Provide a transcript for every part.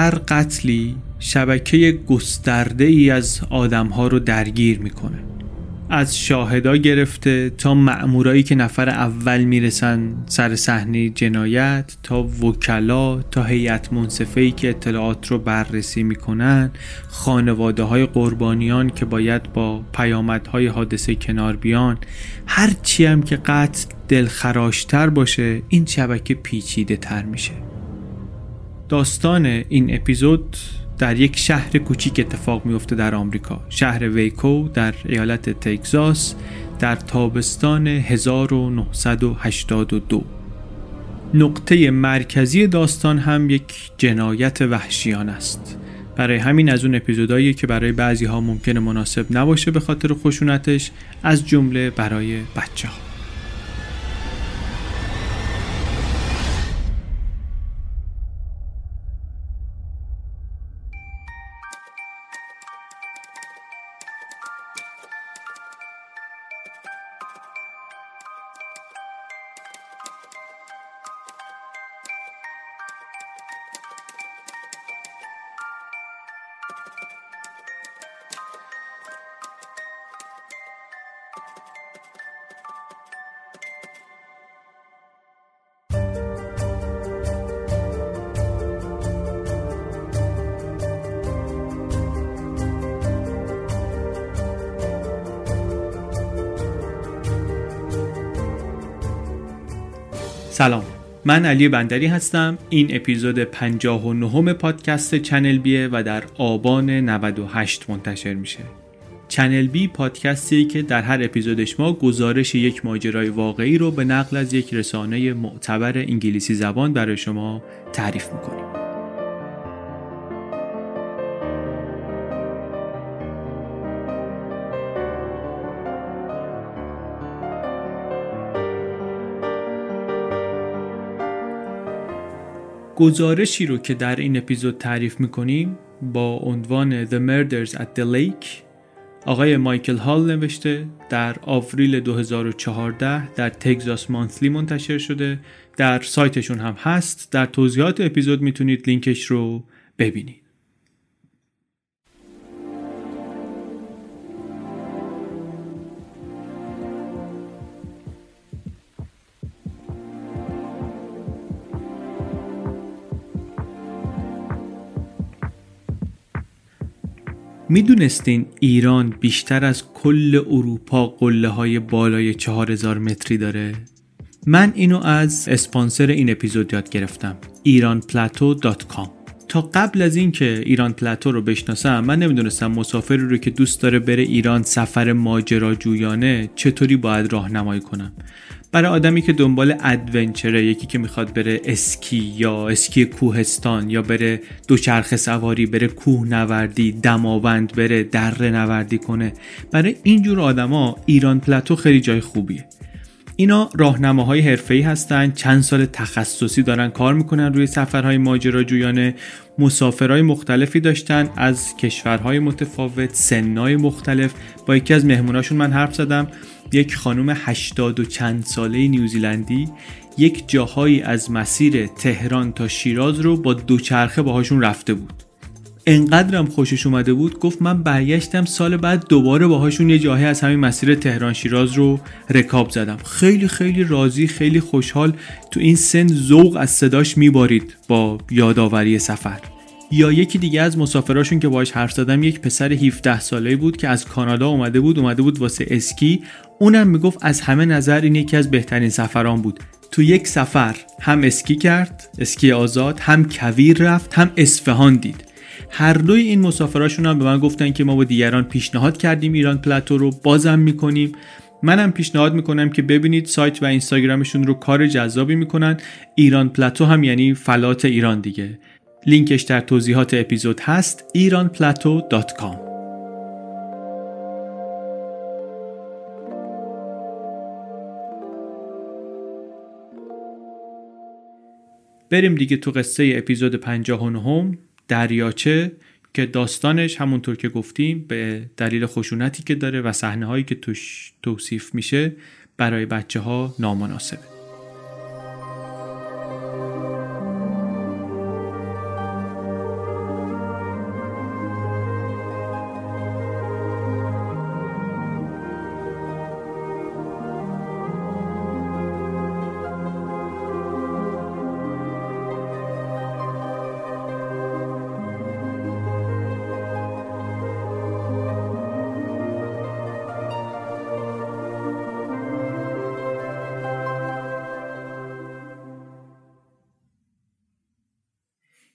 هر قتلی شبکه گسترده ای از آدم ها رو درگیر می‌کنه. از شاهدا گرفته تا مأمورایی که نفر اول می‌رسن سر صحنه جنایت تا وکلا تا هیئت منصفه که اطلاعات رو بررسی می‌کنن خانواده های قربانیان که باید با پیامدهای حادثه کنار بیان هر چی هم که قتل دلخراشتر باشه این شبکه پیچیده تر میشه. داستان این اپیزود در یک شهر کوچیک اتفاق میفته در آمریکا. شهر ویکو در ایالت تگزاس در تابستان 1982 نقطه مرکزی داستان هم یک جنایت وحشیان است. برای همین از اون اپیزودهایی که برای بعضی ها ممکنه مناسب نباشه به خاطر خشونتش از جمله برای بچه ها من علی بندری هستم. این اپیزود 59 پادکست چنل بیه و در آبان 98 منتشر میشه. چنل بی پادکستی که در هر اپیزودش ما گزارش یک ماجرای واقعی رو به نقل از یک رسانه معتبر انگلیسی زبان برای شما تعریف می‌کنیم. گزارشی رو که در این اپیزود تعریف می‌کنیم با عنوان The Murders at the Lake آقای مایکل هال نوشته در آوریل 2014 در تگزاس مانثلی منتشر شده در سایتشون هم هست. در توضیحات اپیزود می‌تونید لینکش رو ببینید. می‌دونستین ایران بیشتر از کل اروپا قله های بالای 4000 متری داره؟ من اینو از اسپانسر این اپیزود یاد گرفتم ایرانپلاتو.com تا قبل از اینکه ایران پلاتو رو بشناسم من نمی‌دونستم مسافری رو که دوست داره بره ایران سفر ماجراجویانه چطوری باید راهنمایی کنم برای آدمی که دنبال ادونچره یکی که می‌خواد بره اسکی یا اسکی کوهستان یا بره دوچرخه سواری بره کوه نوردی دماوند بره دره نوردی کنه برای اینجور آدما ایران پلاتو خیلی جای خوبیه. اینا راهنماهای حرفه‌ای هستن چند سال تخصصی دارن کار می‌کنن روی سفرهای ماجراجویانه مسافرهای مختلفی داشتن از کشورهای متفاوت سنای مختلف. با یکی از مهموناشون من حرف زدم. یک خانم هشتاد و چند ساله نیوزیلندی یک جاهایی از مسیر تهران تا شیراز رو با دوچرخه باهاشون رفته بود. انقدرم خوشش اومده بود گفت من برگشتم سال بعد دوباره باهاشون یه جاهی از همین مسیر تهران شیراز رو رکاب زدم. خیلی خیلی راضی خیلی خوشحال تو این سن ذوق از صداش میبارید با یادآوری سفر. یا یکی دیگه از مسافراشون که باهاش حرف زدم یک پسر 17 ساله بود که از کانادا اومده بود اومده بود واسه اسکی. اونم می‌گفت از همه نظر این یکی از بهترین سفران بود. تو یک سفر هم اسکی کرد اسکی آزاد هم کویر رفت هم اصفهان دید. هر دوی این مسافراشون هم به من گفتن که ما با دیگران پیشنهاد کردیم ایران پلاتو رو بازم می‌کنیم. منم پیشنهاد می‌کنم که ببینید سایت و اینستاگرامشون رو کار جذابی می‌کنن. ایران پلاتو هم یعنی فلات ایران دیگه. لینکش در توضیحات اپیزود هست iranplateau.com بریم دیگه تو قصه اپیزود 59 دریاچه که داستانش همونطور که گفتیم به دلیل خشونتی که داره و صحنه هایی که توش توصیف میشه برای بچه ها نامناسبه.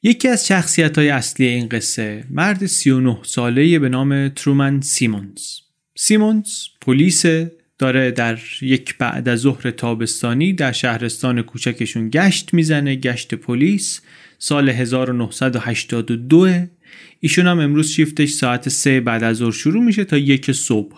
یکی از شخصیت های اصلی این قصه مرد 39 ساله به نام ترومن سیمونز. سیمونز پلیس داره در یک بعد از ظهر تابستانی در شهرستان کوچکشون گشت می‌زنه گشت پلیس سال 1982 ایشون هم امروز شیفتش ساعت سه بعد از ظهر شروع میشه تا یک صبح.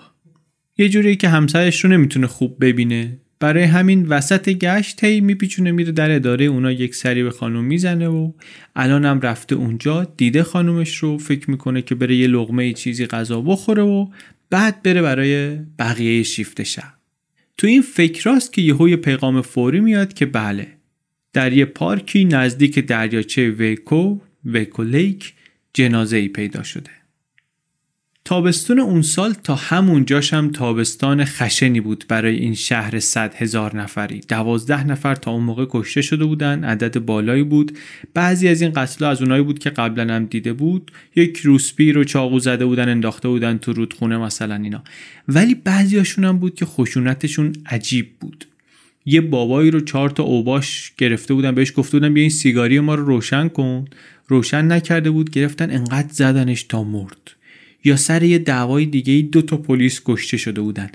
یه جوری که همسرش رو نمی‌تونه خوب ببینه. برای همین وسط گشت هی میپیچونه میره در اداره اونا یک سری به خانم می‌زنه و الان هم رفته اونجا دیده خانومش رو فکر می‌کنه که بره یه لغمه چیزی غذا بخوره و بعد بره برای بقیه شیفت شب تو این فکراست که یهو یه پیغام فوری میاد که بله در یه پارکی نزدیک دریاچه ویکو ویکو لیک جنازه ای پیدا شده. تابستون اون سال تا همون هم تابستان خشنی بود برای این شهر صد هزار نفری. دوازده نفر تا اون موقع کشته شده بودن عدد بالایی بود. بعضی از این قتل از اونایی بود که قبلا هم دیده بود. یک روسپی رو چاقو زده بودن انداخته بودن تو رودخونه مثلا اینا. ولی بعضی هم بود که خشونتشون عجیب بود. یه بابایی رو چهار تا اوباش گرفته بودن بهش گفته بودن بیا این سیگاری ما رو روشن کن. روشن نکرده بود گرفتن انقدر زدنش تا مرد. یا سر یه دعوای دیگه دو تا پلیس کشته شده بودن.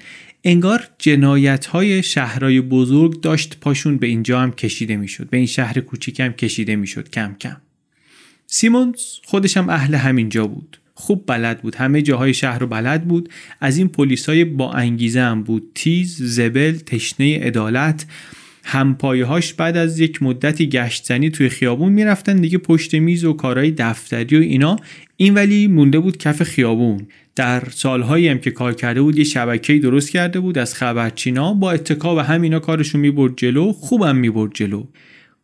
انگار جنایت های شهرهای بزرگ داشت پاشون به اینجا هم کشیده می‌شد. به این شهر کوچیک هم کشیده می‌شد کم کم. سیمونز خودش هم اهل همینجا بود. خوب بلد بود. همه جاهای شهر رو بلد بود. از این های با انگیزه هم بود. تیز زبل تشنه عدالت. همپایهاش بعد از یک مدتی گشت زنی توی خیابون می‌رفتن دیگه پشت میز و کارهای دفتری و اینا. این ولی مونده بود کف خیابون. در سالهایی هم که کار کرده بود یه شبکه‌ای درست کرده بود از خبرچینا. با اتکا و همینا کارشون می‌برد جلو خوبم می‌برد جلو.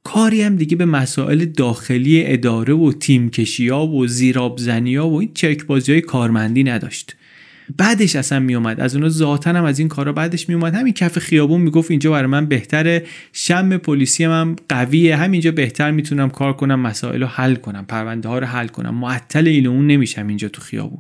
کاری هم دیگه به مسائل داخلی اداره و تیم ها و زیرابزنی ها و این چرک بازی های کارمندی نداشت. بعدش اصلا میومد از اونو ذاتن هم از این کارا بعدش میومد همین کف خیابون می‌گفت اینجا برای من بهتره. شم پلیسی هم قویه. همینجا بهتر می‌تونم کار کنم مسائل رو حل کنم پرونده ها رو حل کنم. معطل اون نمیشم اینجا تو خیابون.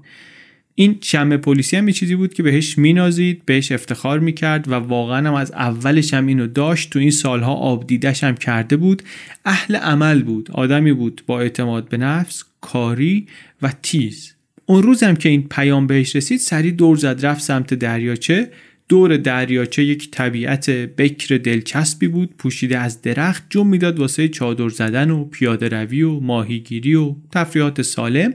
این شم پلیسی هم چیزی بود که بهش مینازید بهش افتخار می‌کرد و واقعا هم از اولش هم اینو داشت. تو این سالها آب دیدش هم کرده بود. اهل عمل بود. آدمی بود با اعتماد به نفس کاری و تیز. اون روزم که این پیام بهش رسید سری دور زد رفت سمت دریاچه. دور دریاچه یک طبیعت بکر دلچسبی بود پوشیده از درخت جم می‌داد واسه چادر زدن و پیاده روی و ماهیگیری و تفریحات سالم.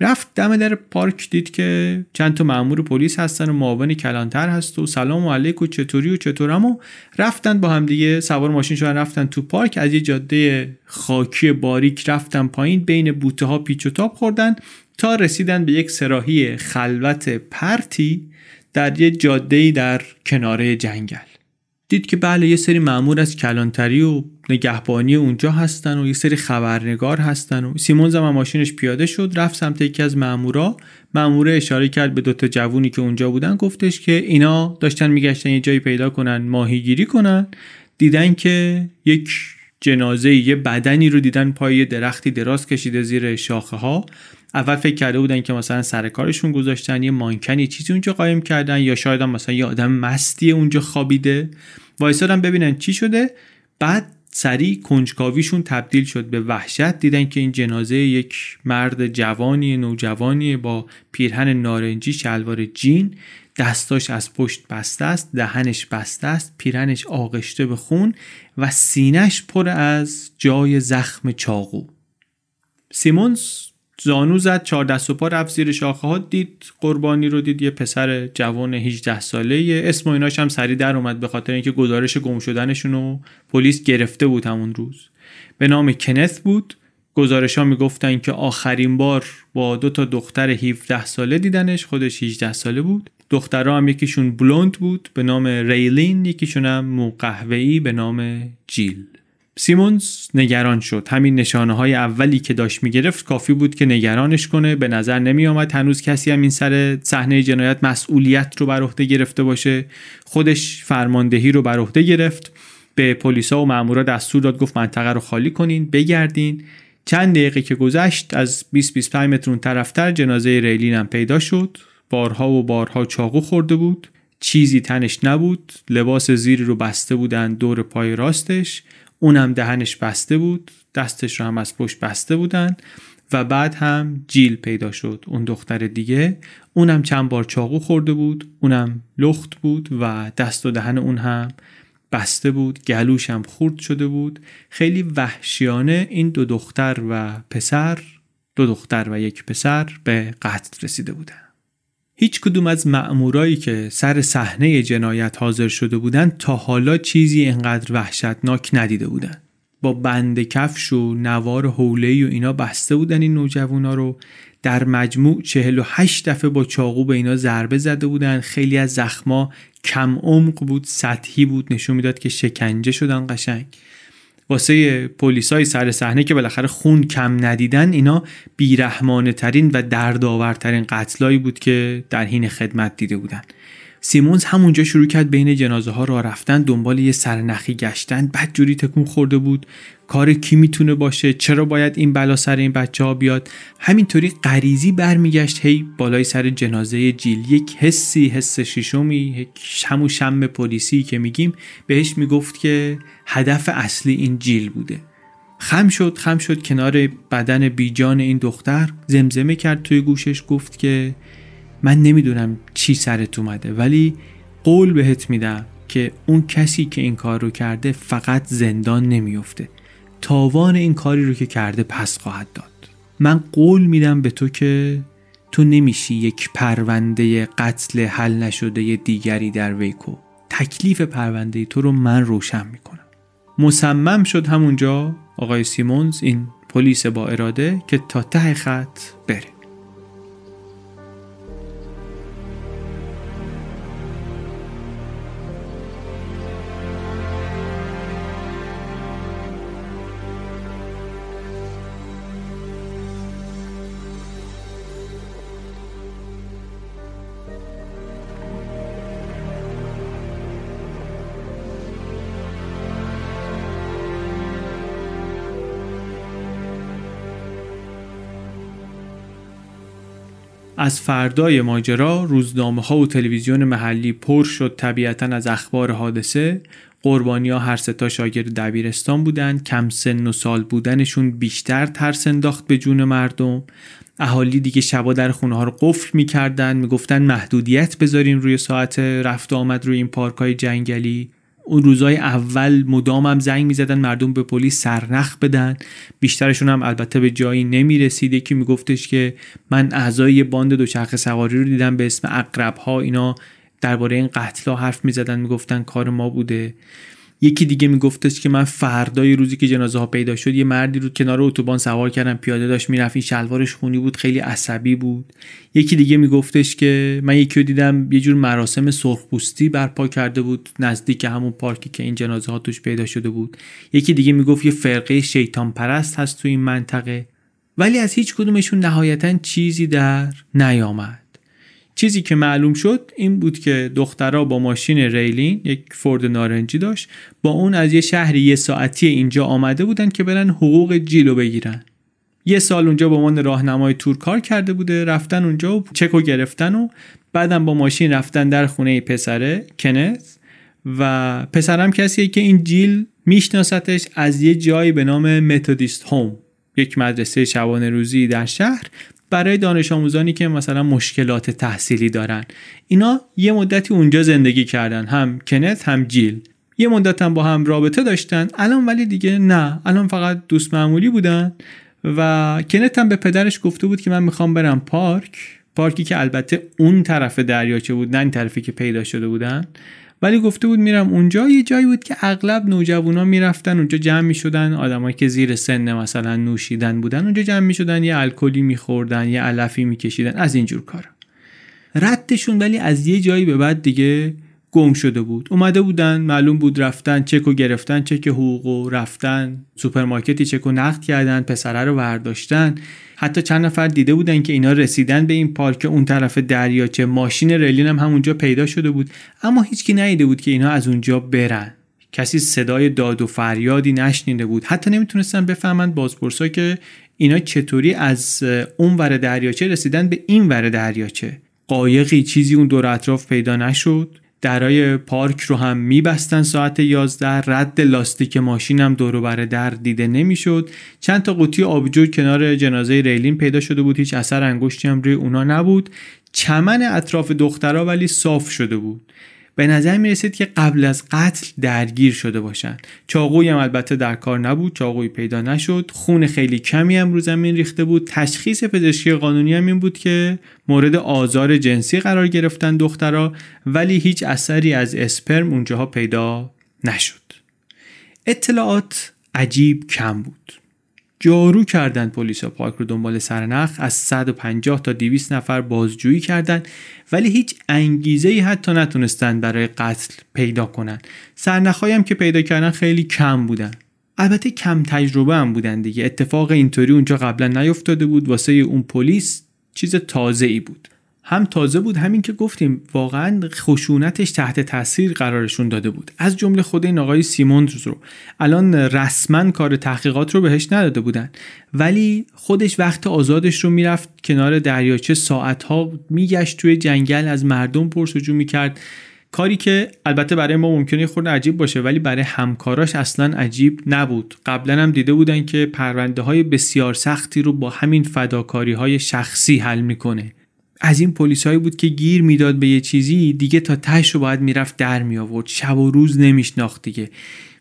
رفت دم در پارک دید که چند تا مامور پلیس هستن و معاون کلانتر هست و سلام و علیک و چطوری و چطورم و رفتن با هم دیگه. سوار ماشین شدن رفتن تو پارک. از یه جاده خاکی باریک رفتن پایین بین بوته ها پیچ و تاب خوردن. تا رسیدن به یک سراحی خلوت پرتی در یه جاده در کناره جنگل. دید که بله یه سری معمور از کلانتری و نگهبانی اونجا هستن و یه سری خبرنگار هستن و سیمون زمان ماشینش پیاده شد رفت سمت یکی از مامورا ماموره اشاره کرد به دوتا جوونی که اونجا بودن گفتش که اینا داشتن میگشتن یه جایی پیدا کنن ماهیگیری کنن. دیدن که یک جنازه یه بدنی رو دیدن پای درختی دراز کشیده زیر شاخه ها اول فکر کرده بودن که مثلا سر کارشون گذاشتن یه مانکنی چیزی اونجا قایم کردن یا شاید هم مثلا یه آدم مستی اونجا خوابیده. وایسادن ببینن چی شده. بعد سریع کنجکاویشون تبدیل شد به وحشت. دیدن که این جنازه یک مرد جوانی نوجوانی با پیرهن نارنجی شلوار جین. دستاش از پشت بسته است دهنش بسته است پیرهنش آغشته به خون و سینش پر از جای زخم چاقو. سیمونز زانو زد چهار دست و پا رفت زیر شاخه ها دید قربانی رو دید یه پسر جوان 18 ساله. اسم و ایناش هم سری در اومد به خاطر اینکه گزارش گم شدنشون رو پلیس گرفته بود همون روز. به نام کنت بود. گزارش ها می‌گفتن که آخرین بار با دو تا دختر 17 ساله دیدنش خودش 18 ساله بود. دخترها هم یکیشون بلوند بود به نام ریلین یکیشون هم مو به نام جیل. سیمونز نگران شد. همین نشانه های اولی که داشت می‌گرفت کافی بود که نگرانش کنه. به نظر نمی آمد هنوز کسی هم این سر صحنه جنایت مسئولیت رو بر عهده گرفته باشه. خودش فرماندهی رو بر عهده گرفت. به پلیسا و مامورا دستور داد گفت منطقه رو خالی کنین بگردین. چند دقیقه که گذشت از 20 25 متر اون طرفتر جنازه ریلین هم پیدا شد. بارها و بارها چاقو خورده بود. چیزی تنش نبود. لباس زیری رو بسته بودن دور پای راستش. اونم دهنش بسته بود دستش رو هم از پشت بسته بودن و بعد هم جیل پیدا شد اون دختر دیگه. اونم چند بار چاقو خورده بود اونم لخت بود و دست و دهن اون هم بسته بود گلوش هم خورد شده بود. خیلی وحشیانه این دو دختر و پسر دو دختر و یک پسر به قتل رسیده بودن. هیچ کدوم از مأمورایی که سر صحنه جنایت حاضر شده بودند تا حالا چیزی انقدر وحشتناک ندیده بودند. با بند کفش و نوار حوله و اینا بسته بودن این نوجوانا رو. در مجموع 48 دفعه با چاقو به اینا ضربه زده بودن خیلی از زخما کم عمق بود سطحی بود. نشون می‌داد که شکنجه شدن قشنگ. واسه پلیسای سر صحنه که بالاخره خون کم ندیدن اینا بیرحمانه ترین و دردآورترین قتلایی بود که در حین خدمت دیده بودن. سیمونز همونجا شروع کرد بین جنازه ها راه رفتن دنبال یه سرنخی گشتن. بعد جوری تکون خورده بود. کار کی می‌تونه باشه؟ چرا باید این بلا سر این بچه ها بیاد؟ همینطوری غریزی برمیگشت هی بالای سر جنازه جیل. یک حسی حس شیشمی همون شم پلیسی که میگیم بهش می‌گفت که هدف اصلی این جیل بوده. خم شد خم شد کنار بدن بیجان این دختر. زمزمه کرد توی گوشش گفت که من نمی‌دونم چی سرت اومده ولی قول بهت میدم که اون کسی که این کار رو کرده فقط زندان نمیفته تاوان این کاری رو که کرده پس خواهد داد. من قول میدم به تو که تو نمیشی یک پرونده قتل حل نشده دیگری در ویکو تکلیف پرونده تو رو من روشن می‌کنم. مصمم شد همونجا آقای سیمونز این پلیس با اراده که تا ته خط بره. از فردای ماجرا روزنامه ها و تلویزیون محلی پر شد. طبیعتا از اخبار حادثه قربانی ها هر ستا شاگرد دبیرستان بودند. کم سن و سال بودنشون بیشتر ترس انداخت به جون مردم. اهالی دیگه شبا در خونه ها رو قفل می‌کردن. می‌گفتن محدودیت بذارین روی ساعت. رفت آمد روی این پارک های جنگلی. اون روزای اول مدام هم زنگ می‌زدن مردم به پلیس سرنخ بدن. بیشترشون هم البته به جایی نمی‌رسید. یکی میگفتش که من اعضای باند دوچرخه سواری رو دیدم به اسم اقرب ها اینا درباره این قتل ها حرف می‌زدن می‌گفتن کار ما بوده. یکی دیگه میگفتش که من فردای روزی که جنازه ها پیدا شد یه مردی رو کنار اتوبان سوار کردم پیاده داشت می‌رفت. این شلوارش خونی بود خیلی عصبی بود. یکی دیگه میگفتش که من یکی رو دیدم یه جور مراسم سرخپوستی برپا کرده بود نزدیک همون پارکی که این جنازه ها توش پیدا شده بود. یکی دیگه می‌گفت یه فرقه شیطان پرست هست تو این منطقه. ولی از هیچ کدومشون نهایتا چیزی در نیامد. چیزی که معلوم شد این بود که دخترها با ماشین ریلین یک فورد نارنجی داشت با اون از یه شهری یه ساعتی اینجا آمده بودن که برن حقوق جیلو بگیرن. یه سال اونجا با عنوان راهنمای تور کار کرده بوده رفتن اونجا و چکو گرفتن و بعدم با ماشین رفتن در خونه پسره کنت. و پسرم کسیه که این جیل میشناستش از یه جایی به نام متودیست هوم یک مدرسه شبانه روزی در شهر. برای دانش آموزانی که مثلا مشکلات تحصیلی دارن. اینا یه مدتی اونجا زندگی کردن. هم کنت هم جیل. یه مدت هم با هم رابطه داشتن. الان ولی دیگه نه. الان فقط دوست معمولی بودن. و کنت هم به پدرش گفته بود که من می‌خوام برم پارک. پارکی که البته اون طرف دریاچه بود نه این طرفی که پیدا شده بودن. ولی گفته بود میرم اونجا. یه جایی بود که اغلب نوجوانا می‌رفتن اونجا جمع می‌شدن. آدمایی که زیر سن مثلا نوشیدن بودن اونجا جمع می‌شدن. یه الکلی میخوردن یه علفی میکشیدن. از اینجور کارا. ردشون ولی از یه جایی به بعد دیگه گم شده بود. اومده بودن معلوم بود رفتن چک و گرفتن چک حقوق رفتن. سوپرمارکتی چک و نقد کردن پسره رو برداشتن. حتی چند نفر دیده بودن که اینا رسیدن به این پارک اون طرف دریاچه ماشین ریلین هم همونجا پیدا شده بود. اما هیچکی ندیده بود که اینا از اونجا برن. کسی صدای داد و فریادی نشنیده بود. حتی نمی‌تونستن بفهمند بازپرسا که اینا چطوری از اون ور دریاچه رسیدن به این ور دریاچه قایقی چیزی اون دور اطراف پیدا نشد. درای پارک رو هم میبستن ساعت 11 رد لاستیک ماشین هم دور بر در دیده نمی‌شد. چند تا قوطی آبجو کنار جنازه ریلین پیدا شده بود. هیچ اثر انگشتی هم روی اونا نبود. چمن اطراف دخترها ولی صاف شده بود. به نظر می رسید که قبل از قتل درگیر شده باشند. چاقوی هم البته در کار نبود چاقوی پیدا نشد. خون خیلی کمی هم رو زمین ریخته بود. تشخیص پزشکی قانونی هم این بود که مورد آزار جنسی قرار گرفتن دخترها ولی هیچ اثری از اسپرم اونجاها پیدا نشد. اطلاعات عجیب کم بود. جارو کردند پلیس و پارک رو دنبال سرنخ. از 150 تا 200 نفر بازجویی کردند ولی هیچ انگیزه ای حتی نتونستند برای قتل پیدا کنند. سرنخهایی هم که پیدا کردن خیلی کم بودن. البته کم تجربه هم بودن دیگه. اتفاق اینطوری اونجا قبلا نیفتاده بود. واسه اون پلیس چیز تازه ای بود. هم تازه بود همین که گفتیم واقعا خشونتش تحت تاثیر قرارشون داده بود. از جمله خود این آقای سیموندز رو. الان رسما کار تحقیقات رو بهش نداده بودن. ولی خودش وقت آزادش رو می‌رفت کنار دریاچه ساعتها میگشت توی جنگل از مردم پرسجو می‌کرد. کاری که البته برای ما ممکنه خورده عجیب باشه ولی برای همکاراش اصلا عجیب نبود. قبلا هم دیده بودن که پرونده های بسیار سختی رو با همین فداکاری های شخصی حل می‌کنه. از این پلیسایی بود که گیر می‌داد به یه چیزی دیگه تا تش رو باید می‌رفت در می آورد شب و روز نمیشناخت دیگه.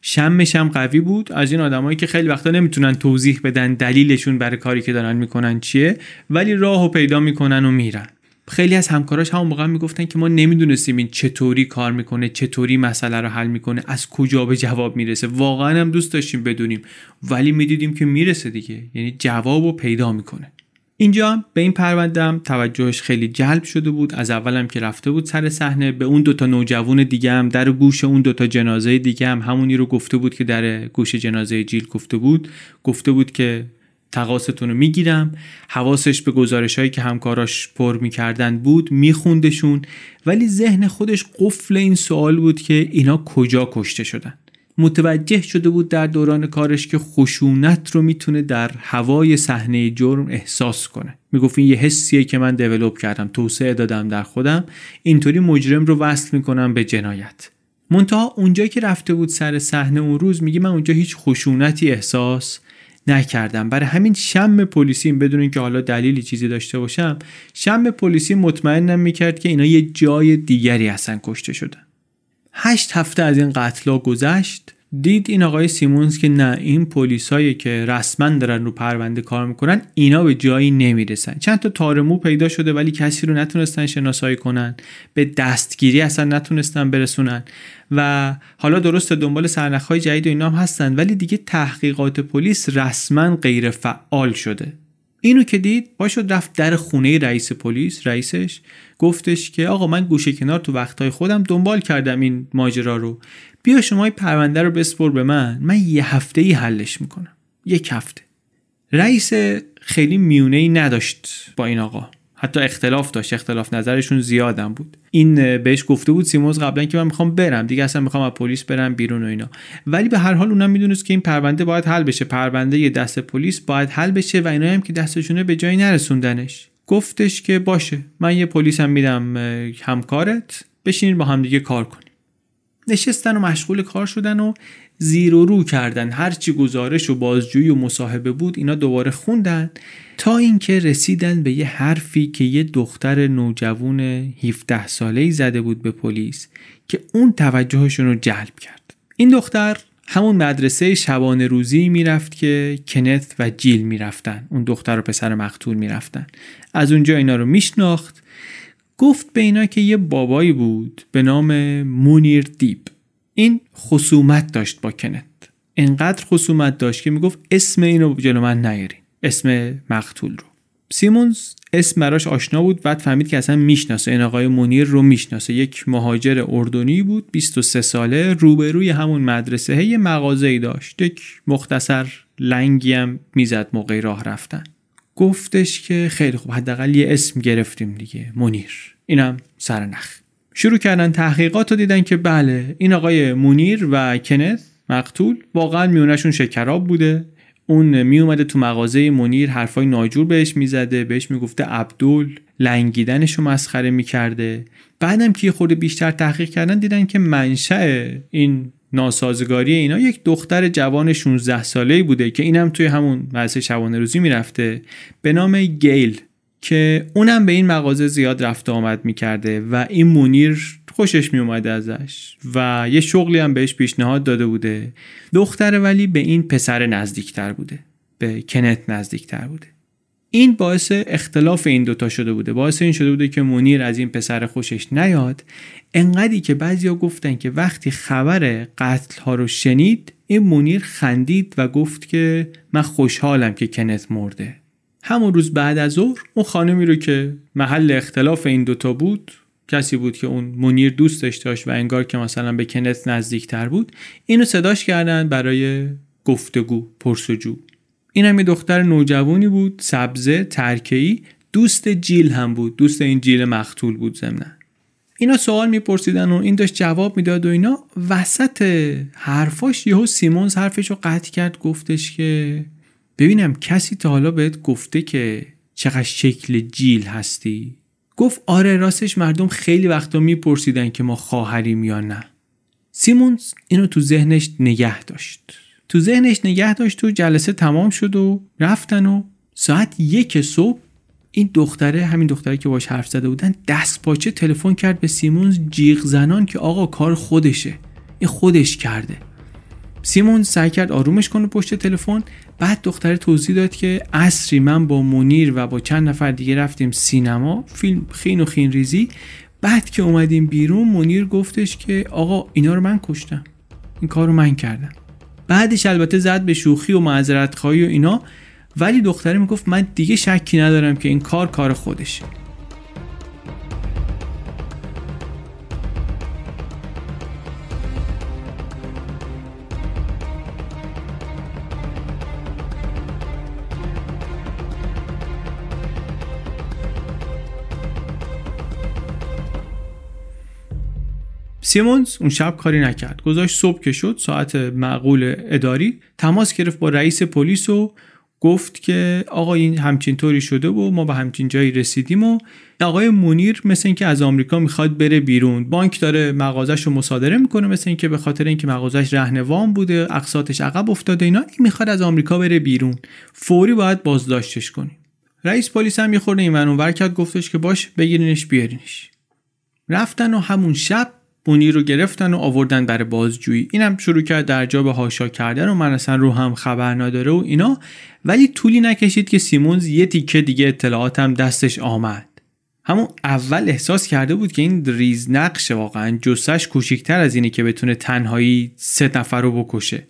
شمش هم قوی بود. از این آدمایی که خیلی وقتا نمی‌تونن توضیح بدن دلیلشون برای کاری که دارن می‌کنن چیه ولی راه و پیدا می‌کنن و میرن. خیلی از همکاراش همون موقع می‌گفتن که ما نمی‌دونستیم این چطوری کار می‌کنه چطوری مسئله رو حل می‌کنه از کجا به جواب می‌رسه. واقعا هم دوست داشتیم بدونیم ولی می‌دیدیم که می‌رسه دیگه. یعنی جواب رو پیدا می‌کنه. اینجا به این پروندم توجهش خیلی جلب شده بود. از اولم که رفته بود سر صحنه به اون دوتا نوجوان دیگه هم در گوش اون دوتا جنازه دیگه هم همونی رو گفته بود که در گوش جنازه جیل گفته بود. گفته بود که تقاستون رو می‌گیرم. حواسش به گزارش هایی که همکاراش پر می‌کردن بود میخوندشون. ولی ذهن خودش قفل این سوال بود که اینا کجا کشته شدن. متوجه شده بود در دوران کارش که خشونت رو می‌تونه در هوای صحنه جرم احساس کنه. می‌گفت این یه حسیه که من دیولوب کردم توسعه دادم در خودم. اینطوری مجرم رو وصل می‌کنم به جنایت. منتها اونجا که رفته بود سر صحنه اون روز میگه من اونجا هیچ خشونتی احساس نکردم. برای همین شم پلیسی بدون اینکه حالا دلیلی چیزی داشته باشم شم پلیسی مطمئنم می‌کرد که اینا یه جای دیگری اصلا کشته شدن هشت هفته از این قتلا گذشت دید این آقای سیمونز که نه این پلیسایی که رسما دارن رو پرونده کار می‌کنن اینا به جایی نمی‌رسن. چند تا تارمو پیدا شده ولی کسی رو نتونستن شناسایی کنن. به دستگیری اصلا نتونستن برسونن. و حالا درست دنبال سرنخهای جدید و اینا هم هستن ولی دیگه تحقیقات پلیس رسما غیر فعال شده. اینو که دید پاشد رفت در خونه رئیس پلیس رئیسش. گفتش که آقا من گوشه کنار تو وقتهای خودم دنبال کردم این ماجرا رو. بیا شما این پرونده رو بسپر به من. من یه هفته ای حلش می‌کنم. یک هفته. رئیس خیلی میونه ای نداشت با این آقا. حتی اختلاف داشت. اختلاف نظرشون زیادم بود. این بهش گفته بود سیموز قبلا که من می‌خوام برم. دیگه اصلا می‌خوام از پلیس برم بیرون و اینا. ولی به هر حال اونم می‌دونست که این پرونده باید حل بشه. پرونده یه دست پلیس باید حل بشه و اینا هم که دستشونه به جایی نرسوندنش. گفتش که باشه من یه پلیسم میدم همکارت بشینید با هم دیگه کار کنیم. نشستن و مشغول کار شدن و زیر و رو کردن. هرچی گزارش و بازجویی و مصاحبه بود اینا دوباره خوندن تا اینکه رسیدن به یه حرفی که یه دختر نوجوان 17 ساله ای زده بود به پلیس که اون توجهشون رو جلب کرد. این دختر همون مدرسه شبانه روزی می‌رفت که کنت و جیل می‌رفتن. اون دختر و پسر مقتول می‌رفتن. از اونجا اینا رو میشناخت. گفت به اینا که یه بابایی بود به نام مونیر دیب این خصومت داشت با کنت. انقدر خصومت داشت که می‌گفت اسم اینو جلو من نیارین. اسم مقتول رو. سیمونز اسم براش آشنا بود بعد فهمید که اصلا می‌شناسه. این آقای منیر رو می‌شناسه. یک مهاجر اردنی بود 23 ساله روبروی همون مدرسه. یه مغازه داشت. یک مختصر لنگی هم می‌زد موقع راه رفتن. گفتش که خیلی خوب حداقل یه اسم گرفتیم دیگه منیر. اینم سرنخ شروع کردن تحقیقات رو دیدن که بله این آقای مونیر و کنت مقتول واقعا میونشون شکراب بوده. اون میومده تو مغازه منیر حرفای ناجور بهش می‌زده بهش می‌گفته عبدول لنگیدنش رو مسخره می‌کرده. بعدم که یه خورده بیشتر تحقیق کردن دیدن که منشأ این ناسازگاری اینا یک دختر جوان 16 ساله بوده که اینم توی همون مدرسه شبانه روزی می‌رفته. به نام گیل که اونم به این مغازه زیاد رفت آمد می‌کرده و این مونیر خوشش میومده ازش و یه شغلی هم بهش پیشنهاد داده بوده. دختر ولی به این پسر نزدیکتر بوده. به کنت نزدیکتر بوده. این باعث اختلاف این دوتا شده بوده. باعث این شده بوده که مونیر از این پسر خوشش نیاد. انقدری که بعضیا گفتن که وقتی خبر قتل ها رو شنید این مونیر خندید و گفت که من خوشحالم که کنت مرده. همون روز بعد از ظهر اون خانمی رو که محل اختلاف این دوتا بود کسی بود که اون مونیر دوستش داشت و انگار که مثلا به کنت نزدیکتر بود اینو صداش کردن برای گفتگو پرسجو. این هم یه دختر نوجوانی بود سبزه ترکهی دوست جیل هم بود دوست این جیل مختول بود ضمنا. اینا سوال میپرسیدن و این داشت جواب می‌داد و اینا. وسط حرفاش یهو سیمونز حرفش رو قطع کرد گفتش که ببینم کسی تا حالا بهت گفته که چقدر شکل جیل هستی؟ گفت آره راستش مردم خیلی وقتا میپرسیدن که ما خواهریم یا نه. سیمونز اینو تو ذهنش نگه داشت. تو ذهنش نگه داشت و جلسه تمام شد و رفتن و ساعت یک صبح این دختره همین دختره که باش حرف زده بودن دست پاچه تلفن کرد به سیمونز جیغ زنان که آقا کار خودشه. این خودش کرده. سیمون سعی کرد آرومش کنه پشت تلفن. بعد دختره توضیح داد که اصری من با مونیر و با چند نفر دیگه رفتیم سینما. فیلم خین و خین ریزی. بعد که اومدیم بیرون مونیر گفتش که آقا اینا رو من کشتم. این کار رو من کردم. بعدش البته زد به شوخی و معذرت خواهی و اینا. ولی دختره می‌گفت من دیگه شکی ندارم که این کار کار خودشه. سیمونز اون شب کاری نکرد. گذاشت صبح که شد ساعت معقول اداری تماس گرفت با رئیس پلیس و گفت که آقا این همچین طوری شده و ما به همچین جایی رسیدیم و آقای مونیر مثل اینکه از آمریکا می‌خواد بره بیرون. بانک داره مغازش رو مصادره می‌کنه مثل اینکه به خاطر اینکه مغازش رهن وام بوده اقساطش عقب افتاده اینا این می‌خواد از آمریکا بره بیرون. فوری باید بازداشتش کنیم. رئیس پلیس هم یه این اونور کرد گفتش که باش بگیرینش بیارینش. رفتن و همون شب بونی رو گرفتن و آوردن برای بازجویی. اینم شروع کرد در جا به هاشا کردن و من اصلا رو هم خبر نداره و اینا. ولی طولی نکشید که سیمونز یه تیکه دیگه اطلاعاتم دستش آمد. همون اول احساس کرده بود که این ریز نقشه واقعا. جسش کوچیکتر از اینه که بتونه تنهایی سه نفر رو بکشه.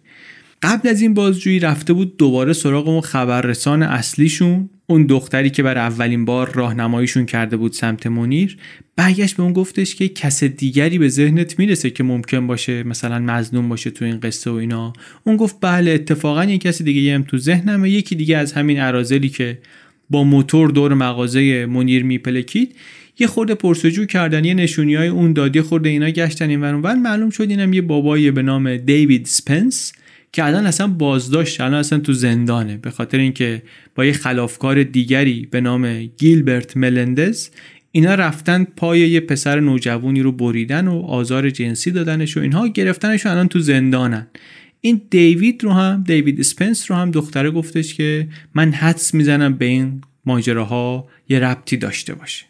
قبل از این بازجویی رفته بود دوباره سراغ اون خبررسان اصلیشون اون دختری که بر اولین بار راهنماییشون کرده بود سمت منیر. برگشت به اون گفتش که کس دیگری به ذهنت می‌رسه که ممکن باشه مثلا مزنون باشه تو این قصه و اینا. اون گفت بله اتفاقا یه کسی دیگه هم تو ذهنمه یکی دیگه از همین عرازلی که با موتور دور مغازه منیر میپلکید. یه خورده پرسجو کردن یه نشونی های اون دادی خورده اینا گشتن این ور معلوم شد اینم یه بابایی به نام دیوید سپنس. که الان اصلا بازداشت الان اصلا تو زندانه. به خاطر اینکه با یه خلافکار دیگری به نام گیلبرت ملندز اینا رفتن پای یه پسر نوجوانی رو بریدن و آزار جنسی دادنش و اینها گرفتنش و الان تو زندانن. این دیوید رو هم دیوید اسپنس رو هم دختره گفتش که من حدس می‌زنم به این ماجراها یه ربطی داشته باشه.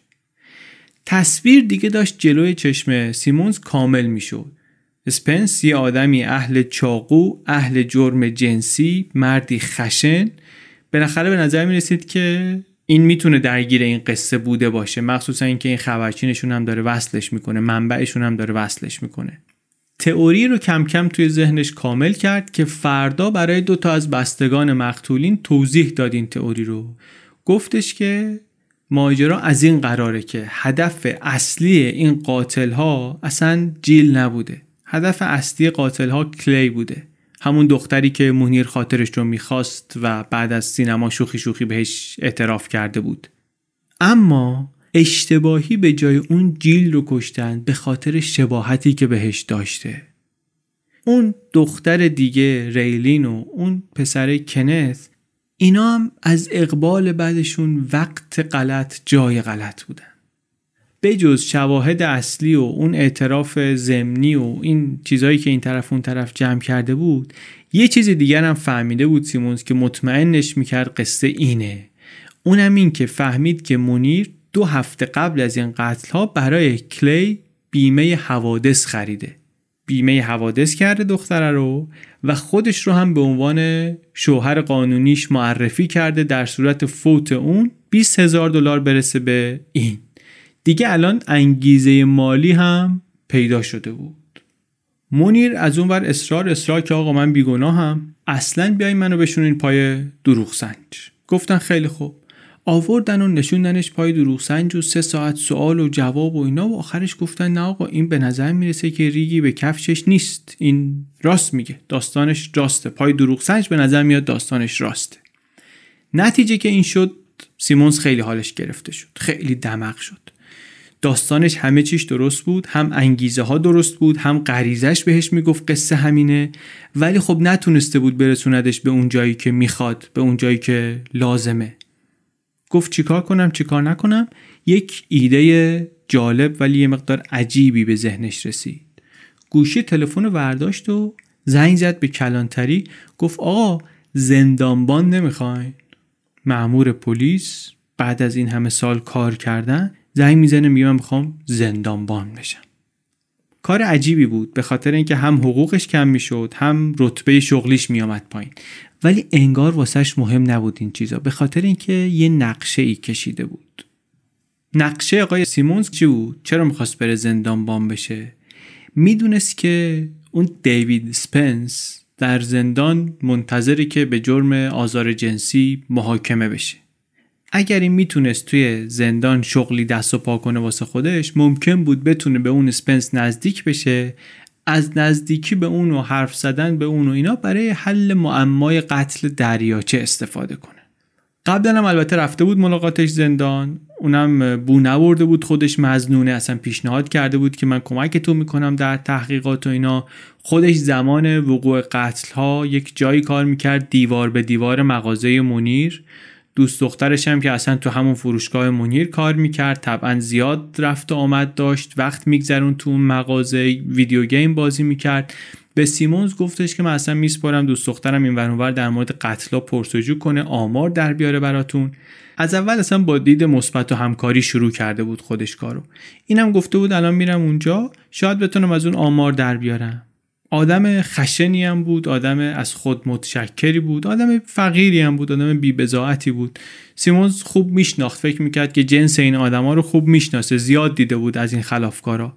تصویر دیگه داشت جلوی چشم سیمونز کامل می‌شد. اسپنس یه آدمی اهل چاقو اهل جرم جنسی مردی خشن. بالاخره به نظر می رسید که این می‌تونه درگیر این قصه بوده باشه. مخصوصا اینکه این خبرچینشون هم داره وصلش می‌کنه منبعشون هم داره وصلش می‌کنه. تئوری رو کم کم توی ذهنش کامل کرد که فردا برای دو تا از بستگان مقتولین توضیح داد این تئوری رو. گفتش که ماجرا از این قراره که هدف اصلی این قاتل ها اصلا جیل نبوده. هدف اصلی قاتل ها کلی بوده. همون دختری که مونیر خاطرش رو می‌خواست و بعد از سینما شوخی شوخی بهش اعتراف کرده بود. اما اشتباهی به جای اون جیل رو کشتن به خاطر شباهتی که بهش داشته. اون دختر دیگه ریلین و اون پسر کنت اینا هم از اقبال بعدشون وقت غلط جای غلط بودن. بجز شواهد اصلی و اون اعتراف ضمنی و این چیزهایی که این طرف اون طرف جمع کرده بود یه چیز دیگر هم فهمیده بود سیمونز که مطمئنش می‌کرد قصه اینه. اونم این که فهمید که منیر دو هفته قبل از این قتل ها برای کلی بیمه حوادث خریده. بیمه حوادث کرده دختره رو و خودش رو هم به عنوان شوهر قانونیش معرفی کرده در صورت فوت اون 20 هزار دلار برسه به این. دیگه الان انگیزه مالی هم پیدا شده بود. منیر از اون ور اصرار اصرار که آقا من بیگناهم اصلا بیاین منو بشونین پای دروغ سنج. گفتن خیلی خوب. آوردن و نشوندنش پای دروغ سنج و سه ساعت سوال و جواب و اینا و آخرش گفتن نه آقا این به نظر می‌رسه که ریگی به کفشش نیست. این راست میگه. داستانش راسته. پای دروغ سنج به نظر میاد داستانش راسته. نتیجه که این شد سیمونز خیلی حالش گرفته شد. خیلی دمق شد. داستانش همه چیش درست بود هم انگیزه ها درست بود هم غریزش بهش می‌گفت قصه همینه. ولی خب نتونسته بود برسوندش به اون جایی که می‌خواد به اون جایی که لازمه. گفت چیکار کنم چیکار نکنم؟ یک ایده جالب ولی یه مقدار عجیبی به ذهنش رسید. گوشی تلفن ورداشت و زنگ زد به کلانتری. گفت آقا زندانبان نمی‌خواین؟ معمور پلیس بعد از این همه سال کار کردن زنگ می‌زنه میگه من می‌خوام زندانبان بشم. کار عجیبی بود به خاطر اینکه هم حقوقش کم می‌شد هم رتبه شغلیش میامد پایین. ولی انگار واسهش مهم نبود این چیزا به خاطر اینکه یه نقشه ای کشیده بود. نقشه آقای سیمونز چی بود؟ چرا می‌خواست بره زندانبان بشه؟ می‌دونست که اون دیوید سپنس در زندان منتظری که به جرم آزار جنسی محاکمه بشه. اگر این می‌تونست توی زندان شغلی دست و پا کنه واسه خودش ممکن بود بتونه به اون اسپنس نزدیک بشه. از نزدیکی به اون و حرف زدن به اون و اینا برای حل معمای قتل دریاچه استفاده کنه. قبلا هم البته رفته بود ملاقاتش زندان. اونم بو نورده بود خودش مزنونه اصلا پیشنهاد کرده بود که من کمک تو می‌کنم در تحقیقات و اینا. خودش زمان وقوع قتل ها یک جایی کار می‌کرد دیوار به دیوار مغازه منیر. دوست دخترش هم که اصلا تو همون فروشگاه منیر کار می‌کرد طبعا زیاد رفت و آمد داشت. وقت میگذرون تو اون مغازه ویدیو گیم بازی می‌کرد. به سیمونز گفتش که من اصلا میسپارم دوست دخترم این ورانور در مورد قتلا پرسجو کنه آمار در بیاره براتون. از اول اصلا با دید مثبت و همکاری شروع کرده بود خودش کارو. اینم گفته بود الان میرم اونجا شاید بتونم از اون آمار در بیارم. آدم خشنی هم بود آدم از خود متشکری بود آدم فقیری هم بود آدم بیبزاعتی بود. سیمونز خوب میشناخت فکر می‌کرد که جنس این آدما رو خوب می‌شناسه زیاد دیده بود از این خلافکارا.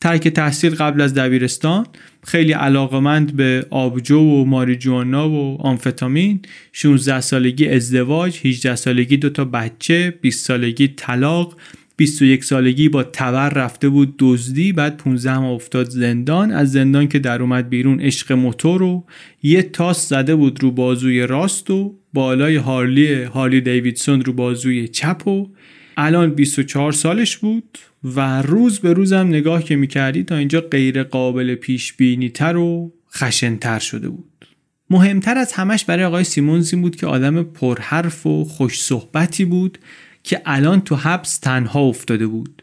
ترک تحصیل قبل از دبیرستان خیلی علاقمند به آبجو و ماریجوانا و آمفتامین 16 سالگی ازدواج 18 سالگی دوتا بچه 20 سالگی طلاق. 21 سالگی با تبر رفته بود دزدی بعد 15 ماه افتاد زندان. از زندان که در اومد بیرون عشق موتور و یه تاس زده بود رو بازوی راست و بالای هارلی هارلی دیویدسون رو بازوی چپ و الان 24 سالش بود و روز به روزم نگاه که می‌کردی تا اینجا غیر قابل پیش بینی تر و خشنتر شده بود. مهمتر از همش برای آقای سیمونز این بود که آدم پرحرف و خوش صحبتی بود. که الان تو حبس تنها افتاده بود.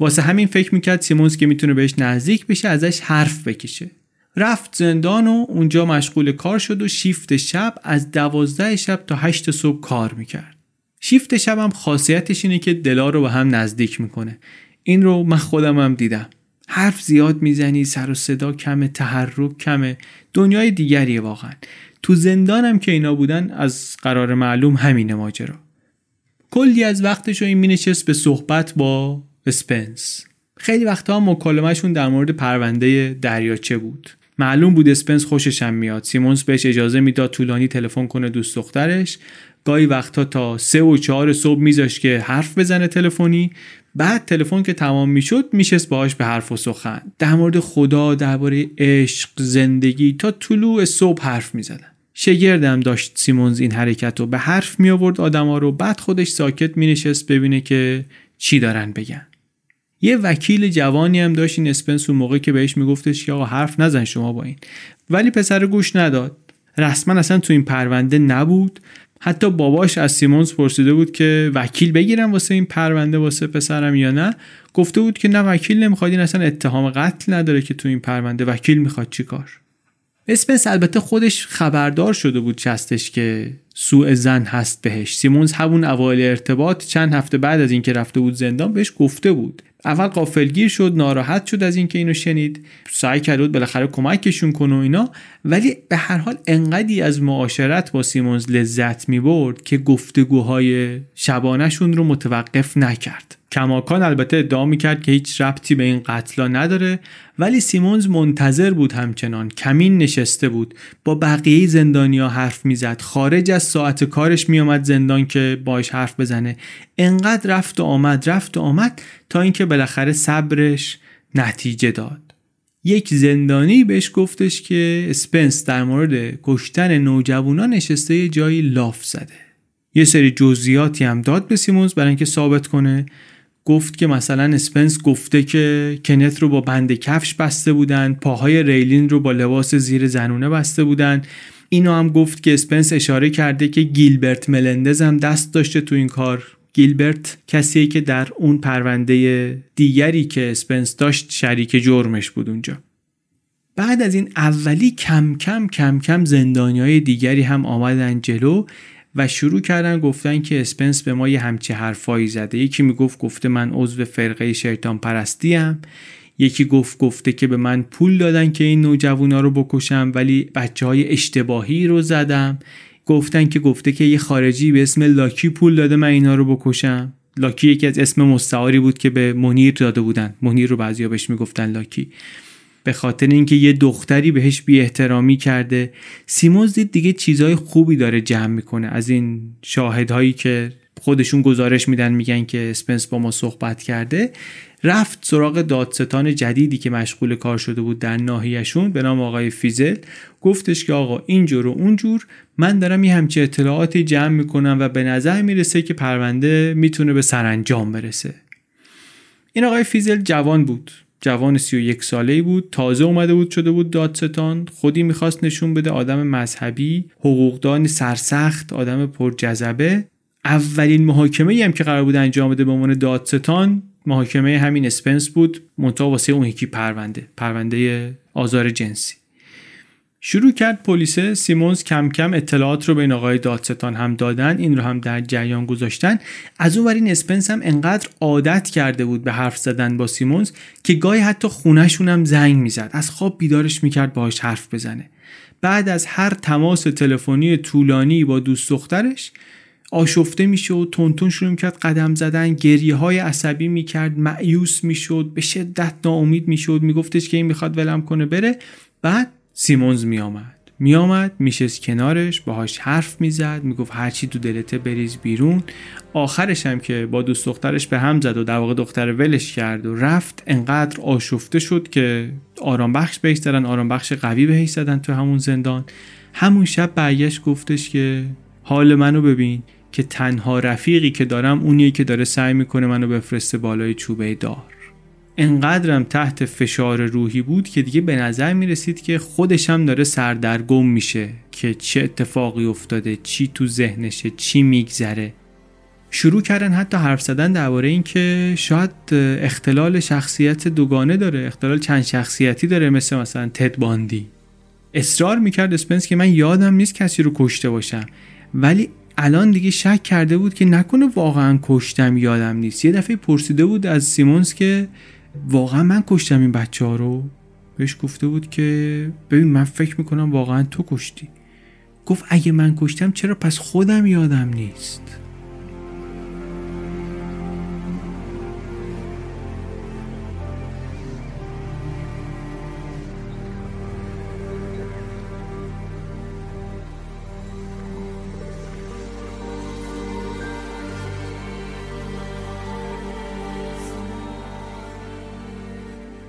واسه همین فکر می‌کرد سیمونز که می‌تونه بهش نزدیک بشه ازش حرف بکشه. رفت زندان و اونجا مشغول کار شد و شیفت شب از دوازده شب تا هشت صبح کار می‌کرد. شیفت شب هم خاصیتش اینه که دلا رو به هم نزدیک می‌کنه. این رو من خودم هم دیدم. حرف زیاد می‌زنی سر و صدا کمه تحرک کمه. دنیای دیگریه واقعا. تو زندانم که اینا بودن از قرار معلوم همینه ماجرا. کلی از وقتش رو این مینشست به صحبت با اسپنس. خیلی وقتها مکالمهشون در مورد پرونده دریاچه بود. معلوم بود اسپنس خوشش هم میاد. سیمونز بهش اجازه می‌داد طولانی تلفن کنه دوست دخترش. گاهی وقتها تا سه و چهار صبح میذاش که حرف بزنه تلفنی. بعد تلفن که تمام می‌شد میشست باهاش به حرف و سخن. در مورد خدا درباره عشق زندگی تا طلوع صبح حرف می‌زدن. شگردم داشت سیمونز این حرکت رو به حرف می آورد آدما رو. بعد خودش ساکت می نشست ببینه که چی دارن بگن. یه وکیل جوانی هم داشت این اسپنس اون موقع که بهش میگفتش که آقا حرف نزن شما با این. ولی پسر گوش نداد. رسما اصلا تو این پرونده نبود. حتی باباش از سیمونز پرسیده بود که وکیل بگیرم واسه این پرونده واسه پسرم یا نه؟ گفته بود که نه وکیل نمی‌خواد. این اصلا اتهام قتل نداره که تو این پرونده. وکیل می‌خواد چیکار اسپنس البته خودش خبردار شده بود چستش که سوء ظن هست بهش. سیمونز همون اوایل ارتباط چند هفته بعد از اینکه رفته بود زندان بهش گفته بود. اول غافلگیر شد ناراحت شد از اینکه اینو شنید. سعی کرد بود بالاخره کمکشون کنه و اینا. ولی به هر حال انقدی از معاشرت با سیمونز لذت می برد که گفتگوهای شبانهشون رو متوقف نکرد. کماکان البته ادعا می‌کرد که هیچ ربطی به این قتلا نداره. ولی سیمونز منتظر بود همچنان. کمین نشسته بود. با بقیه زندانیا حرف می‌زد. خارج از ساعت کارش میآمد زندان که باش حرف بزنه. انقدر رفت و آمد رفت و آمد تا اینکه بالاخره صبرش نتیجه داد. یک زندانی بهش گفتش که اسپنس در مورد کشتن نوجوانان نشسته یه جایی لاف زده. یه سری جزئیاتی هم داد به سیمونز برای اینکه ثابت کنه. گفت که مثلا اسپنس گفته که کنت رو با بند کفش بسته بودن پاهای ریلین رو با لباس زیر زنونه بسته بودن. اینو هم گفت که اسپنس اشاره کرده که گیلبرت ملندز هم دست داشته تو این کار. گیلبرت کسیه که در اون پرونده دیگری که اسپنس داشت شریک جرمش بود اونجا. بعد از این اولی کم کم کم کم زندانی های دیگری هم آمدن جلو و شروع کردن گفتن که اسپنس به ما یه همچی حرفایی زده. یکی می‌گفت گفته من عضو فرقه شیطان پرستی هم. یکی گفت گفته که به من پول دادن که این نوجوانا رو بکشم ولی بچه های اشتباهی رو زدم. گفتن که گفته که یه خارجی به اسم لاکی پول داده من اینا رو بکشم. لاکی یکی از اسم مستعاری بود که به منیر داده بودن. منیر رو بعضیا بهش می‌گفتن لاکی. به خاطر اینکه یه دختری بهش بی احترامی کرده سیمونز دید دیگه چیزهای خوبی داره جمع می‌کنه. از این شاهدهایی که خودشون گزارش میدن میگن که اسپنس با ما صحبت کرده. رفت سراغ دادستان جدیدی که مشغول کار شده بود در ناحیهشون به نام آقای فیزل. گفتش که آقا اینجور و اونجور من دارم یه همچه اطلاعاتی جمع می‌کنم و به نظر می‌رسه که پرونده می‌تونه به سرانجام برسه. این آقای فیزل جوان بود. جوان 31 ساله بود. تازه اومده بود شده بود دادستان. خودی می‌خواست نشون بده آدم مذهبی حقوقدان سرسخت آدم پرجذبه. اولین محاکمه هم که قرار بود انجام بده به عنوان دادستان محاکمه همین اسپنس بود منتها واسه اون یکی پرونده پرونده آزار جنسی. شروع کرد پلیس سیمونز کم کم اطلاعات رو به این آقای دادستان هم دادن این رو هم در جریان گذاشتن. از اون این اسپنس هم انقدر عادت کرده بود به حرف زدن با سیمونز که گاهی حتی خونهشون هم زنگ می‌زد. از خواب بیدارش می‌کرد باهاش حرف بزنه. بعد از هر تماس تلفنی طولانی با دوست دخترش آشفته میشه و تونتون شروع می‌کرد قدم زدن گریه های عصبی می‌کرد معیوس می‌شد به شدت ناامید می‌شد میگفتش که این می‌خواد ولم کنه بره. بعد سیمونز میآمد. میآمد میشست کنارش باهاش حرف می‌زد می‌گفت هرچی تو دلته بریز بیرون. آخرش هم که با دوست دخترش به هم زد و در واقع دختر ولش کرد و رفت انقدر آشفته شد که آرام بخش بهش زدن آرام بخش قوی بهش زدن تو همون زندان. همون شب برگشت گفتش که حال منو ببین. که تنها رفیقی که دارم اونیه که داره سعی می‌کنه منو بفرسته بالای چوبه دار. انقدرم تحت فشار روحی بود که دیگه به نظر می رسید که خودش هم داره سردرگم میشه که چه اتفاقی افتاده چی تو ذهنشه چی میگذره. شروع کردن حتی حرف زدن درباره این که شاید اختلال شخصیت دوگانه داره اختلال چند شخصیتی داره مثل مثلا تد باندی. اصرار می‌کرد اسپنس که من یادم نیست کسی رو کشته باشم. ولی الان دیگه شک کرده بود که نکنه واقعا کشتم یادم نیست. یه دفعه پرسیده بود از سیمونز که واقعا من کشتم این بچه ها رو؟ بهش گفته بود که ببین من فکر می‌کنم واقعا تو کشتی. گفت اگه من کشتم چرا پس خودم یادم نیست؟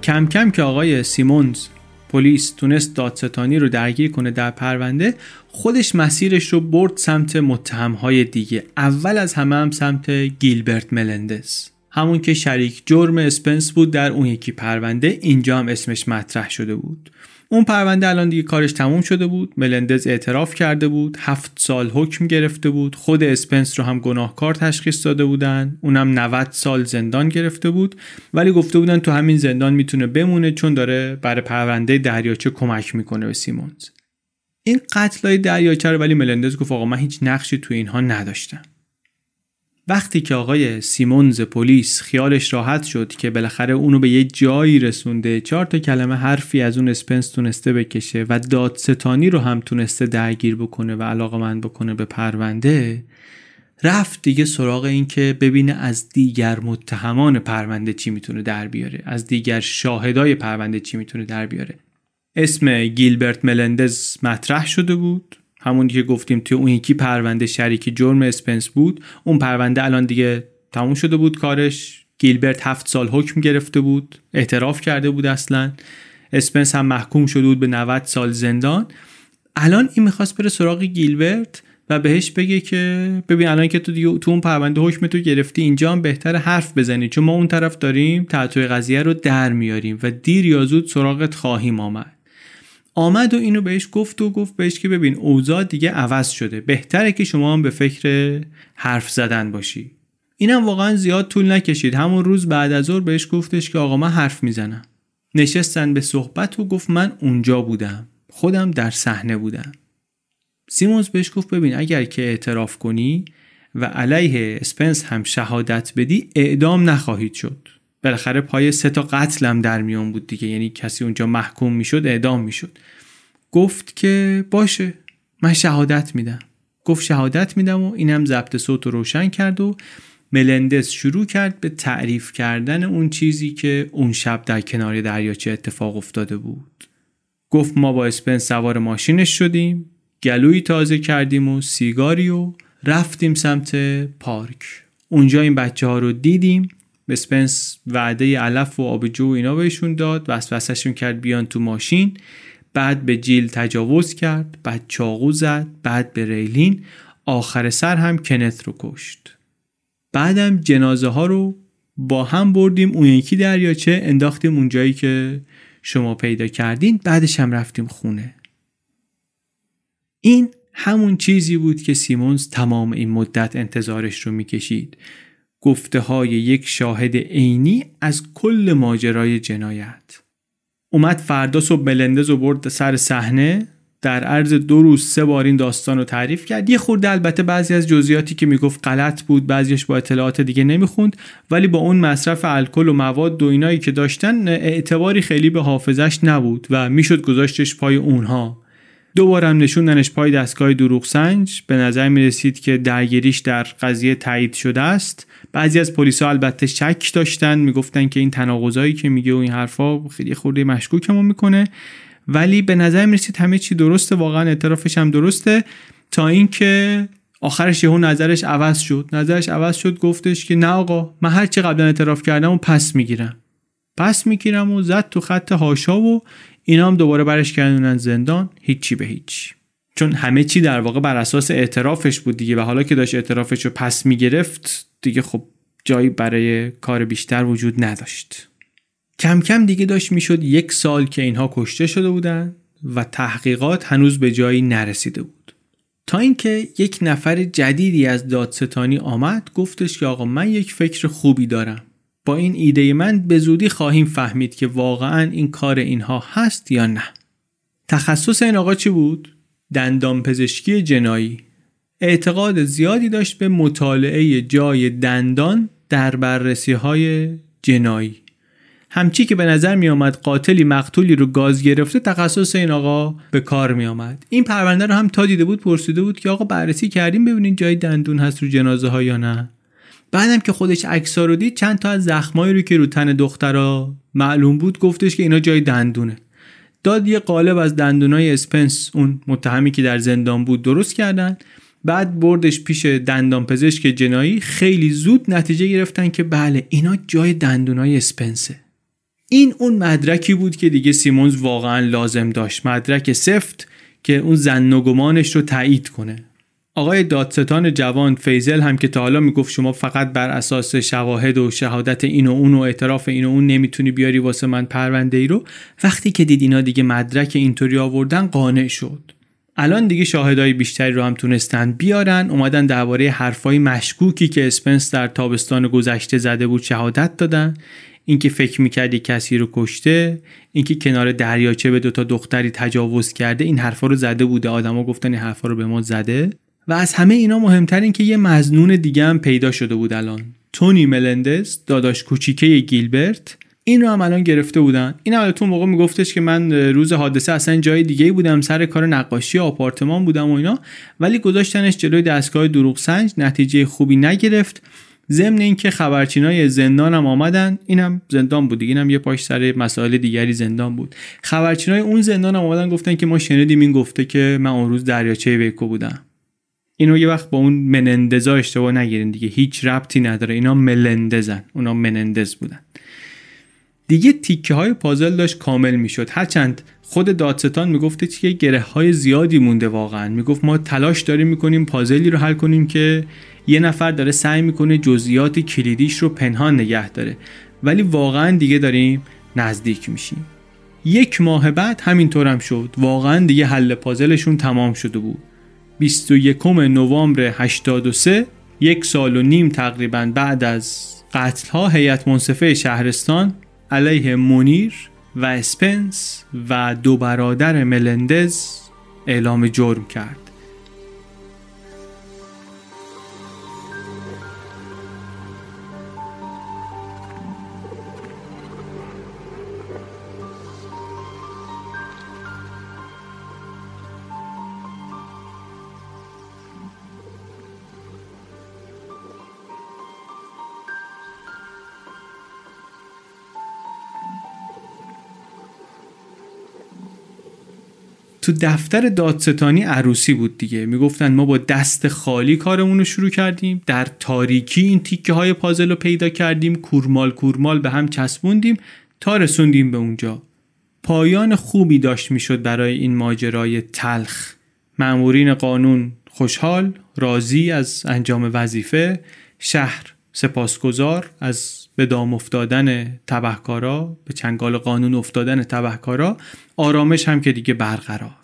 کم کم که آقای سیمونز پلیس تونست دادستانی رو درگیر کنه در پرونده خودش مسیرش رو برد سمت متهمهای دیگه. اول از همه هم سمت گیلبرت ملندز همون که شریک جرم اسپنس بود در اون یکی پرونده اینجا هم اسمش مطرح شده بود. اون پرونده الان دیگه کارش تموم شده بود. ملندز اعتراف کرده بود. هفت سال حکم گرفته بود. خود اسپنس رو هم گناهکار تشخیص داده بودن. اونم 90 سال زندان گرفته بود. ولی گفته بودن تو همین زندان می‌تونه بمونه چون داره برای پرونده دریاچه کمک می‌کنه به سیمونز. این قتلای دریاچه رو ولی ملندز گفت آقا من هیچ نقشی تو اینها نداشتم. وقتی که آقای سیمونز پلیس خیالش راحت شد که بالاخره اونو به یه جایی رسونده چهار تا کلمه حرفی از اون اسپنس تونسته بکشه و دادستانی رو هم تونسته درگیر بکنه و علاقه من بکنه به پرونده رفت دیگه سراغ این که ببینه از دیگر متهمان پرونده چی می‌تونه در بیاره از دیگر شاهدای پرونده چی می‌تونه در بیاره. اسم گیلبرت ملندز مطرح شده بود. همونی که گفتیم توی اون یکی پرونده شریک جرم اسپنس بود اون پرونده الان دیگه تموم شده بود کارش. گیلبرت هفت سال حکم گرفته بود اعتراف کرده بود اصلا. اسپنس هم محکوم شده بود به 90 سال زندان. الان این می‌خواست بره سراغ گیلبرت و بهش بگه که ببین الان که تو تو اون پرونده حکم تو گرفتی اینجا هم بهتر حرف بزنی. چون ما اون طرف داریم تعطوی قضیه رو در میاریم و دیر یا زود سراغت خواهیم آمد. آمد و اینو بهش گفت و گفت بهش که ببین اوضاع دیگه عوض شده. بهتره که شما هم به فکر حرف زدن باشی. اینم واقعا زیاد طول نکشید. همون روز بعد از ظهر بهش گفتش که آقا من حرف می‌زنم. نشستن به صحبت و گفت من اونجا بودم. خودم در صحنه بودم. سیمونز بهش گفت ببین اگر که اعتراف کنی و علیه اسپنس هم شهادت بدی اعدام نخواهید شد. بالاخره پای سه تا قتلم در میون بود دیگه. یعنی کسی اونجا محکوم می‌شد اعدام می‌شد. گفت که باشه من شهادت میدم. گفت شهادت میدم و اینم ضبط صوت رو روشن کرد و ملندس شروع کرد به تعریف کردن اون چیزی که اون شب در کنار دریاچه اتفاق افتاده بود. گفت ما با اسپنس سوار ماشینش شدیم گلویی تازه کردیم و سیگاری و رفتیم سمت پارک. اونجا این بچه ها رو دیدیم. اسپنس وعده علف و آبجو و اینا بهشون داد. وسوسهشون کرد بیان تو ماشین. بعد به جیل تجاوز کرد بعد چاقو زد بعد به ریلین. آخر سر هم کنت رو کشت. بعدم جنازه ها رو با هم بردیم اون یکی دریاچه انداختیم اونجایی که شما پیدا کردین. بعدش هم رفتیم خونه. این همون چیزی بود که سیمونز تمام این مدت انتظارش رو می‌کشید. گفته های یک شاهد عینی از کل ماجرای جنایت. اومد فردا صبح ملندز و برد سر صحنه در عرض دو روز سه بار این داستان رو تعریف کرد. یه خورده البته بعضی از جزئیاتی که می‌گفت غلط بود بعضیش با اطلاعات دیگه نمی‌خوند ولی با اون مصرف الکل و مواد و اینایی که داشتن اعتباری خیلی به حافظش نبود و می‌شد گذاشتش پای اونها. دوبارم نشوندنش پای دستگاه دروغ سنج. به نظر می رسید که درگیریش در قضیه تایید شده است. بعضی از پلیسا البته شک داشتن می‌گفتن که این تناقضایی که میگه و این حرفا خیلی خورده مشکوکمون می‌کنه. ولی به نظر می رسید همه چی درسته واقعا اعترافش هم درسته. تا اینکه آخرش یهو نظرش عوض شد. نظرش عوض شد گفتش که نه آقا من هر چی قبلا اعتراف کردم و پس می‌گیرم. پس می‌گیرم و زد تو خط هاشا و اینا هم دوباره برش کردونن زندان هیچی به هیچ. چون همه چی در واقع بر اساس اعترافش بود دیگه و حالا که داشت اعترافش رو پس می‌گرفت دیگه خب جایی برای کار بیشتر وجود نداشت. کم کم دیگه داشت می‌شد یک سال که اینها کشته شده بودن و تحقیقات هنوز به جایی نرسیده بود. تا اینکه یک نفر جدیدی از دادستانی آمد گفتش که آقا من یک فکر خوبی دارم. با این ایده من به زودی خواهیم فهمید که واقعا این کار اینها هست یا نه. تخصص این آقا چی بود؟ دندان پزشکی جنایی. اعتقاد زیادی داشت به مطالعه جای دندان در بررسی های جنایی. همچی که به نظر می آمد قاتلی مقتولی رو گاز گرفته تخصص این آقا به کار می آمد این پرونده رو هم تا دیده بود پرسیده بود که آقا بررسی کردیم ببینید جای دندون هست رو جنازه ها یا نه. بعدم که خودش عکسا رو دید چند تا از زخمایی رو که رو تن دخترا معلوم بود گفتش که اینا جای دندونه. داد یه قالب از دندونای اسپنس اون متهمی که در زندان بود درست کردن. بعد بردش پیش دندان پزشک جنایی. خیلی زود نتیجه گرفتن که بله اینا جای دندونای اسپنسه. این اون مدرکی بود که دیگه سیمونز واقعا لازم داشت. مدرک سفت که اون ظن و گمانش رو تایید کنه. آقای دادستان جوان فیزل هم که تا حالا می‌گفت شما فقط بر اساس شواهد و شهادت این و اون و اعتراف این و اون نمی‌تونی بیاری واسه من پرونده ای رو وقتی که دید اینا دیگه مدرک اینطوری آوردن قانع شد. الان دیگه شاهدای بیشتری رو هم تونستن بیارن. اومدن درباره حرفای مشکوکی که اسپنس در تابستان گذشته زده بود شهادت دادن. اینکه فکر می‌کردی کسی رو کشته اینکه کنار دریاچه به دوتا دختری تجاوز کرده این حرفا رو زده بوده. آدما گفتن این حرفا رو به ما زده. و از همه اینا مهمتر این که یه مزنون دیگه هم پیدا شده بود الان. تونی ملندز داداش کوچیکه گیلبرت این رو هم الان گرفته بودن. این تو موقع میگفتش که من روز حادثه اصلا جای دیگه بودم سر کار نقاشی آپارتمان بودم و اینا. ولی گذاشتنش جلوی دستگاه دروغ سنج نتیجه خوبی نگرفت. ضمن اینکه خبرچینای زندان هم آمدن. اینم زندان بود اینم یه پاش سر مسائل دیگری زندان بود. خبرچینای اون زندان هم آمدن گفتن که ما شنیدیم این گفته که من اون روز دریاچه بیکو بودم. اینو یه وقت با اون منندزا اشتباه نگیرین دیگه. هیچ ربطی نداره. اینا ملندزن. اونا منندز بودن. دیگه تیکه های پازل داشت کامل می‌شد. هرچند خود دادستان می‌گفته که گره های زیادی مونده واقعا. می‌گفت ما تلاش داریم می‌کنیم پازلی رو حل کنیم که یه نفر داره سعی می‌کنه جزئیات کلیدیش رو پنهان نگه داره. ولی واقعا دیگه داریم نزدیک میشیم. یک ماه بعد همینطور هم شد. واقعا دیگه حل پازلشون تمام شده بود. 21 نوامبر 83 یک سال و نیم تقریبا بعد از قتل ها هیئت منصفه شهرستان علیه مونیر و اسپنس و دو برادر ملندز اعلام جرم کرد. تو دفتر دادستانی عروسی بود دیگه. می‌گفتن ما با دست خالی کارمون رو شروع کردیم. در تاریکی این تیکه های پازل رو پیدا کردیم. کورمال کورمال به هم چسبوندیم تا رسوندیم به اونجا. پایان خوبی داشت می‌شد برای این ماجرای تلخ. مأمورین قانون خوشحال راضی از انجام وظیفه. شهر سپاسگزار از به دام افتادن تبهکارا به چنگال قانون افتادن تبهکارا آرامش هم که دیگه برقرار.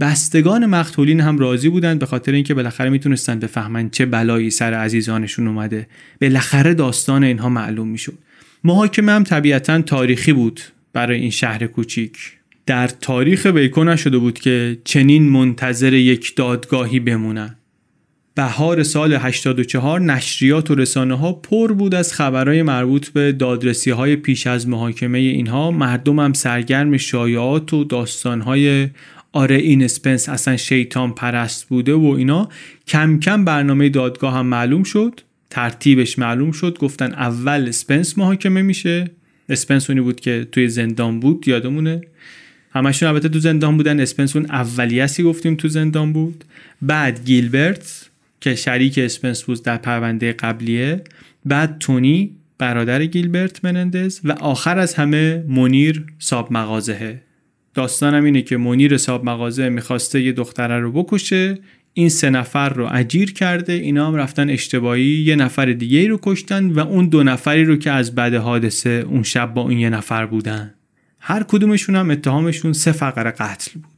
بستگان مقتولین هم راضی بودند به خاطر اینکه بالاخره می‌تونستن بفهمن چه بلایی سر عزیزانشون اومده. بالاخره داستان اینها معلوم می‌شد. محاکمه هم طبیعتا تاریخی بود برای این شهر کوچیک. در تاریخ بیکو نشده بود که چنین منتظر یک دادگاهی بمونن. بهار سال 84 نشریات و رسانه ها پر بود از خبرهای مربوط به دادرسی های پیش از محاکمه اینها. مردم هم سرگرم شایعات و داستان های آره این اسپنس اصلا شیطان پرست بوده و اینا. کم کم برنامه دادگاه هم معلوم شد ترتیبش معلوم شد. گفتن اول اسپنس محاکمه میشه. اسپنس اونی بود که توی زندان بود یادمونه. همشون البته تو زندان بودن اسپنس اون گفتیم تو زندان بود. بعد گیلبرت که شریک اسپنس بود در پرونده قبلیه. بعد تونی برادر گیلبرت ملندز و آخر از همه منیر صاحاب مغازهه داستانم اینه که منیر ساب مغازه می‌خواسته یه دختره رو بکشه. این سه نفر رو اجیر کرده. اینا هم رفتن اشتباهی. یه نفر دیگه رو کشتن و اون دو نفری رو که از بعد حادثه اون شب با اون یه نفر بودن. هر کدومشون هم اتهامشون سه فقره قتل بود.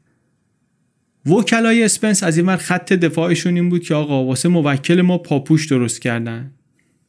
وکلای اسپنس از این ور خط دفاعشون این بود که آقا واسه موکل ما پاپوش درست کردن.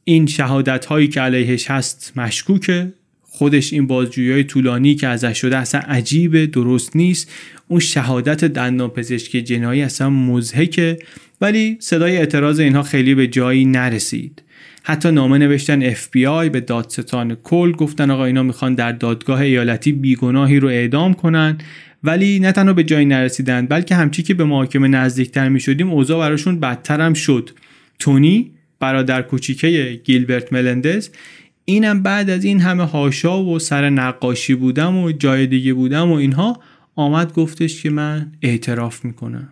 این شهادت هایی که علیهش هست مشکوکه. خودش این بازجویی طولانی که ازش شده اصلا عجیبه درست نیست. اون شهادت دندان پزشکی جنایی اصلا مزهکه ولی صدای اعتراض اینها خیلی به جایی نرسید. حتی نامه نوشتن FBI به دادستان کل گفتن آقا اینا می‌خوان در دادگاه ایالتی بیگناهی رو اعدام کنن. ولی نه تنها به جایی نرسیدند بلکه همچی که به محاکمه نزدیکتر می شدیم اوضاع براشون بدتر هم شد. تونی برادر کوچیکه گیلبرت ملندز اینم بعد از این همه هاشا و سر نقاشی بودم و جای دیگه بودم و اینها آمد گفتش که من اعتراف می‌کنم.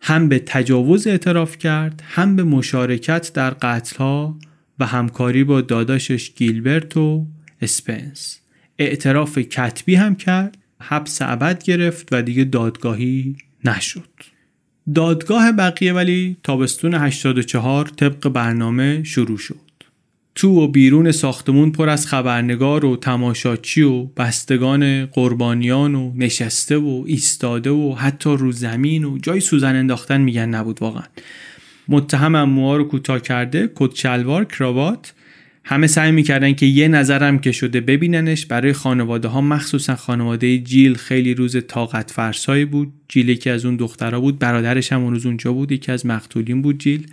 هم به تجاوز اعتراف کرد هم به مشارکت در قتل ها و همکاری با داداشش گیلبرت و اسپنس. اعتراف کتبی هم کرد. حبس ابد گرفت و دیگه دادگاهی نشد. دادگاه بقیه ولی تابستون 84 طبق برنامه شروع شد. تو و بیرون ساختمون پر از خبرنگار و تماشاچی و بستگان قربانیان و نشسته و ایستاده و حتی رو زمین و جای سوزن انداختن میگن نبود واقعا. متهم موها رو کوتاه کرده کت شلوار کراوات همه سعی می‌کردن که یه نظرم که شده ببیننش برای خانواده ها مخصوصا خانواده جیل خیلی روز طاقت فرسایی بود. جیل یکی از اون دخترها بود برادرش هم اون روز اونجا بود یکی از مقتولین بود جیل.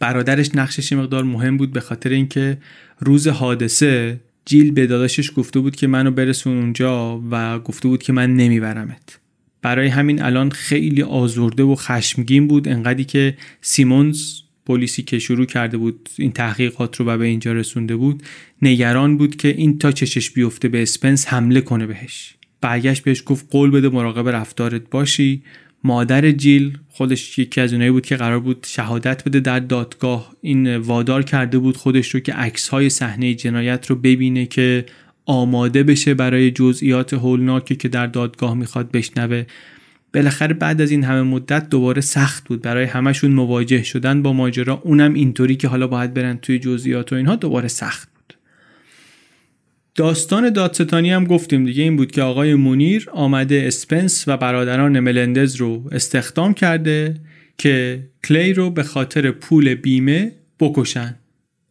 برادرش نقشش مقدار مهم بود به خاطر اینکه روز حادثه جیل به داداشش گفته بود که منو برسون اونجا و گفته بود که من نمیبرمت. برای همین الان خیلی آزرده و خشمگین بود. انقدری که سیمونز پلیسی که شروع کرده بود این تحقیقات رو و به اینجا رسونده بود نگران بود که این تا چشش بیفته به اسپنس حمله کنه بهش. برگشت بهش گفت قول بده مراقب رفتارت باشی. مادر جیل خودش یکی از اونایی بود که قرار بود شهادت بده در دادگاه. این وادار کرده بود خودش رو که عکس های صحنه جنایت رو ببینه که آماده بشه برای جزئیات هولناکی که در دادگاه می‌خواد بشنوه. بالاخره بعد از این همه مدت دوباره سخت بود. برای همشون مواجه شدن با ماجرا اونم اینطوری که حالا باید برن توی جزئیات و اینها دوباره سخت بود. داستان دادستانی هم گفتیم دیگه. این بود که آقای مونیر آمده اسپنس و برادران ملندز رو استخدام کرده که کلی رو به خاطر پول بیمه بکشن.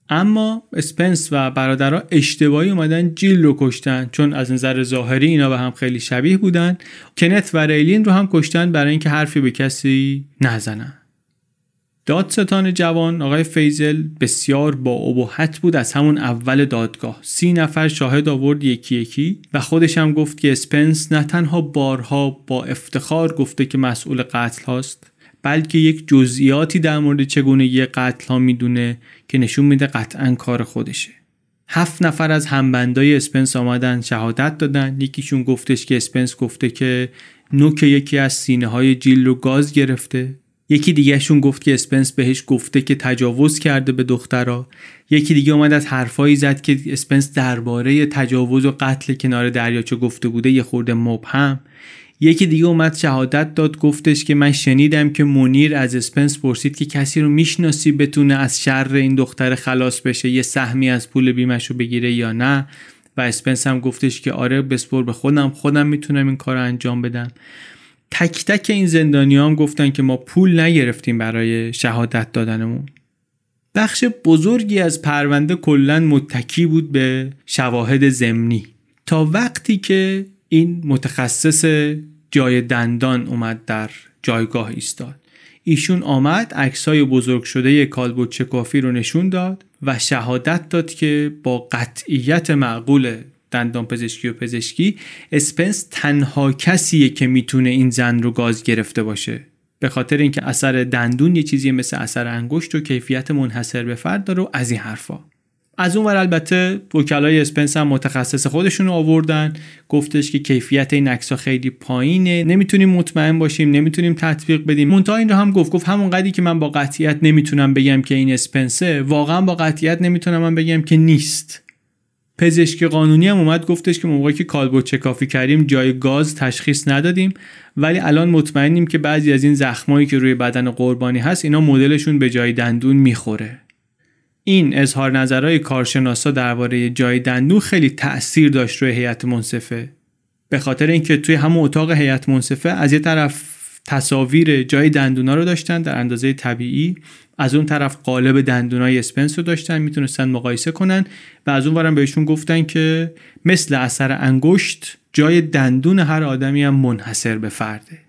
اما اسپنس و برادرها اشتباهی اومدن جیل رو کشتن چون از نظر ظاهری اینا به هم خیلی شبیه بودن. کنت و ریلین رو هم کشتن برای اینکه حرفی به کسی نزنن. دادستان جوان آقای فیزل بسیار با ابهت بود از همون اول دادگاه. سی نفر شاهد آورد یکی یکی و خودش هم گفت که اسپنس نه تنها بارها با افتخار گفته که مسئول قتل هاست بلکه یک جزئیاتی در مورد چگونگی قتل ها می‌دونه که نشون میده قطعا کار خودشه. هفت نفر از همبندای اسپنس آمدن شهادت دادن. یکیشون گفتش که اسپنس گفته که نوک یکی از سینه های جیل رو گاز گرفته. یکی دیگهشون گفت که اسپنس بهش گفته که تجاوز کرده به دخترها یکی دیگه اومد از حرفایی زد که اسپنس درباره تجاوز و قتل کنار دریاچه گفته بوده یه خورده مبهم. یکی دیگه اومد شهادت داد گفتش که من شنیدم که مونیر از اسپنس پرسید که کسی رو می‌شناسی بتونه از شر این دختر خلاص بشه یه سهمی از پول بیمش رو بگیره یا نه؟ و اسپنس هم گفتش که آره بسپر به خودم خودم می‌تونم این کار رو انجام بدم. تک تک این زندانی هم گفتن که ما پول نگرفتیم برای شهادت دادنمون. بخش بزرگی از پرونده کلا متکی بود به شواهد ضمنی. تا وقتی که این متخصص جای دندان اومد در جایگاه ایستاد. ایشون آمد عکسای بزرگ شده کالبوت چکافی رو نشون داد و شهادت داد که با قطعیت معقول دندان پزشکی و پزشکی اسپنس تنها کسیه که می‌تونه این زن رو گاز گرفته باشه. به خاطر اینکه اثر دندون یه چیزی مثل اثر انگشت و کیفیت منحصر به فرد داره و از این حرفا. از اون ور البته وکلای اسپنس هم متخصص خودشون رو آوردن. گفتش که کیفیت این عکس خیلی پایینه. نمی‌تونیم مطمئن باشیم نمی‌تونیم تطبیق بدیم. مونتا این رو هم گفت. گفت همون قدری که من با قطعیت نمی‌تونم بگم که این اسپنسه واقعا با قطعیت نمی‌تونم من بگم که نیست. پزشک قانونی هم اومد گفتش که موقعی که کالبوت چکافی کردیم جای گاز تشخیص ندادیم. ولی الان مطمئنیم که بعضی از این زخمایی که روی بدن قربانی هست اینا مدلشون به جای دندون می‌خوره. این اظهار نظرهای کارشناسا درباره جای دندون خیلی تاثیر داشت روی هیئت منصفه. به خاطر اینکه توی همون اتاق هیئت منصفه از یه طرف تصاویر جای دندونا رو داشتن در اندازه طبیعی از اون طرف قالب دندونای اسپنس رو داشتن می‌تونستن مقایسه کنن و از اون ورم بهشون گفتن که مثل اثر انگشت جای دندون هر آدمی هم منحصر به فرده.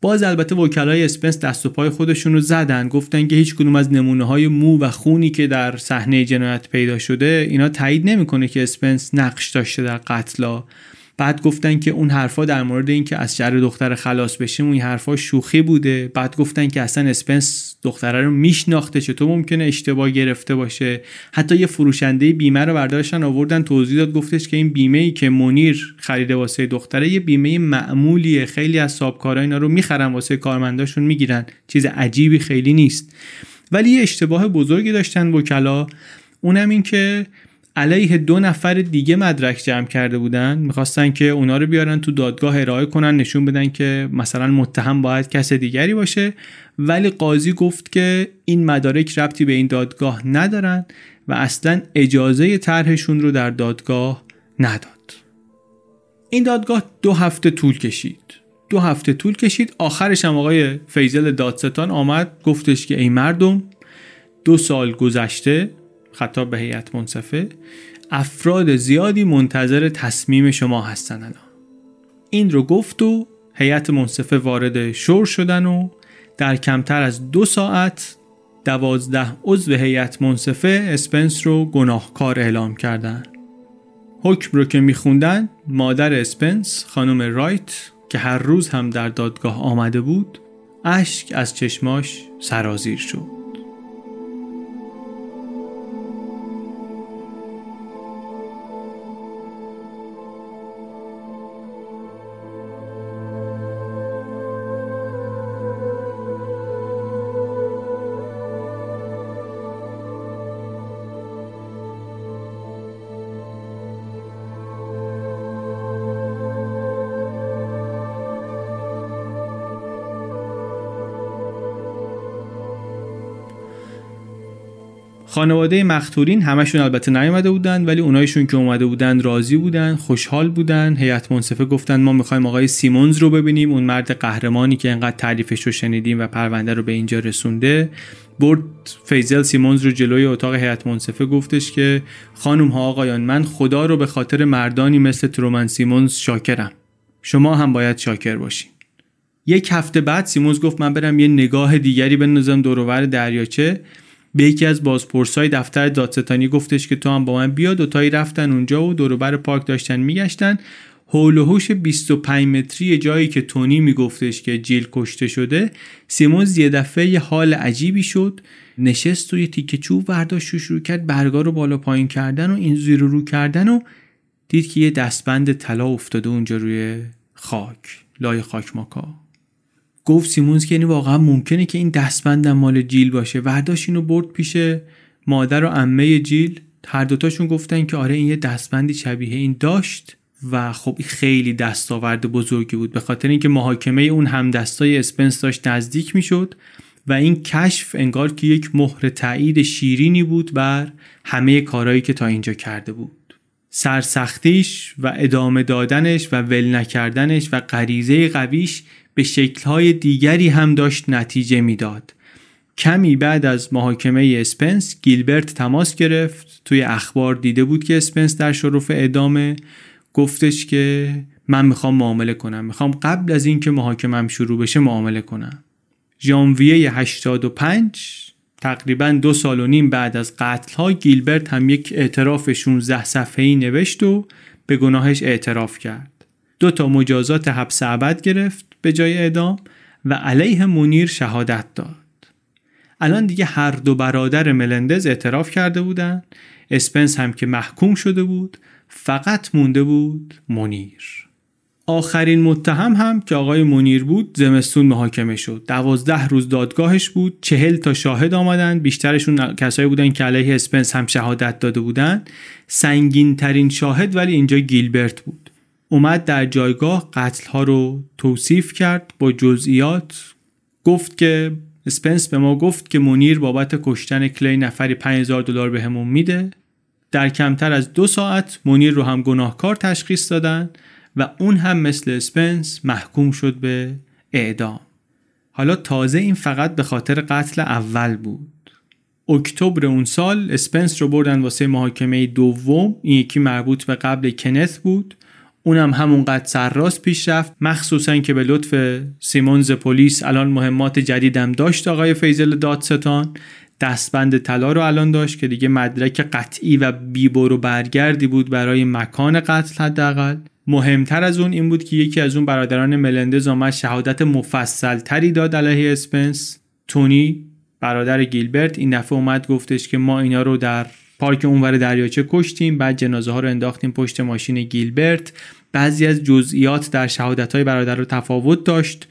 باز البته وکلای اسپنس دست و پای خودشون رو زدن. گفتن که هیچ کدوم از نمونه های مو و خونی که در صحنه جنایت پیدا شده اینا تایید نمی‌کنه که اسپنس نقش داشته در قتلا بعد گفتن که اون حرفا در مورد اینکه از شر دختر خلاص بشیم اون حرفا شوخی بوده. بعد گفتن که اصلا اسپنس دختره رو میشناخته چطور ممکنه اشتباه گرفته باشه؟ حتی یه فروشنده بیمه رو برداشتن آوردن توضیح داد گفتش که این بیمه ای که منیر خریده واسه دختره یه بیمه معمولیه. خیلی از صابکارا اینا رو می‌خرن واسه کارمنداشون می‌گیرن. چیز عجیبی خیلی نیست. ولی یه اشتباه بزرگی داشتن وکلا. اونم این که علیه دو نفر دیگه مدرک جمع کرده بودن. می‌خواستن که اونا رو بیارن تو دادگاه ارائه کنن نشون بدن که مثلا متهم باید کس دیگری باشه. ولی قاضی گفت که این مدارک ربطی به این دادگاه ندارن و اصلا اجازه طرحشون رو در دادگاه نداد. این دادگاه دو هفته طول کشید. دو هفته طول کشید. آخرش هم آقای فیزل دادستان آمد گفتش که ای مردم دو سال گذشته خطاب به هیئت منصفه افراد زیادی منتظر تصمیم شما هستن الان. این رو گفت و هیئت منصفه وارد شور شدن و در کمتر از دو ساعت دوازده عضو هیئت منصفه اسپنس رو گناهکار اعلام کردن. حکم رو که میخوندن مادر اسپنس خانم رایت که هر روز هم در دادگاه آمده بود اشک از چشماش سرازیر شد. خانواده مختورین همشون البته نیومده بودن ولی اونایشون که اومده بودن راضی بودن خوشحال بودن. هیئت منصفه گفتن ما می‌خوایم آقای سیمونز رو ببینیم اون مرد قهرمانی که انقدر تعریفش رو شنیدیم و پرونده رو به اینجا رسونده. برد فیزل سیمونز رو جلوی اتاق هیئت منصفه گفتش که خانم ها آقایان من خدا رو به خاطر مردانی مثل ترومن سیمونز شاکرم. شما هم باید شاکر باشین. یک هفته بعد سیمونز گفت من برم یه نگاه دیگری بندازم دورور دریاچه. به یکی از بازپرسای دفتر دادستانی گفتش که تو هم با من بیا. دوتایی رفتن اونجا و دوروبر پارک داشتن میگشتن. حول و حوش 25 متری جایی که تونی میگفتش که جیل کشته شده سیمونز یه دفعه یه حال عجیبی شد. نشست یه تیکه چوب برداشت و شروع کرد برگا رو بالا پایین کردن و این زیر رو کردن و دید که یه دستبند طلا افتاده اونجا روی خاک لای خاک ماکا. گفت سیمونز که یعنی واقعا ممکنه که این دستبند مال جیل باشه. ورداش اینو برد پیش مادر و عمه جیل. هر دوتاشون گفتن که آره این یه دستبندی شبیه این داشت و خب خیلی دستاورد بزرگی بود. به خاطر اینکه محاکمه اون هم دستای اسپنس داشت نزدیک می‌شد و این کشف انگار که یک مهر تایید شیرینی بود بر همه کارهایی که تا اینجا کرده بود. سرسختیش و ادامه دادنش و ول نکردنش و غریزه قویش به شکلهای دیگری هم داشت نتیجه می‌داد. کمی بعد از محاکمه اسپنس گیلبرت تماس گرفت. توی اخبار دیده بود که اسپنس در شرف اعدامه. گفتش که من می‌خوام معامله کنم. می‌خوام قبل از اینکه محاکمم شروع بشه معامله کنم. ژانویه 85 تقریبا دو سال و نیم بعد از قتل ها گیلبرت هم یک اعتراف 16 صفحه‌ای نوشت و به گناهش اعتراف کرد. دو تا مجازات حبس ابد گرفت. به جای اعدام و علیه مونیر شهادت داد. الان دیگه هر دو برادر ملندز اعتراف کرده بودن. اسپنس هم که محکوم شده بود فقط مونده بود مونیر آخرین متهم هم که آقای منیر بود زمستون محاکمه شد. دوازده روز دادگاهش بود چهل تا شاهد آمدن. بیشترشون کسایی بودن که علیه اسپنس هم شهادت داده بودن. سنگین ترین شاهد ولی اینجا گیلبرت بود. اومد در جایگاه قتل ها رو توصیف کرد با جزئیات. گفت که اسپنس به ما گفت که منیر بابت کشتن کلی نفری 5000 دلار بهمون میده. در کمتر از دو ساعت منیر رو هم گناهکار تشخیص دادن و اون هم مثل اسپنس محکوم شد به اعدام. حالا تازه این فقط به خاطر قتل اول بود. اکتبر اون سال اسپنس رو بردن واسه محاکمه دوم. این یکی مربوط به قتل کنت بود. اونم همونقدر سرراست پیش رفت. مخصوصا که به لطف سیمونز پلیس الان مهمات جدیدم داشت آقای فیزل دادستان. دستبند طلا رو الان داشت که دیگه مدرک قطعی و بی‌برو برگردی بود برای مکان قتل حداقل. مهمتر از اون این بود که یکی از اون برادران ملندز آمد شهادت مفصل تری داد علیه اسپنس. تونی برادر گیلبرت این دفعه اومد گفتش که ما اینا رو در پارک اونور دریاچه کشتیم بعد جنازه ها رو انداختیم پشت ماشین گیلبرت. بعضی از جزئیات در شهادت های برادر رو تفاوت داشت.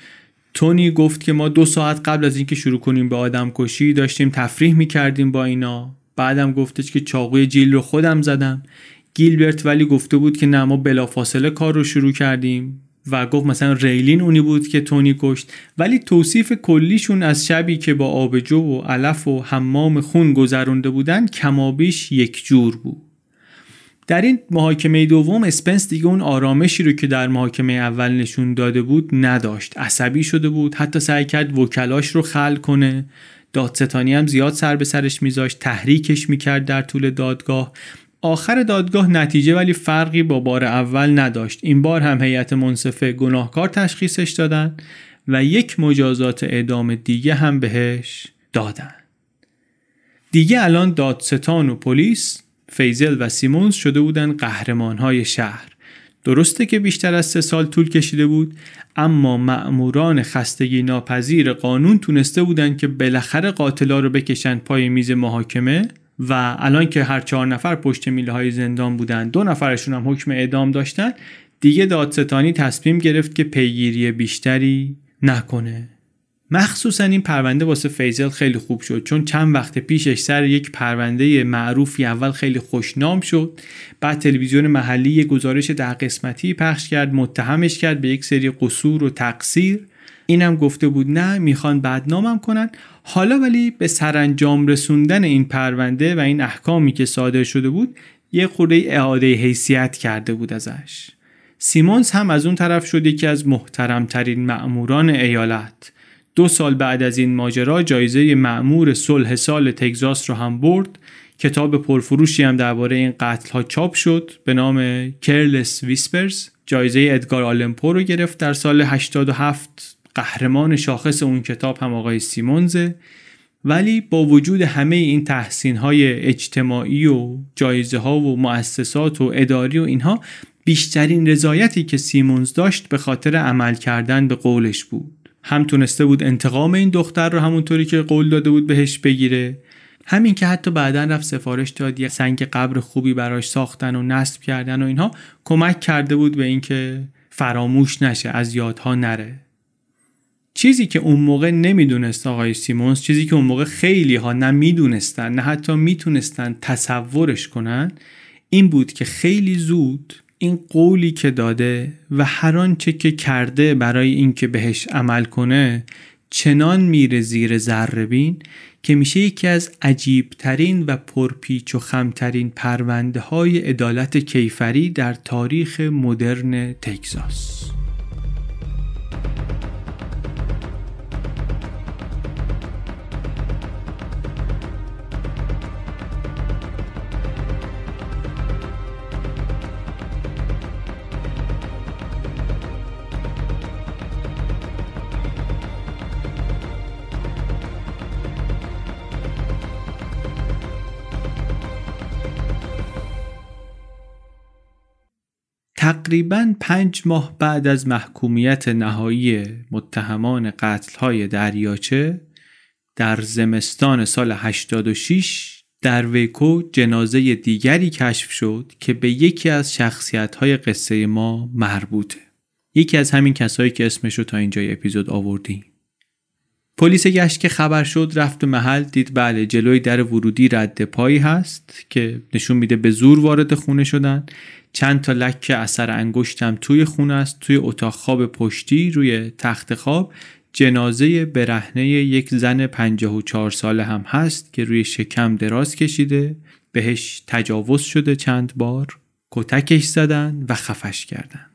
تونی گفت که ما دو ساعت قبل از اینکه شروع کنیم به آدم کشی داشتیم تفریح می‌کردیم با اینا. بعدم گفتش که چاقوی جیل رو خودم زدم. گیلبرت ولی گفته بود که نه ما بلافاصله کار رو شروع کردیم. و گفت مثلا ریلین اونی بود که تونی کشت. ولی توصیف کلیشون از شبی که با آبجو و علف و حمام خون گذرونده بودن کمابیش یک جور بود. در این محاکمه دوم اسپنس دیگه اون آرامشی رو که در محاکمه اول نشون داده بود نداشت. عصبی شده بود حتی سعی کرد وکلاش رو خلع کنه. دادستانی هم زیاد سر به سرش میذاشت تحریکش می‌کرد در طول دادگاه. آخر دادگاه نتیجه ولی فرقی با بار اول نداشت. این بار هم هیئت منصفه گناهکار تشخیصش دادن و یک مجازات اعدام دیگه هم بهش دادن. دیگه الان دادستان و پلیس فیزل و سیمونز شده بودن قهرمان های شهر. درسته که بیشتر از سه سال طول کشیده بود اما مأموران خستگی ناپذیر قانون تونسته بودن که بالاخره قاتلا رو بکشن پای میز محاکمه. و الان که هر چهار نفر پشت میله های زندان بودن دو نفرشون هم حکم اعدام داشتن دیگه دادستانی تصمیم گرفت که پیگیری بیشتری نکنه. مخصوصا این پرونده واسه فیزل خیلی خوب شد چون چند وقت پیشش سر یک پرونده معروفی اول خیلی خوشنام شد. بعد تلویزیون محلی یه گزارش در قسمتی پخش کرد متهمش کرد به یک سری قصور و تقصیر. اینم گفته بود نه می‌خوان بدنامم کنن. حالا ولی به سرانجام رسوندن این پرونده و این احکامی که صادر شده بود یه خورده اعاده حیثیت کرده بود ازش. سیمونز هم از اون طرف شد یکی از محترمترین مأموران ایالت. دو سال بعد از این ماجرا جایزه معمور صلح سال تگزاس رو هم برد. کتاب پرفروشی هم درباره این قتل ها چاپ شد به نام کرلس ویسپرز جایزه ادگار آلمپو رو گرفت در سال 87 قهرمان شاخص اون کتاب هم آقای سیمونزه. ولی با وجود همه این تحسین های اجتماعی و جایزه ها و مؤسسات و اداری و اینها بیشترین رضایتی که سیمونز داشت به خاطر عمل کردن به قولش بود. هم تونسته بود انتقام این دختر رو همونطوری که قول داده بود بهش بگیره. همین که حتی بعدا رفت سفارش داد یه سنگ قبر خوبی براش ساختن و نصب کردن و اینها کمک کرده بود به اینکه فراموش نشه از یادها نره. چیزی که اون موقع نمی‌دونست آقای سیمونز چیزی که اون موقع خیلی ها نه نه حتی می‌تونستن تصورش کنن این بود که خیلی زود این قولی که داده و هر آنچه که کرده برای اینکه بهش عمل کنه چنان میره زیر ذربین که میشه یکی از عجیبترین و پرپیچ و خمترین پرونده های عدالت کیفری در تاریخ مدرن تگزاس. تقریبا پنج ماه بعد از محکومیت نهایی متهمان های دریاچه در زمستان سال 86 در ویکو جنازه دیگری کشف شد که به یکی از شخصیت های قصه ما مربوطه. یکی از همین کسایی که اسمش رو تا اینجای اپیزود آوردیم. پلیس گشت که خبر شد رفت به محل دید بله جلوی در ورودی رد پایی هست که نشون میده به زور وارد خونه شدن چند تا لک اثر انگشتم توی خونه است توی اتاق خواب پشتی روی تخت خواب. جنازه برهنه یک زن 54 ساله هم هست که روی شکم دراز کشیده. بهش تجاوز شده چند بار. کتکش زدن و خفش کردن.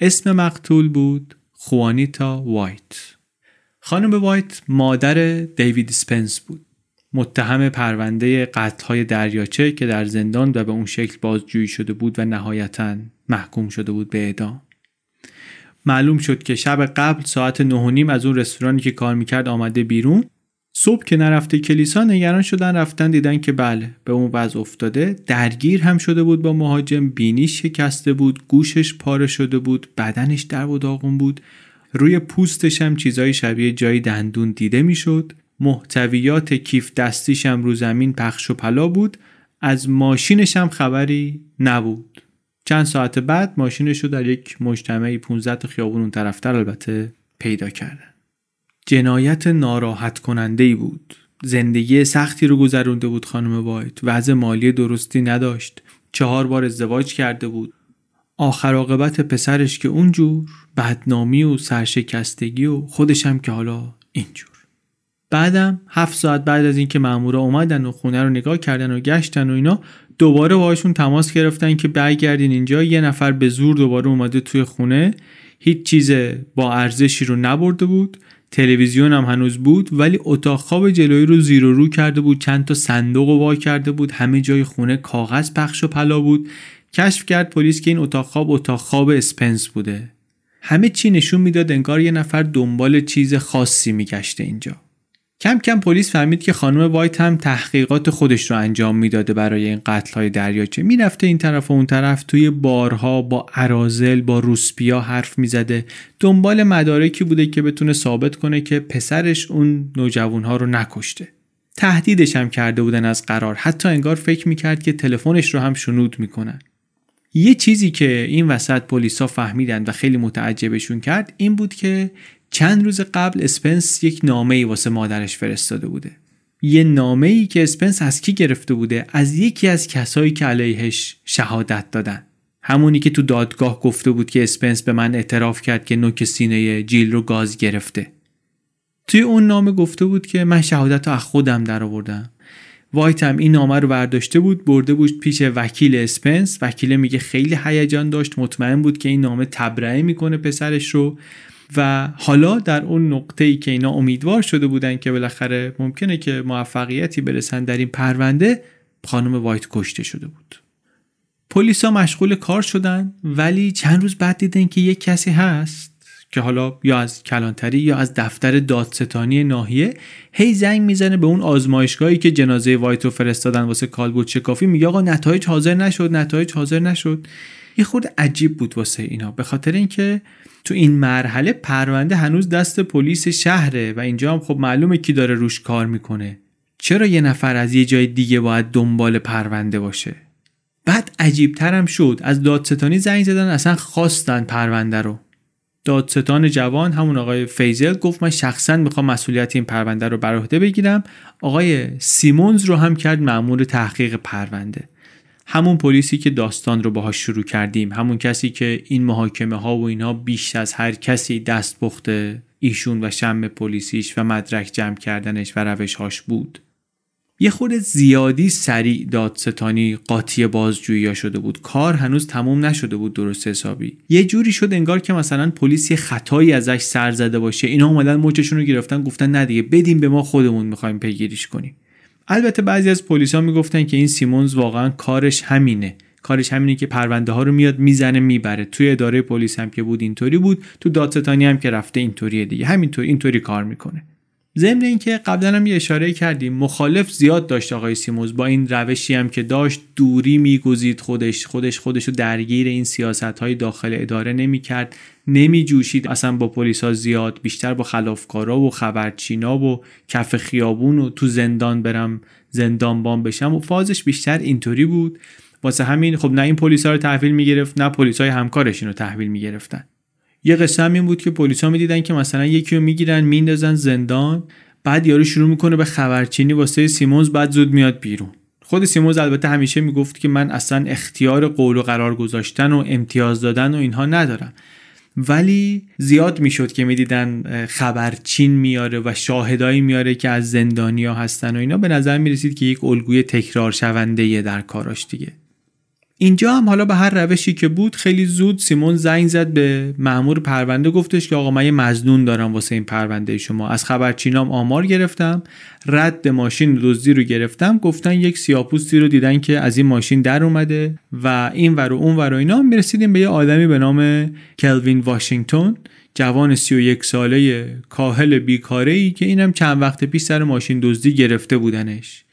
اسم مقتول بود خوانیتا وایت. خانم وایت مادر دیوید اسپنس بود. متهم پرونده های دریاچه که در زندان و به اون شکل بازجویی شده بود و نهایتا محکوم شده بود به اعدام. معلوم شد که شب قبل ساعت نه از اون رستورانی که کار می‌کرد آمده بیرون. صبح که نرفته کلیسا نگران شدن رفتن دیدن که بله به اون وضع افتاده. درگیر هم شده بود با مهاجم بینیش شکسته بود گوشش پاره شده بود بدنش در و داغون بود. روی پوستش هم چیزای شبیه جای دندون دیده می‌شد. محتویات کیف دستیش هم رو زمین پخش و پلا بود. از ماشینش هم خبری نبود. چند ساعت بعد ماشینش رو در یک مجتمعی 15 خیابون اون طرفتر البته پیدا کردن جنایت ناراحت کننده ای بود. زندگی سختی رو گذرونده بود خانم وایت. وضع مالی درستی نداشت. چهار بار ازدواج کرده بود. آخر عاقبت پسرش که اونجور بدنامی و سرشکستگی و خودش هم که حالا اینجور. بعدم هفت ساعت بعد از اینکه مامورا اومدن و خونه رو نگاه کردن و گشتن و اینا دوباره باهاشون تماس گرفتن که برگردین اینجا. یه نفر به زور دوباره اومده توی خونه. هیچ چیز با ارزشی رو نبرده بود. تلویزیون هم هنوز بود ولی اتاق خواب جلویی رو زیر و رو کرده بود. چند تا صندوق و وا کرده بود. همه جای خونه کاغذ پخش و پلا بود. کشف کرد پلیس که این اتاق خواب اتاق خواب اسپنس بوده. همه چی نشون می‌داد انگار یه نفر دنبال چیز خاصی میگشته اینجا. کم کم پلیس فهمید که خانم وایت هم تحقیقات خودش رو انجام می‌داده برای این قتل های دریاچه. می‌رفته این طرف و اون طرف توی بارها با اراذل با روسپیا حرف می‌زده. دنبال مدارکی بوده که بتونه ثابت کنه که پسرش اون نوجوانها رو نکشته. تهدیدش هم کرده بودن از قرار. حتی انگار فکر می‌کرد که تلفنش رو هم شنود می‌کنن. یه چیزی که این وسط پلیسا فهمیدن و خیلی متعجبشون کرد این بود که چند روز قبل اسپنس یک نامه ای واسه مادرش فرستاده بوده. یه نامه ای که اسپنس از کی گرفته بوده؟ از یکی از کسایی که علیهش شهادت دادن. همونی که تو دادگاه گفته بود که اسپنس به من اعتراف کرد که نوک سینه جیل رو گاز گرفته. توی اون نامه گفته بود که من شهادت رو از خودم در آوردم وایت هم این نامه رو برداشته بود برده بود پیش وکیل اسپنس. وکیل میگه خیلی هیجان داشت مطمئن بود که این نامه تبرئه می‌کنه پسرش رو. و حالا در اون نقطه ای که اینا امیدوار شده بودن که بالاخره ممکنه که موفقیتی برسن در این پرونده خانم وایت کشته شده بود. پلیسا مشغول کار شدن ولی چند روز بعد دیدن که یک کسی هست که حالا یا از کلانتری یا از دفتر دادستانی ناحیه هی زنگ می‌زنه به اون آزمایشگاهی که جنازه وایت رو فرستادن واسه کالبوت شکافی میگه آقا نتایج حاضر نشد نتایج حاضر نشد. یه خود عجیب بود واسه اینا. به خاطر اینکه تو این مرحله پرونده هنوز دست پلیس شهره و اینجا هم خب معلومه کی داره روش کار می‌کنه. چرا یه نفر از یه جای دیگه باید دنبال پرونده باشه؟ بعد عجیب ترم شد. از دادستانی زنگ زدن اصلا خواستن پرونده رو. دادستان جوان همون آقای فیزل گفت من شخصا می‌خوام مسئولیت این پرونده رو بر عهده بگیرم. آقای سیمونز رو هم کرد مأمور تحقیق پرونده. همون پلیسی که داستان رو باهاش شروع کردیم همون کسی که این محاکمه ها و اینا بیش از هر کسی دست پخته ایشون و شم پلیسیش و مدرک جمع کردنش و روشهاش بود. یه خورده زیادی سریع دادستانی قاطی بازجویی شده بود. کار هنوز تموم نشده بود درست حسابی. یه جوری شد انگار که مثلا پلیس خطایی ازش سر زده باشه. اینا اومدن موجشون رو گرفتن گفتن نه دیگه بدیم به ما خودمون می‌خوایم پیگیریش کنیم. البته بعضی از پلیسا می‌گفتن که این سیمونز واقعا کارش همینه. کارش همینه که پرونده ها رو میاد می‌زنه می‌بره. توی اداره پلیس هم که بود اینطوری بود تو دادستانی هم که رفته اینطوریه دیگه. همینطور اینطوری کار می‌کنه. ضمن اینکه قبلا هم یه اشاره کردیم مخالف زیاد داشت آقای سیموز با این روشی هم که داشت دوری میگزید خودش خودش خودش رو درگیر این سیاست های داخل اداره نمی‌کرد. نمیجوشید. اصلا با پلیسا زیاد بیشتر با خلافکارا و خبرچینا و کف خیابون و تو زندان برم زندان بام بشم و فازش بیشتر اینطوری بود. واسه همین خب نه این پلیسا رو تحویل می‌گرفت نه پلیسای همکارش رو تحویل می‌گرفتن. یه قصه هم این بود که پلیسا می‌دیدن که مثلا یکی رو می‌گیرن میندازن زندان بعد یارو شروع می‌کنه به خبرچینی واسه سیمونز بعد زود میاد بیرون. خود سیمونز البته همیشه می‌گفت که من اصلا اختیار قول و قرار گذاشتن و امتیاز دادن و اینها ندارم. ولی زیاد می‌شد که می‌دیدن خبرچین میاره و شاهدایی میاره که از زندانیا هستن و اینا. به نظر می‌رسید که یک الگوی تکرار شونده در کاراش دیگه. اینجا هم حالا به هر روشی که بود خیلی زود سیمون زنگ زد به مأمور پرونده گفتش که آقا من یه مزنون دارم واسه این پرونده شما. از خبرچینام آمار گرفتم رد ماشین دزدی رو گرفتم گفتن یک سیاپوستی رو دیدن که از این ماشین در اومده و این ور و اون ور و اینا. می‌رسیدیم به یه آدمی به نام کلوین واشنگتن جوان 31 ساله کاهل بیکاره ای که اینم چند وقت پیش سر ماشین دزدی گرفته بودنش.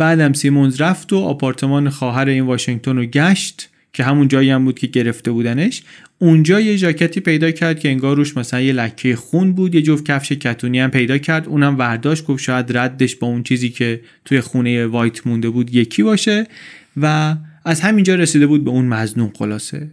بعدم سیمونز رفت و آپارتمان خواهر این واشنگتن رو گشت که همون جایی هم بود که گرفته بودنش. اونجا یه جاکتی پیدا کرد که انگار روش مثلا یه لکه خون بود یه جفت کفش کتونی هم پیدا کرد. اونم ورداشت گفت شاید ردش با اون چیزی که توی خونه وایت مونده بود یکی باشه. و از همینجا رسیده بود به اون مزنون خلاصه.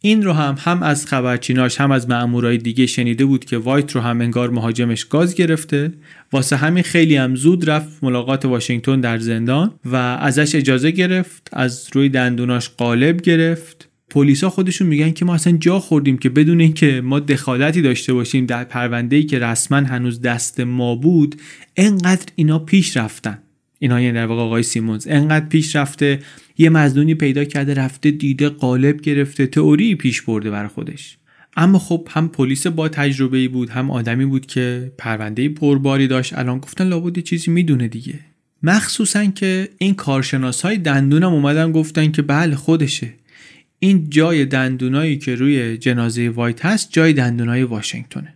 این رو هم هم از خبرچیناش هم از مامورای دیگه شنیده بود که وایت رو هم انگار مهاجمش گاز گرفته. واسه همین خیلی هم زود رفت ملاقات واشنگتن در زندان و ازش اجازه گرفت از روی دندوناش قالب گرفت. پلیسا خودشون میگن که ما اصلا جا خوردیم که بدون اینکه ما دخالتی داشته باشیم در پرونده ای که رسما هنوز دست ما بود انقدر اینا پیش رفتن. اینا یعنی در واقع آقای سیمونز انقدر پیش رفته یه مزنونی پیدا کرده رفته دیده قالب گرفته تئوری پیش برده بر خودش. اما خب هم پلیس با تجربه ای بود هم آدمی بود که پرونده پرباری داشت. الان گفتن لابد چیزی می‌دونه دیگه. مخصوصا که این کارشناس های دندونم اومدن گفتن که بله خودشه. این جای دندونایی که روی جنازه وایت هست جای دندونای واشنگتونه.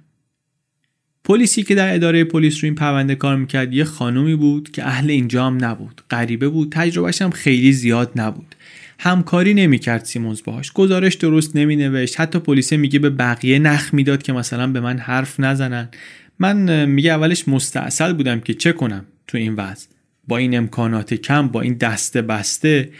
پلیسی که در اداره پلیس رو این پرونده کار می‌کرد یه خانومی بود که اهل اینجا هم نبود. غریبه بود تجربهش هم خیلی زیاد نبود. همکاری نمی‌کرد سیمونز باهاش. گزارش درست نمینوشت. حتی پلیس میگه به بقیه نخ می‌داد که مثلا به من حرف نزنن. من میگه اولش مستاصل بودم که چه کنم تو این وضع؟ با این امکانات کم با این دسته بسته.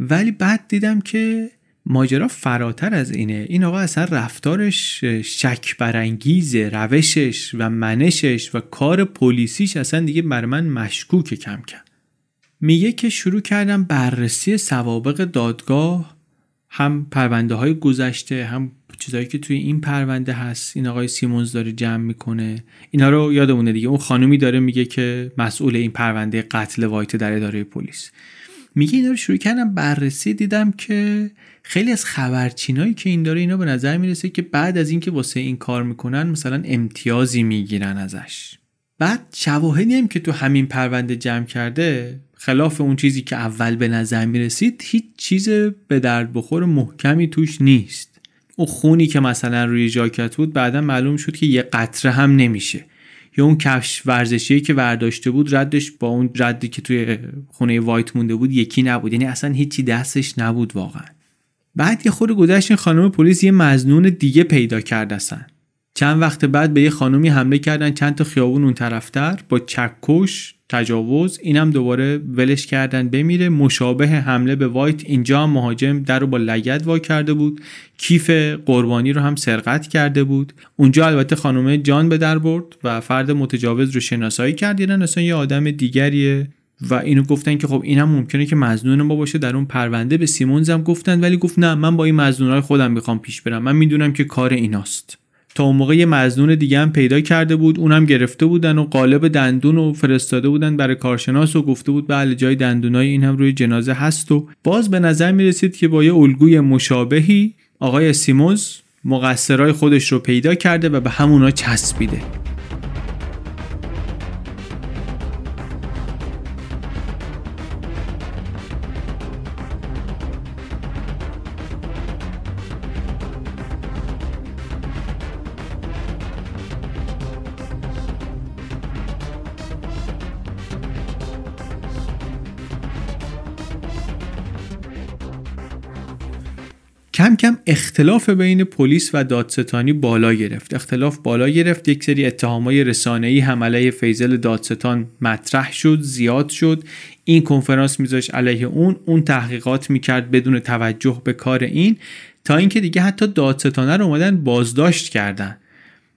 ولی بعد دیدم که ماجرا فراتر از اینه. این آقا اصلا رفتارش شک برانگیزه روشش و منشش و کار پلیسیش اصلا دیگه بر من مشکوک کم کم. میگه که شروع کردم بررسی سوابق دادگاه هم پرونده های گذشته هم چیزهایی که توی این پرونده هست. این آقای سیمونز داره جمع می‌کنه. اینا رو یادمونه دیگه. اون خانومی داره میگه که مسئول این پرونده قتل وایت در اداره پلیس. میگه اینا رو شروع کردم بررسی. دیدم که خیلی از خبرچینایی که این داره اینا به نظر می‌رسه که بعد از اینکه واسه این کار می‌کنن مثلا امتیازی می‌گیرن ازش. بعد شواهدی هم که تو همین پرونده جمع کرده خلاف اون چیزی که اول به نظر می‌رسید هیچ چیز به درد بخور محکمی توش نیست. اون خونی که مثلا روی جاکت بود بعدا معلوم شد که یه قطره هم نمیشه. یا اون کفش ورزشی که برداشته بود ردش با اون ردی که توی خونه وایت مونده بود یکی نبود. یعنی اصلا هیچی دستش نبود واقعا. بعد یه خود گذشت این خانم پلیس یه مزنون دیگه پیدا کرد اصلا. چند وقت بعد به یه خانومی حمله کردن چند تا خیابون اون طرفتر با چکش تجاوز اینم دوباره ولش کردن بمیره. مشابه حمله به وایت اینجا مهاجم در رو با لگد وا کرده بود. کیف قربانی رو هم سرقت کرده بود. اونجا البته خانم جان به در برد و فرد متجاوز رو شناسایی کرد. دیدن اصلا یه آدم دیگریه و اینو گفتن که خب اینم ممکنه که مزنون ما باشه. در اون پرونده به سیمونز هم گفتن ولی گفت نه من با این مزنونهای خودم می‌خوام پیش برم. من می‌دونم که کار ایناست. تا اون موقع یه مزنون دیگه هم پیدا کرده بود. اونم گرفته بودن و قالب دندون رو فرستاده بودن برای کارشناس و گفته بود بله جای دندونای این هم روی جنازه هست و باز به نظر می رسید که با یه الگوی مشابهی آقای سیموز مقصرای خودش رو پیدا کرده و به همونا چسبیده. اختلاف بین پلیس و دادستانی بالا گرفت. اختلاف بالا گرفت. یک سری اتهامای رسانه‌ای هم علیه فیزل دادستان مطرح شد زیاد شد. این کنفرانس میذاش علیه اون. اون تحقیقات می‌کرد بدون توجه به کار این تا اینکه دیگه حتی دادستانه رو اومدن بازداشت کردن.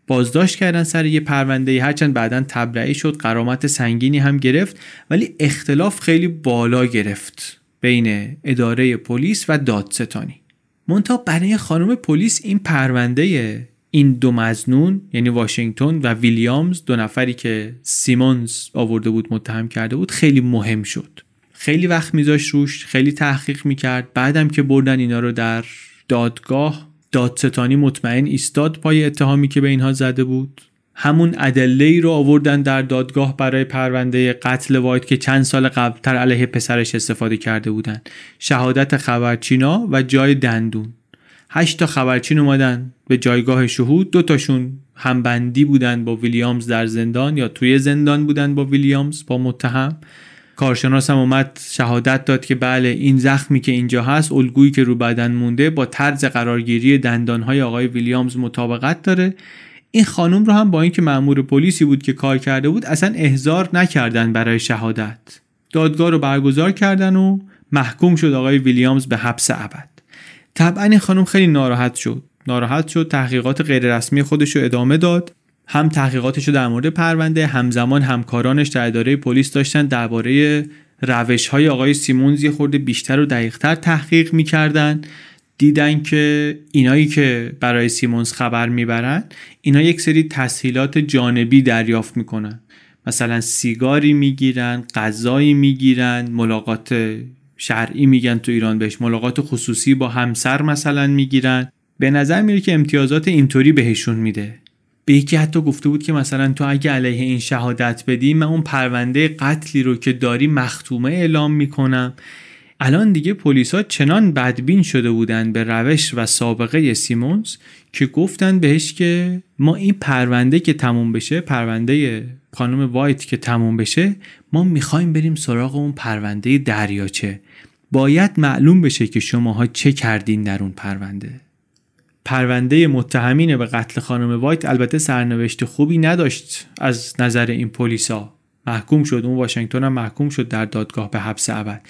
بازداشت کردن سر یه پرونده هرچند بعدا تبرئه شد قرامت سنگینی هم گرفت ولی اختلاف خیلی بالا گرفت بین اداره پلیس و دادستانی. مونتا برای خانم پلیس این پرونده این دو مزنون یعنی واشنگتن و ویلیامز دو نفری که سیمونز آورده بود متهم کرده بود خیلی مهم شد. خیلی وقت میذاش روش خیلی تحقیق می‌کرد. بعدم که بردن اینا رو در دادگاه دادستانی مطمئن ایستاد پای اتهامی که به اینها زده بود. همون ادله ای رو آوردن در دادگاه برای پرونده قتل وایت که چند سال قبلتر علیه پسرش استفاده کرده بودن. شهادت خبرچینا و جای دندون. هشت تا خبرچین اومدن به جایگاه شهود. دو تاشون همبندی بودن با ویلیامز در زندان یا توی زندان بودن با ویلیامز با متهم. کارشناس هم اومد شهادت داد که بله این زخمی که اینجا هست الگویی که رو بدن مونده با طرز قرارگیری دندانهای آقای ویلیامز مطابقت داره. این خانم رو هم با اینکه مأمور پلیسی بود که کار کرده بود اصلا احضار نکردن برای شهادت. دادگاه رو برگزار کردن و محکوم شد آقای ویلیامز به حبس ابد. طبعا این خانم خیلی ناراحت شد. ناراحت شد تحقیقات غیررسمی خودش رو ادامه داد. هم تحقیقاتش رو در مورد پرونده همزمان همکارانش در اداره پلیس داشتن درباره روش های آقای سیمونز یه خورده بیشتر و دقیقتر تحقیق می‌کردن. دیدن که اینایی که برای سیمونز خبر می‌برن اینا یک سری تسهیلات جانبی دریافت می‌کنن. مثلا سیگاری می‌گیرن غذایی می‌گیرن ملاقات شرعی میگن تو ایران بهش ملاقات خصوصی با همسر مثلا می‌گیرن. به نظر میره که امتیازات اینطوری بهشون میده. به یکی حتی گفته بود که مثلا تو اگه علیه این شهادت بدی من اون پرونده قتلی رو که داری مختومه اعلام می‌کنم. الان دیگه پلیسا چنان بدبین شده بودن به روش و سابقه سیمونز که گفتن بهش که ما این پرونده که تموم بشه پرونده خانم وایت که تموم بشه ما می‌خوایم بریم سراغ اون پرونده دریاچه. باید معلوم بشه که شماها چه کردین در اون پرونده. پرونده متهمین به قتل خانم وایت. البته سرنوشت خوبی نداشت از نظر این پلیسا. محکوم شد. اون واشنگتن هم محکوم شد در دادگاه به حبس ابد.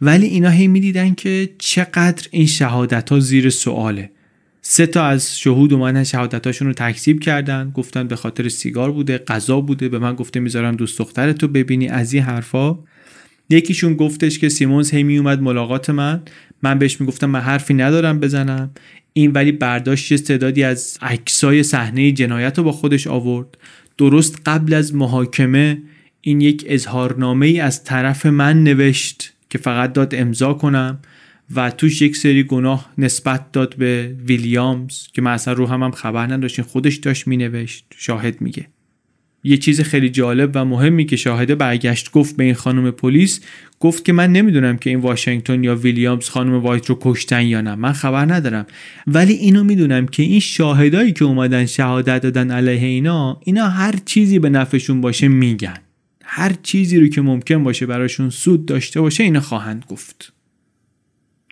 ولی اینا هی می‌دیدن که چقدر این شهادت ها زیر سواله. سه تا از شهود اومدن شهادتاشون رو تکذیب کردن گفتن به خاطر سیگار بوده غذا بوده به من گفته می‌ذارم دوست دخترتو ببینی از این حرفا. یکیشون گفتش که سیمونز هی میومد ملاقات من. من بهش می‌گفتم من حرفی ندارم بزنم. این ولی برداشت استعدادی از عکسای صحنه جنایت رو با خودش آورد. درست قبل از محاکمه این یک اظهارنامه ای از طرف من نوشت. که فقط داد امضا کنم و توش یک سری گناه نسبت داد به ویلیامز که من اصلا رو هم, هم خبر نداشتین. خودش داشت مینوشت شاهد میگه. یه چیز خیلی جالب و مهمی که شاهده برگشت گفت به این خانم پلیس گفت که من نمی‌دونم که این واشنگتن یا ویلیامز خانم وایت رو کشتن یا نه. من خبر ندارم. ولی اینو می‌دونم که این شاهدایی که اومدن شهادت دادن علیه اینا اینا هر چیزی به نفعشون باشه میگن. هر چیزی رو که ممکن باشه براشون سود داشته باشه اینا خواهند گفت.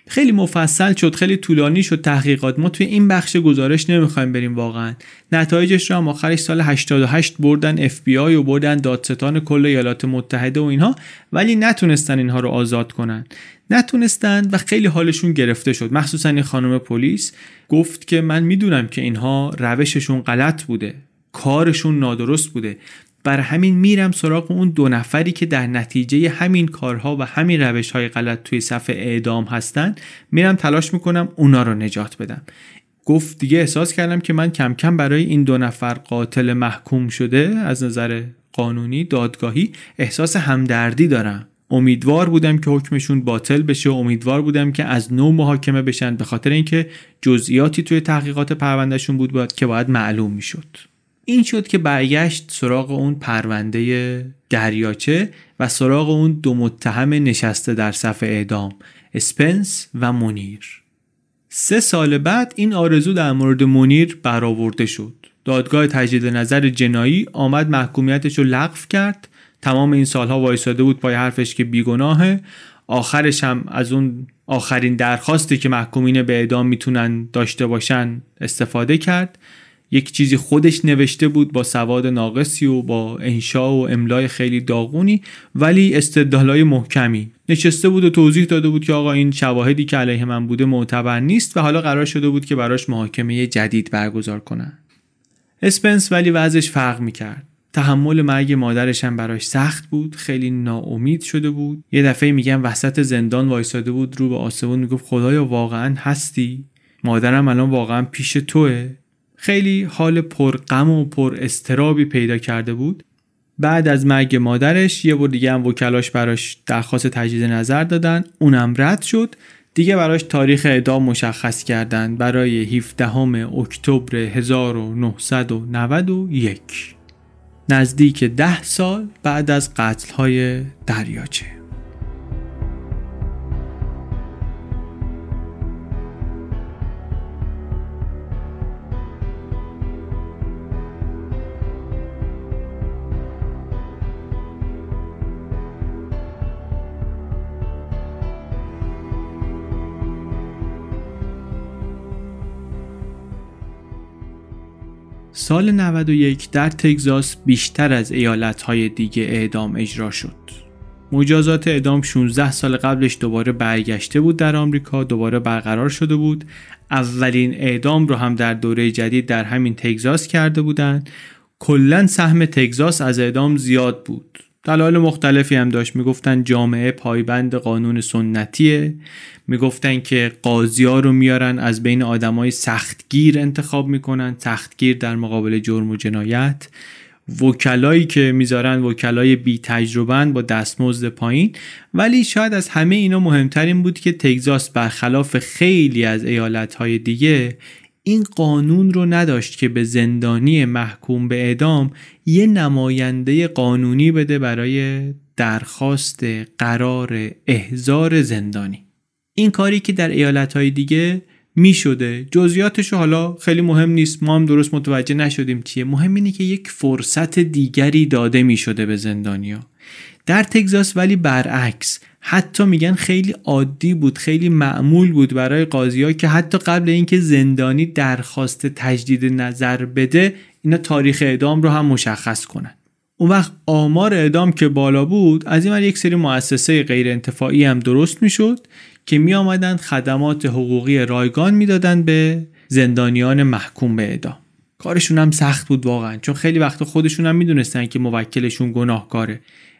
خیلی مفصل شد خیلی طولانی شد تحقیقات. ما توی این بخش گزارش نمی‌خوایم بریم واقعا. نتایجش رو هم آخرش سال 88 بردن آی و بردن دادستان کل ایالات متحده و اینها ولی نتونستن اینها رو آزاد کنن. نتونستن و خیلی حالشون گرفته شد. مخصوصا این خانم پلیس گفت که من می‌دونم که اینها روششون غلط بوده. کارشون نادرست بوده. بر همین میرم سراغ اون دو نفری که در نتیجه همین کارها و همین روش های غلط توی صفحه اعدام هستن. میرم تلاش می‌کنم اونا رو نجات بدم. گفت دیگه احساس کردم که من کم کم برای این دو نفر قاتل محکوم شده از نظر قانونی دادگاهی احساس همدردی دارم. امیدوار بودم که حکمشون باطل بشه. امیدوار بودم که از نو محاکمه بشن به خاطر اینکه جزئیاتی توی تحقیقات پروندهشون بود باید که باید معلوم می‌شد. این شد که برگشت سراغ اون پرونده دریاچه و سراغ اون دو متهم نشسته در صف اعدام اسپنس و مونیر سه سال بعد این آرزو در مورد مونیر برآورده شد. دادگاه تجدید نظر جنایی آمد محکومیتش رو لغو کرد. تمام این سالها وایساده بود پای حرفش که بیگناهه. آخرش هم از اون آخرین درخواستی که محکومین به اعدام می‌تونن داشته باشن استفاده کرد. یک چیزی خودش نوشته بود با سواد ناقصی و با انشا و املای خیلی داغونی ولی استدلالای محکمی. نشسته بود و توضیح داده بود که آقا این شواهدی که علیه من بوده معتبر نیست و حالا قرار شده بود که براش محاکمه جدید برگزار کنن. اسپنس ولی وضعش فرق می‌کرد. تحمل مرگ مادرش هم براش سخت بود خیلی ناامید شده بود. یه دفعه میگن وسط زندان وایساده بود رو به آسمون می‌گفت خدایا واقعا هستی؟ مادرم الان واقعا پیش توه. خیلی حال پر غم و پر استرابی پیدا کرده بود. بعد از مرگ مادرش یه بار دیگه هم وکلاش براش درخواست تجدید نظر دادن. اونم رد شد. دیگه براش تاریخ اعدام مشخص کردن برای 17 اکتبر 1991 نزدیک ده سال بعد از قتل های دریاچه. سال 91 در تگزاس بیشتر از ایالتهای دیگه اعدام اجرا شد. مجازات اعدام 16 سال قبلش دوباره برگشته بود در آمریکا دوباره برقرار شده بود. اولین اعدام رو هم در دوره جدید در همین تگزاس کرده بودند. کلا سهم تگزاس از اعدام زیاد بود. دلایل مختلفی هم داشت. می‌گفتن جامعه پایبند قانون سنتیه. می‌گفتن که قاضی ها رو میارن از بین آدمای سختگیر انتخاب می‌کنن. سختگیر در مقابل جرم و جنایت. وکلایی که می‌ذارن وکلای بی تجربه با دستمزد پایین. ولی شاید از همه اینا مهمتر این بود که تگزاس برخلاف خیلی از ایالتهای دیگه این قانون رو نداشت که به زندانی محکوم به اعدام یه نماینده قانونی بده برای درخواست قرار احزار زندانی. این کاری که در ایالتهای دیگه می شده جزئیاتش حالا خیلی مهم نیست ما هم درست متوجه نشدیم چیه. مهم اینه که یک فرصت دیگری داده می شده به زندانیا در تگزاس ولی برعکس حتی میگن خیلی عادی بود خیلی معمول بود برای قاضی که حتی قبل اینکه زندانی درخواست تجدید نظر بده اینا تاریخ اعدام رو هم مشخص کنن. اون وقت آمار اعدام که بالا بود از این یک سری مؤسسه غیر انتفاعی هم درست می‌شد که می آمدن خدمات حقوقی رایگان می‌دادن به زندانیان محکوم به اعدام. کارشون هم سخت بود واقعا چون خیلی وقت خودشون هم می‌دونستن که موکلشون گناهکاره.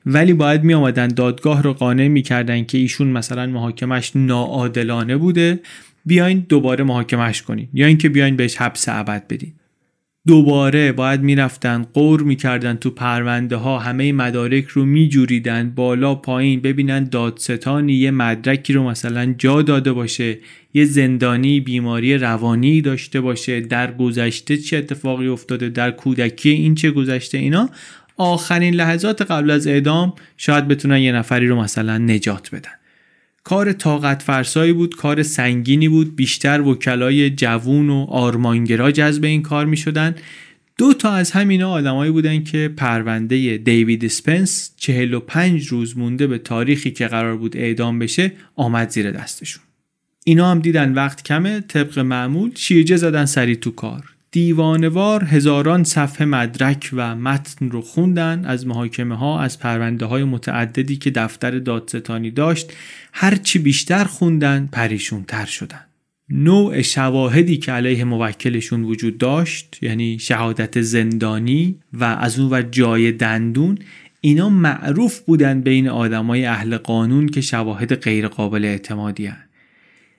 ولی باید می آمدن دادگاه رو قانع می‌کردن که ایشون مثلا محاکمش ناعادلانه بوده بیاین دوباره محاکمش کنین. یا اینکه بیاین بهش حبس ابد بدین. دوباره باید می‌رفتن قور می‌کردن تو پرونده ها همه مدارک رو میجوریدن بالا پایین ببینن دادستانی یه مدرکی رو مثلا جا داده باشه یه زندانی بیماری روانی داشته باشه در گذشته چه اتفاقی افتاده در کودکی این چه گذشته اینا. آخرین لحظات قبل از اعدام شاید بتونن یه نفری رو مثلا نجات بدن. کار طاقت فرسایی بود کار سنگینی بود بیشتر وکلای جوون و آرمانگرا جذب این کار می شدن دو تا از همینا آدمایی بودن که پرونده دیوید سپنس 45 روز مونده به تاریخی که قرار بود اعدام بشه آمد زیر دستشون. اینا هم دیدن وقت کمه طبق معمول شیرجه زدن سری تو کار. دیوانوار هزاران صفحه مدرک و متن رو خوندن از محاکمه ها از پرونده های متعددی که دفتر دادستانی داشت هرچی بیشتر خوندن پریشون تر شدن نوع شواهدی که علیه موکلشون وجود داشت یعنی شهادت زندانی و از اون و جای دندون اینا معروف بودن بین آدمای اهل قانون که شواهد غیرقابل اعتمادی هن.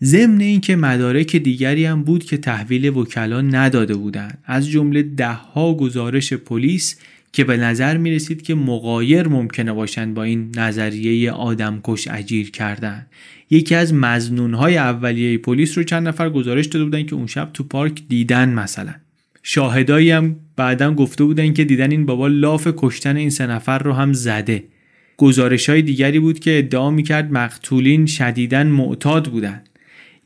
ضمن اینکه مدارک دیگری هم بود که تحویل وکلا نداده بودند. از جمله دهها گزارش پلیس که به نظر می رسید که مقایر ممکنه باشند با این نظریه آدمکش اجیر کردن یکی از مزنونهای اولیه پلیس رو چند نفر گزارش داده بودن که اون شب تو پارک دیدن مثلا. شاهدایی هم بعدا گفته بودن که دیدن این بابا لاف کشتن این سه نفر رو هم زده. گزارش های دیگری بود که ادعا می‌کرد مقتولین شدیدن معتاد بودن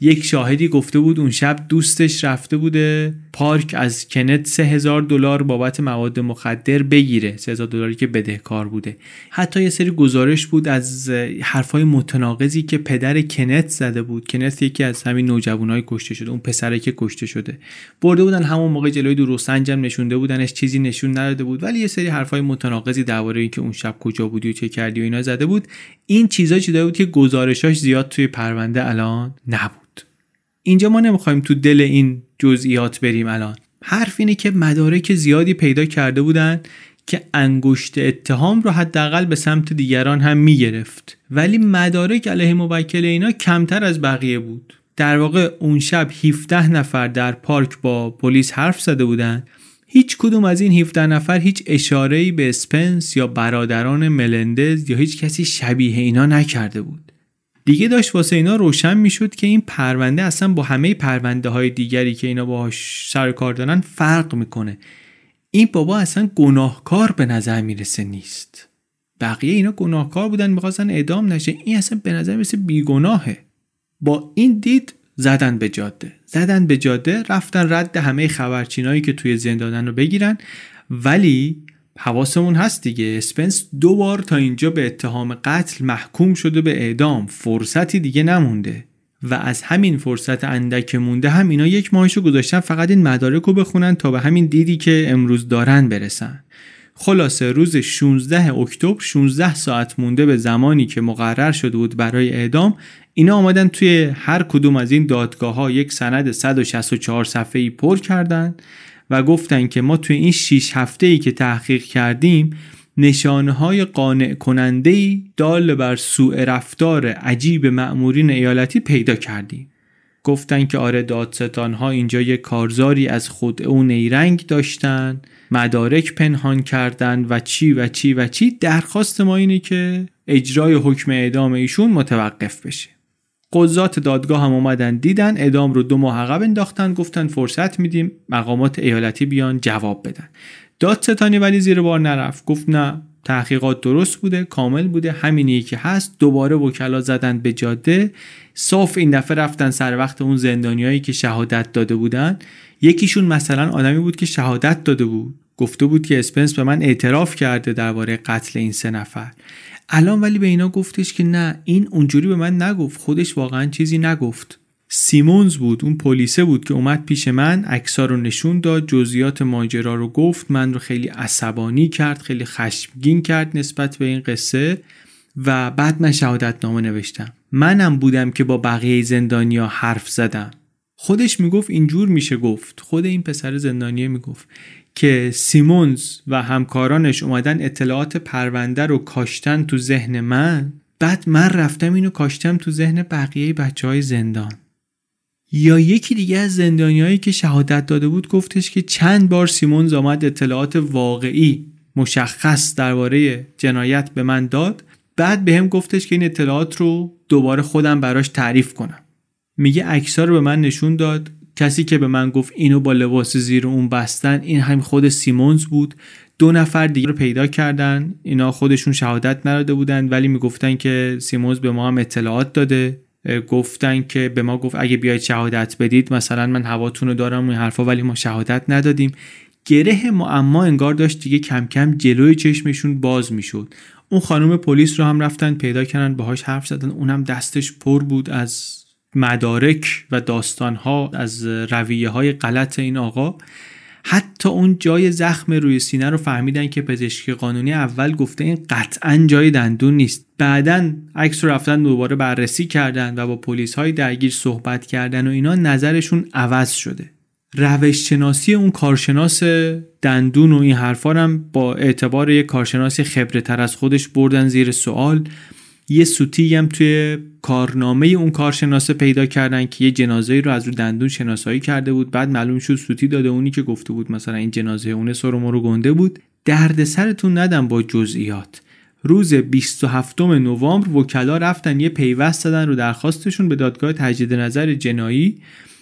یک شاهدی گفته بود اون شب دوستش رفته بوده پارک از کنت 3000 دلار بابت مواد مخدر بگیره. 3000 دلاری که بدهکار بوده. حتی یه سری گزارش بود از حرفای متناقضی که پدر کنت زده بود. کنت یکی از همین نوجوانای کشته شده اون پسره که کشته شده. برده بودن همون موقع جلوی دور سنجم نشونده بودنش چیزی نشون نداده بود. ولی یه سری حرفای متناقضی درباره اینکه اون شب کجا بودی و چه کردی و اینا زده بود. این چیزا چیزایی بود که گزارشاش زیاد توی پرونده الان نبود. اینجا ما نمی‌خوایم تو دل این جزئیات بریم الان. حرف اینه که مدارک زیادی پیدا کرده بودن که انگشت اتهام رو حداقل به سمت دیگران هم می‌گرفت. ولی مدارک علیه موکل اینا کمتر از بقیه بود. در واقع اون شب 17 نفر در پارک با پلیس حرف زده بودن هیچ کدوم از این 17 نفر هیچ اشاره‌ای به اسپنس یا برادران ملندز یا هیچ کسی شبیه اینا نکرده بود. دیگه داشت واسه اینا روشن می‌شد که این پرونده اصلا با همه پرونده های دیگری که اینا باهاش سر کار دارن فرق می‌کنه. این بابا اصلا گناهکار به نظر می‌رسه نیست. بقیه اینا گناهکار بودن می‌خواستن اعدام نشه. این اصلا به نظر می‌رسه بیگناهه. با این دید زدن به جاده. زدن به جاده رفتن رد همه خبرچینایی که توی زندانن رو بگیرن. ولی حواسمون هست دیگه. اسپنس دو بار تا اینجا به اتهام قتل محکوم شده به اعدام. فرصتی دیگه نمونده. و از همین فرصت اندک مونده هم اینا یک ماهشو گذاشتن فقط این مدارک رو بخونن تا به همین دیدی که امروز دارن برسن. خلاصه روز 16 اکتبر 16 ساعت مونده به زمانی که مقرر شده بود برای اعدام. اینا آمدن توی هر کدوم از این دادگاه ها یک سند 164 صفحه‌ای پر کردن و گفتن که ما توی این 6 هفته ای که تحقیق کردیم نشانه های قانع کننده دال بر سوء رفتار عجیب مأمورین ایالتی پیدا کردیم. گفتن که آره دادستان ها اینجا یه کارزاری از خود او نیرنگ داشتن مدارک پنهان کردن و چی و چی و چی. درخواست ما اینه که اجرای حکم اعدام ایشون متوقف بشه. قضات دادگاه هم اومدن دیدن اعدام رو دو ماه عقب انداختن گفتن فرصت میدیم مقامات ایالتی بیان جواب بدن. دادستانی ولی زیر بار نرفت گفت نه تحقیقات درست بوده کامل بوده همینی که هست. دوباره وکلا زدن به جاده. صاف این دفعه رفتن سر وقت اون زندانیایی که شهادت داده بودن. یکیشون مثلا آدمی بود که شهادت داده بود. گفته بود که اسپنس به من اعتراف کرده درباره قتل این سه نفر. الان ولی به اینا گفتش که نه این اونجوری به من نگفت خودش واقعا چیزی نگفت. سیمونز بود اون پلیسه بود که اومد پیش من عکسا رو نشون داد جزئیات ماجرا رو گفت من رو خیلی عصبانی کرد خیلی خشمگین کرد نسبت به این قصه و بعد من شهادت نامه نوشتم. منم بودم که با بقیه زندانیا حرف زدم. خودش می‌گفت اینجور میشه گفت. خود این پسر زندانیه می‌گفت. که سیمونز و همکارانش اومدن اطلاعات پرونده رو کاشتن تو ذهن من بعد من رفتم اینو کاشتم تو ذهن بقیه بچه های زندان. یا یکی دیگه از زندانیایی که شهادت داده بود گفتش که چند بار سیمونز آمد اطلاعات واقعی مشخص درباره جنایت به من داد بعد به هم گفتش که این اطلاعات رو دوباره خودم براش تعریف کنم. میگه عکس‌ها رو به من نشون داد. کسی که به من گفت اینو با لباس زیر اون بستن این هم خود سیمونز بود. دو نفر دیگه رو پیدا کردن. اینا خودشون شهادت نداده بودن ولی می‌گفتن که سیمونز به ما هم اطلاعات داده. گفتن که به ما گفت اگه بیاید شهادت بدید مثلا من هواتون رو دارم این حرفا ولی ما شهادت ندادیم. گره معما انگار داشت دیگه کم کم جلوی چشمشون باز می‌شد. اون خانم پلیس رو هم رفتن پیدا کردن باهاش حرف زدن اونم دستش پر بود از مدارک و داستانها از رویه های غلط این آقا حتی اون جای زخم روی سینه رو فهمیدن که پزشکی قانونی اول گفته این قطعا جای دندون نیست. بعدا عکس رو رفتن دوباره بررسی کردن و با پلیس های درگیر صحبت کردن و اینا نظرشون عوض شده. روش شناسی اون کارشناس دندون و این حرفا هم با اعتبار یک کارشناس خبره تر از خودش بردن زیر سوال. یه سوتی هم توی کارنامه اون کارشناسه پیدا کردن که یه جنازه رو از رو دندون شناسایی کرده بود. بعد معلوم شد سوتی داده اونی که گفته بود مثلا این جنازه اون سرمو رو گنده بود. درد سرتون ندم با جزئیات. روز 27 نوامبر وکلا رفتن یه پیوست دادن رو درخواستشون به دادگاه تجدید نظر جنایی.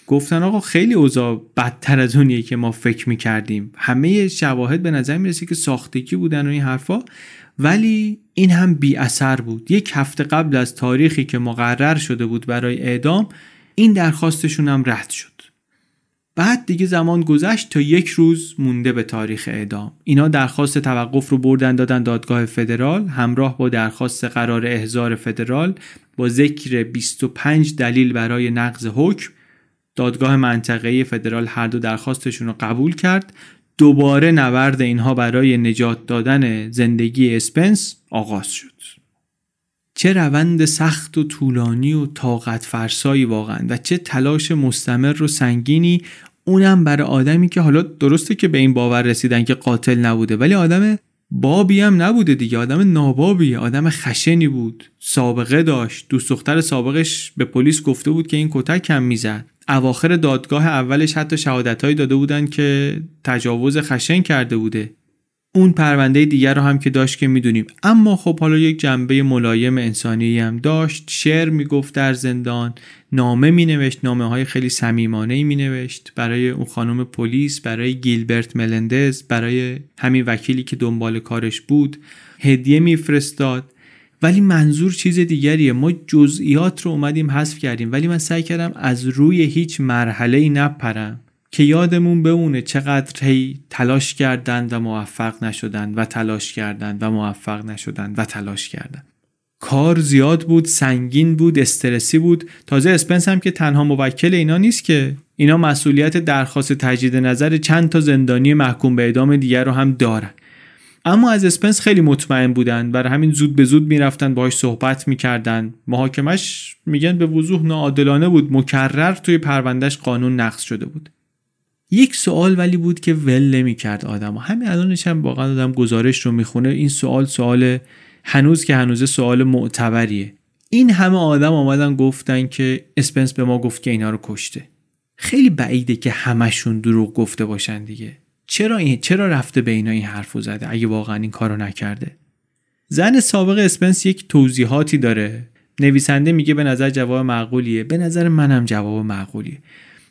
گفتن آقا خیلی اوضاع بدتر از اونیه که ما فکر می‌کردیم. همه شواهد به نظر می‌رسه که ساختگی بودن و این حرفا. ولی این هم بی اثر بود. یک هفته قبل از تاریخی که مقرر شده بود برای اعدام این درخواستشون هم رد شد. بعد دیگه زمان گذشت تا یک روز مونده به تاریخ اعدام. اینا درخواست توقف رو بردن دادن دادگاه فدرال همراه با درخواست قرار احضار فدرال با ذکر 25 دلیل برای نقض حکم دادگاه منطقه‌ای فدرال هر دو درخواستشون رو قبول کرد دوباره نبرد اینها برای نجات دادن زندگی اسپنس آغاز شد. چه روند سخت و طولانی و طاقت فرسایی واقعا و چه تلاش مستمر و سنگینی اونم برای آدمی که حالا درسته که به این باور رسیدن که قاتل نبوده ولی آدم بابی هم نبوده دیگه آدم نابابی آدم خشنی بود سابقه داشت دوست دختر سابقش به پلیس گفته بود که این کتک کم می‌زد. اواخر دادگاه اولش حتی شهادتهایی داده بودن که تجاوز خشن کرده بوده. اون پرونده دیگر رو هم که داشت که می‌دونیم. اما خب حالا یک جنبه ملایم انسانی هم داشت. شعر می‌گفت در زندان. نامه مینوشت. نامه های خیلی صمیمانه مینوشت. برای اون خانم پلیس برای گیلبرت ملندز برای همین وکیلی که دنبال کارش بود هدیه میفرستاد. ولی منظور چیز دیگریه. ما جزئیات رو اومدیم حذف کردیم. ولی من سعی کردم از روی هیچ مرحله ای نپرم که یادمون بمونه چقدر هی تلاش کردند و موفق نشدند و تلاش کردند و موفق نشدند و تلاش کردند. کار زیاد بود سنگین بود استرسی بود. تازه اسپنس هم که تنها موکل اینا نیست که. اینا مسئولیت درخواست تجدید نظر چند تا زندانی محکوم به اعدام دیگر رو هم دارن. اما از اسپنس خیلی مطمئن بودن برای همین زود به زود می‌رفتن باهاش صحبت می‌کردن. محاکمش میگن به وضوح ناعادلانه بود مکرر توی پروندهش قانون نقض شده بود. یک سوال ولی بود که ول نمی‌کرد آدم همین الانش هم واقعا آدم گزارش رو می‌خونه. این سوال سوال هنوز که هنوز سوال معتبریه. این همه آدم آمدن گفتن که اسپنس به ما گفت که اینا رو کشته. خیلی بعیده که همشون دروغ گفته باشن دیگه. چرا این چرا رفته به اینا این حرفو زده اگه واقعا این کارو نکرده؟ زن سابق اسپنس یک توضیحاتی داره. نویسنده میگه به نظر جواب معقولیه. به نظر منم جواب معقولیه.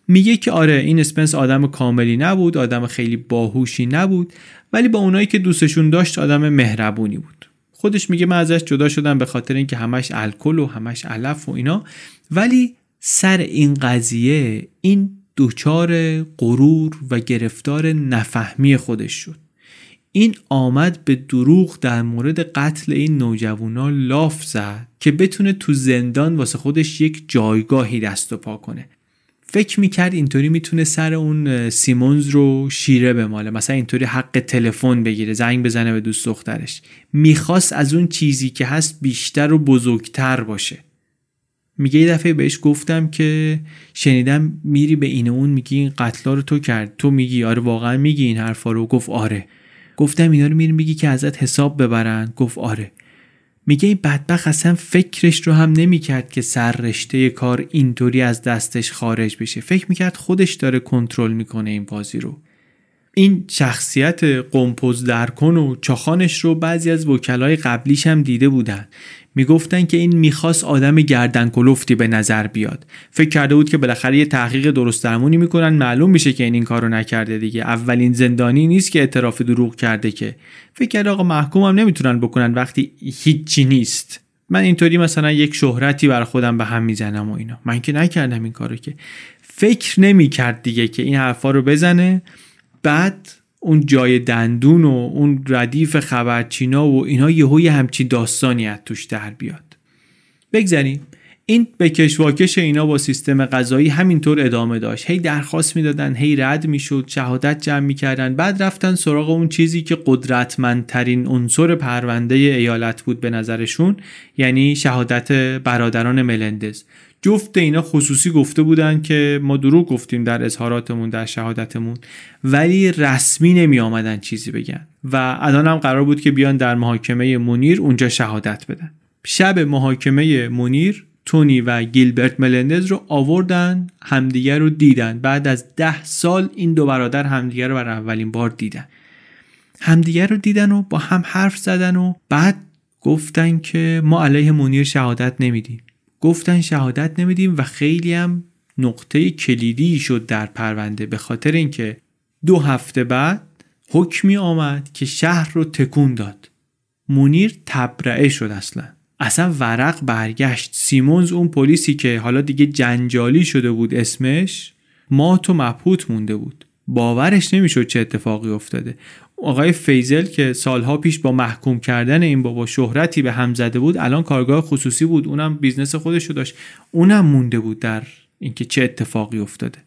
میگه که آره این اسپنس آدم کاملی نبود آدم خیلی باهوشی نبود ولی با اونایی که دوستشون داشت آدم مهربونی بود. خودش میگه من ازش جدا شدم به خاطر اینکه همش الکل و همش علف و اینا. ولی سر این قضیه این دوچار غرور و گرفتار نفهمی خودش شد. این آمد به دروغ در مورد قتل این نوجوانا لاف زد که بتونه تو زندان واسه خودش یک جایگاهی دست و پا کنه. فکر می‌کرد اینطوری می‌تونه سر اون سیمونز رو شیره بماله. مثلا اینطوری حق تلفن بگیره زنگ بزنه به دوست دخترش. می‌خواست از اون چیزی که هست بیشتر و بزرگتر باشه. میگه یه دفعه بهش گفتم که شنیدم میری به این اون میگی این قتلا رو تو کرد. تو میگی آره واقعا میگی این حرفا رو. گفت آره. گفتم اینا رو میری میگی که ازت حساب ببرن. گفت آره. میگه این بدبخ اصلا فکرش رو هم نمی‌کرد که سر رشته کار اینطوری از دستش خارج بشه. فکر می‌کرد خودش داره کنترل می‌کنه این بازی رو. این شخصیت قمپوز درکن و چاخانش رو بعضی از وکلای قبلیش هم دیده بودن. می‌گفتن که این می‌خواست آدم گردن کلفتی به نظر بیاد. فکر کرده بود که بالاخره یه تحقیق درست درمونی می‌کنن. معلوم میشه که این این کارو نکرده دیگه. اولین زندانی نیست که اعتراف دروغ کرده که. فکر کرده آقا محکوم هم نمی‌تونن بکنن وقتی هیچی نیست. من اینطوری مثلا یک شهرتی بر خودم به هم می‌زنم و اینا. من که نکردم این کارو که. فکر نمی‌کرد دیگه که این حرفا رو بزنه. بعد اون جای دندون و اون ردیف خبرچینا و اینا یهو یه همچین داستانی از توش در بیاد. بگذاریم این به کشواکش اینا با سیستم غذایی همینطور ادامه داشت. هی درخواست می‌دادن هی رد می‌شد شهادت جمع می‌کردن. بعد رفتن سراغ اون چیزی که قدرتمندترین عنصر پرونده ایالت بود به نظرشون یعنی شهادت برادران ملندز. جفت اینا خصوصی گفته بودن که ما دروغ گفتیم در اظهاراتمون در شهادتمون ولی رسمی نمی آمدن چیزی بگن. و الان هم قرار بود که بیان در محاکمه منیر اونجا شهادت بدن. شب محاکمه منیر تونی و گیلبرت ملندز رو آوردن همدیگر رو دیدن. بعد از ده سال این دو برادر همدیگر رو برای اولین بار دیدن. همدیگر رو دیدن و با هم حرف زدن و بعد گفتن که ما علیه منیر شهادت نمیدیم. گفتن شهادت نمیدیم و خیلی هم نقطه کلیدی شد در پرونده به خاطر اینکه دو هفته بعد حکمی آمد که شهر رو تکون داد. مونیر تبرعه شد اصلا. اصلا ورق برگشت. سیمونز اون پلیسی که حالا دیگه جنجالی شده بود اسمش مات و مبهوت مونده بود. باورش نمی‌شد چه اتفاقی افتاده. آقای فیزل که سالها پیش با محکوم کردن این بابا شهرتی به هم زده بود الان کارآگاه خصوصی بود اونم business خودش رو داشت. اونم مونده بود در اینکه چه اتفاقی افتاده.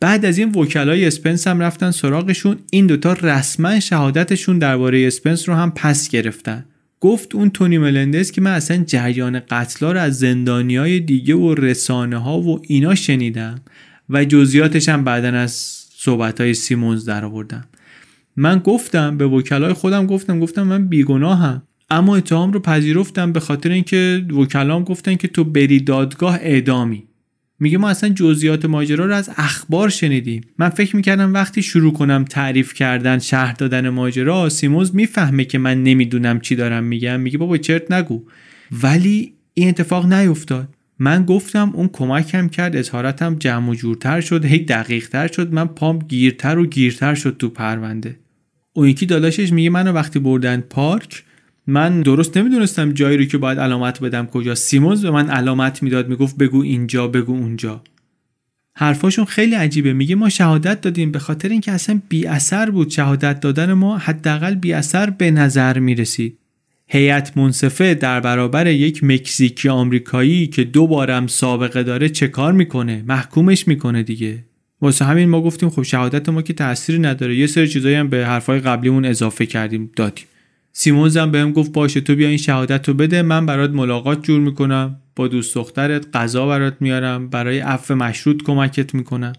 بعد از این وکلای اسپنس هم رفتن سراغشون. این دوتا رسما شهادتشون درباره اسپنس رو هم پس گرفتن. گفت اون تونی ملندس که من اصلا جریان قتلا رو از زندانی های دیگه و رسانه ها و اینا شنیدم و جزئیاتش هم بعدا از صحبت های سیمونز در آوردم من گفتم به وکلای خودم گفتم گفتم من بیگناهم. اما اتهام رو پذیرفتم به خاطر اینکه وکلام گفتن که تو بری دادگاه اعدامی. میگه ما اصلا جزئیات ماجرا رو از اخبار شنیدیم. من فکر می‌کردم وقتی شروع کنم تعریف کردن شهر دادن ماجرا سیموز می‌فهمه که من نمی‌دونم چی دارم میگم. میگه بابا چرت نگو. ولی این اتفاق نیفتاد. من گفتم اون کمکم کرد اظهاراتم جمع و جورتر شد هی دقیق تر شد من پام گیرتر و گیرتر شد تو پرونده. اون یکی داداشش میگه منو وقتی بردن پارک من درست نمی‌دونستم جایی رو که باید علامت بدم کجا. سیمونز به من علامت می‌داد می‌گفت بگو اینجا بگو اونجا. حرفاشون خیلی عجیبه. میگه ما شهادت دادیم به خاطر اینکه اصلا بی اثر بود. شهادت دادن ما حداقل بی اثر به نظر می‌رسید. هیئت منصفه در برابر یک مکزیکی آمریکایی که دو بارم سابقه داره چه کار می‌کنه؟ محکومش می‌کنه دیگه. واسه همین ما گفتیم خب شهادت ما که تأثیری نداره. یه سری چیزایی هم به حرفای قبلیمون اضافه کردیم دادیم. سیمونز هم بهم گفت باشه تو بیا این شهادت رو بده من برات ملاقات جور می‌کنم. با دوست دخترت غذا برات میارم برای عفو مشروط کمکت می‌کنم.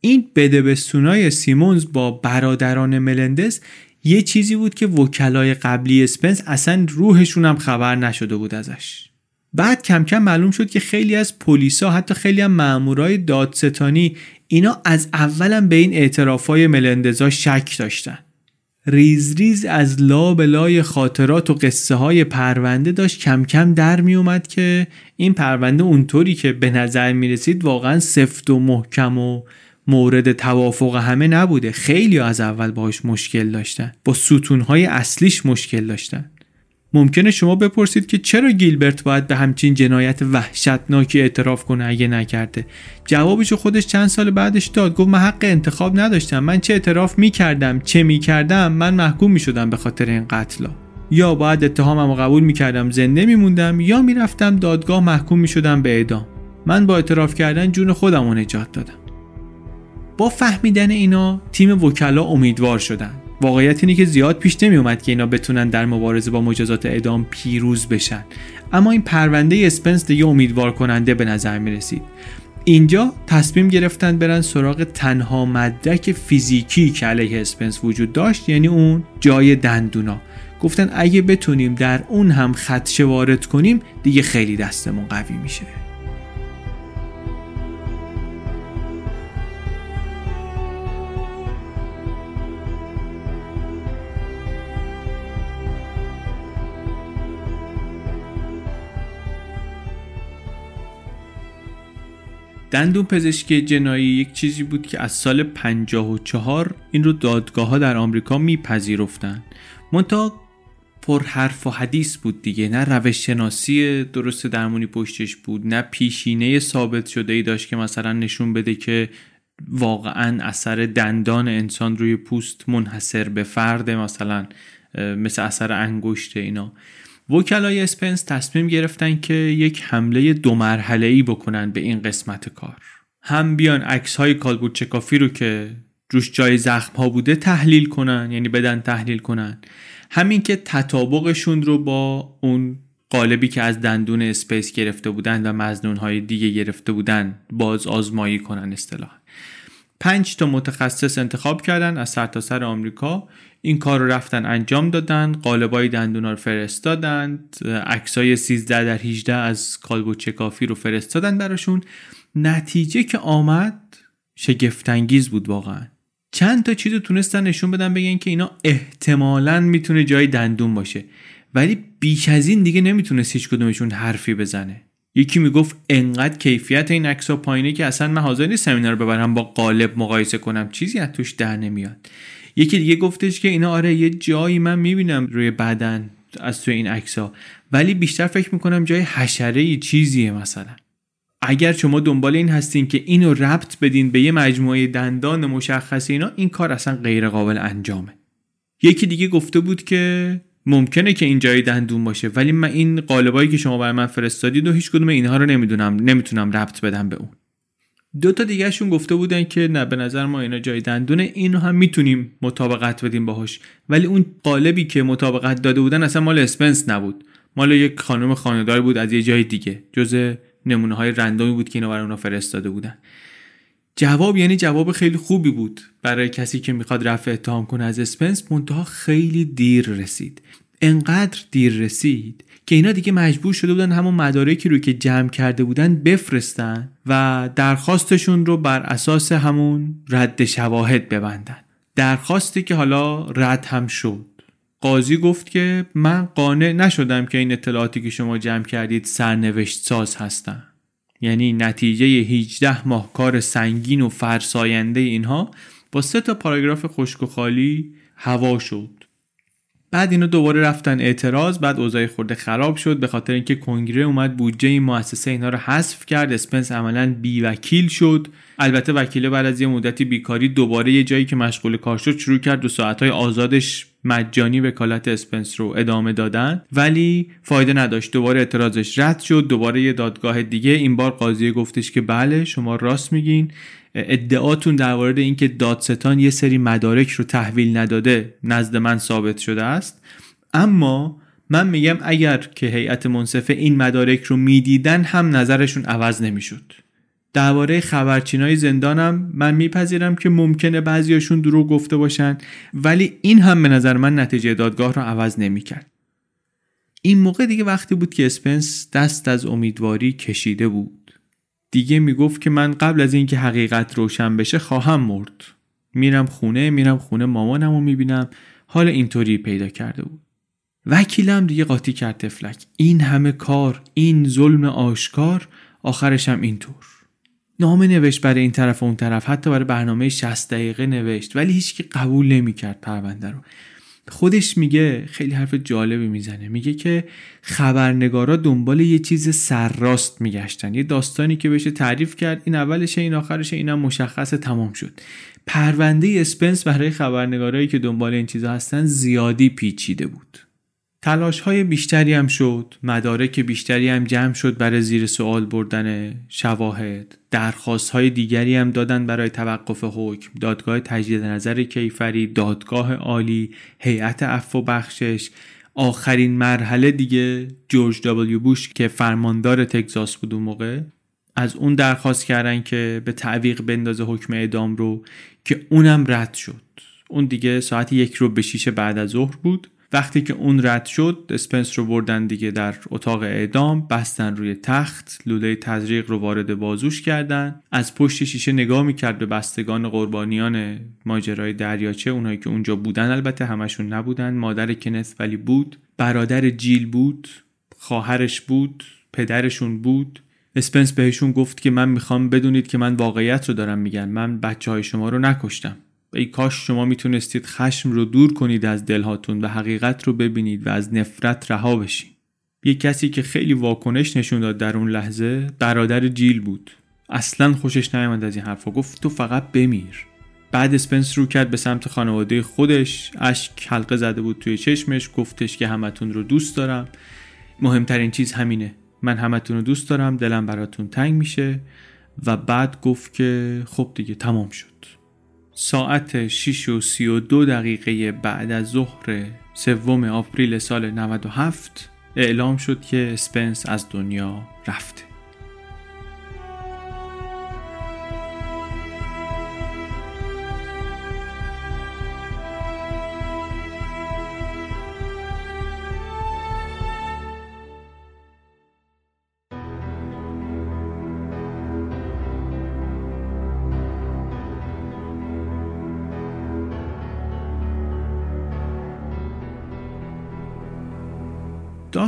این بدبستونای سیمونز با برادران ملندس یه چیزی بود که وکلای قبلی اسپنس اصلا روحشون هم خبر نشده بود ازش. بعد کم کم معلوم شد که خیلی از پلیسا حتی خیلی هم مامورای دادستانی اینا از اولم به این اعترافای ملندزا شک داشتن. ریز ریز از لا به لای خاطرات و قصه های پرونده داشت. کم کم در می اومد که این پرونده اونطوری که به نظر می رسید واقعا سفت و محکم و مورد توافق همه نبوده. خیلی از اول باهاش مشکل داشتن. با ستونهای اصلیش مشکل داشتن. ممکنه شما بپرسید که چرا گیلبرت باید به همچین جنایت وحشتناکی اعتراف کنه اگه نکرده. جوابشو خودش چند سال بعدش داد. گفت من حق انتخاب نداشتم. من چه اعتراف می‌کردم چه می‌کردم من محکوم می‌شدم به خاطر این قتلا یا باید اتهامم قبول می‌کردم زنده میموندم یا می‌رفتم دادگاه محکوم می‌شدم به اعدام. من با اعتراف کردن جون خودم رو نجات دادم. با فهمیدن اینا تیم وکلا امیدوار شدن. واقعیت اینه که زیاد پیش نمی اومد که اینا بتونن در مبارزه با مجازات اعدام پیروز بشن. اما این پرونده اسپنس دیگه امیدوار کننده به نظر می رسید اینجا تصمیم گرفتن برن سراغ تنها مدرک فیزیکی که علیه اسپنس وجود داشت یعنی اون جای دندونا. گفتن اگه بتونیم در اون هم خدشه وارد کنیم دیگه خیلی دستمون قوی میشه. دندون پزشکی جنایی یک چیزی بود که از سال 54 این رو دادگاه ها در آمریکا میپذیرفتن منتها پر حرف و حدیث بود دیگه. نه روش شناسی درست درمونی پشتش بود نه پیشینه ثابت شده ای داشت که مثلا نشون بده که واقعا اثر دندان انسان روی پوست منحصر به فرد مثلا مثل اثر انگشت اینا. وکلای اسپنس تصمیم گرفتن که یک حمله دو مرحله ای بکنن به این قسمت کار. هم بیان عکس های کالبدشکافی رو که روش جای زخم ها بوده تحلیل کنن یعنی بدن تحلیل کنن. همین که تطابقشون رو با اون قالبی که از دندون اسپنس گرفته بودن و مظنون های دیگه گرفته بودن باز آزمایی کنن اصطلاح پنج تا متخصص انتخاب کردن از سرتاسر سر آمریکا. این کار رو رفتن انجام دادن قالبای دندونا رو فرستادند عکسای 13 در 18 از کالبدشکافی رو فرستادن براشون. نتیجه که آمد شگفتانگیز بود واقعا. چند تا چیز رو تونستن نشون بدن بگن که اینا احتمالا می‌تونه جای دندون باشه. ولی بیش از این دیگه نمی‌تونست هیچ کدومشون حرفی بزنه. یکی می‌گفت انقدر کیفیت این عکس پایینه که اصلا من حاضر نیستم اینا رو ببرم با قالب مقایسه کنم. چیزی از توش در نمیاد. یکی دیگه گفتش که اینا آره یه جایی من می‌بینم روی بدن از تو این عکس ولی بیشتر فکر می‌کنم جای حشره چیزیه مثلا. اگر شما دنبال این هستین که اینو ربط بدین به یه مجموعه دندان مشخص اینا این کار اصلا غیر قابل انجامه. یکی دیگه گفته بود که ممکنه که این جای دندون باشه ولی من این قالبایی که شما برای من فرستادید و هیچ کدوم اینها رو نمی‌دونم نمی‌تونم ربط بدم به اون. دو تا دیگهشون گفته بودن که نه به نظر ما اینا جای دندونه اینو هم می‌تونیم مطابقت بدیم باهاش. ولی اون قالبی که مطابقت داده بودن اصلا مال اسپنس نبود. مال یک خانم خانه‌دار بود از یه جای دیگه جز نمونه های random ی بود که اینا برای اونا فرستاده بودن. جواب یعنی جواب خیلی خوبی بود برای کسی که می‌خواد رفع اتهام کنه از اسپنس منتها خیلی دیر رسید. انقدر دیر رسید که اینا دیگه مجبور شده بودن همون مدارکی رو که جمع کرده بودن بفرستن و درخواستشون رو بر اساس همون رد شواهد ببندن. درخواستی که حالا رد هم شد. قاضی گفت که من قانع نشدم که این اطلاعاتی که شما جمع کردید سرنوشت ساز هستن. یعنی نتیجه 18 ماه کار سنگین و فرساینده اینها با سه تا پاراگراف خشک و خالی هوا شد. بعد اینا دوباره رفتن اعتراض بعد اوضاع خورده خراب شد به خاطر اینکه کنگره اومد بودجه این مؤسسه اینا رو حذف کرد. اسپنس عملا بی وکیل شد. البته وکیل بعد از یه مدتی بیکاری دوباره یه جایی که مشغول کار شد شروع کرد دو ساعتهای آزادش مجانی وکالت اسپنس رو ادامه دادن. ولی فایده نداشت. دوباره اعتراضش رد شد. دوباره یه دادگاه دیگه. این بار قاضی گفتش که بله شما راست میگین. ادعاتون در مورد اینکه دادستان یه سری مدارک رو تحویل نداده نزد من ثابت شده است. اما من میگم اگر که هیئت منصفه این مدارک رو می‌دیدن هم نظرشون عوض نمی‌شد. درباره خبرچینای زندانم من میپذیرم که ممکنه بعضیاشون دروغ گفته باشن ولی این هم به نظر من نتیجه دادگاه رو عوض نمی‌کرد. این موقع دیگه وقتی بود که اسپنس دست از امیدواری کشیده بود. دیگه می‌گفت که من قبل از اینکه حقیقت روشن بشه خواهم مرد. میرم خونه میرم خونه مامانم رو می‌بینم. حال اینطوری پیدا کرده بود. وکیلم دیگه قاطی کرد تفلک. این همه کار این ظلم آشکار آخرش هم اینطور. نامه نوشت برای این طرف و اون طرف. حتی برای برنامه 60 دقیقه نوشت. ولی هیچکی قبول نمی‌کرد پرونده رو. خودش میگه خیلی حرف جالبی می‌زنه. میگه که خبرنگارا دنبال یه چیز سرراست میگشتن. یه داستانی که بشه تعریف کرد این اولشه این آخرشه اینم مشخص تمام شد. پرونده اسپنس برای خبرنگارایی که دنبال این چیزا هستن زیادی پیچیده بود. تلاش های بیشتری هم شد. مدارک بیشتری هم جمع شد برای زیر سوال بردن شواهد. درخواست های دیگری هم دادن برای توقف حکم. دادگاه تجدید نظر کیفری دادگاه عالی هیئت عفو بخشش. آخرین مرحله دیگه جورج دبلیو بوش که فرماندار تگزاس بود اون موقع از اون درخواست کردن که به تعویق بندازه حکم اعدام رو که اونم رد شد. اون دیگه ساعت یک ربع به شیش بعد از ظهر بود. وقتی که اون رد شد اسپنس رو بردن دیگه در اتاق اعدام بستن روی تخت لوله تزریق رو وارد بازوش کردن. از پشت شیشه نگاه می‌کرد به بستگان قربانیان ماجرای دریاچه اونایی که اونجا بودن. البته همشون نبودن مادر کنس ولی بود برادر جیل بود خواهرش بود پدرشون بود. اسپنس بهشون گفت که من می‌خوام بدونید که من واقعیت رو دارم میگم. من بچه های شما رو نکشتم. ای کاش شما می‌تونستید خشم رو دور کنید از دلهاتون و حقیقت رو ببینید و از نفرت رها بشین. یه کسی که خیلی واکنش نشون داد در اون لحظه برادر جیل بود. اصلا خوشش نیامد از این حرفا. گفت تو فقط بمیر. بعد اسپنس رو کرد به سمت خانواده خودش. اشک حلقه زده بود توی چشمش. گفتش که همتون رو دوست دارم. مهمترین چیز همینه. من همتون رو دوست دارم. دلم براتون تنگ میشه. و بعد گفت که خب دیگه تمام شد. ساعت 6 و 32 دقیقه بعد از ظهر سوم آپریل سال 97 اعلام شد که اسپنس از دنیا رفته.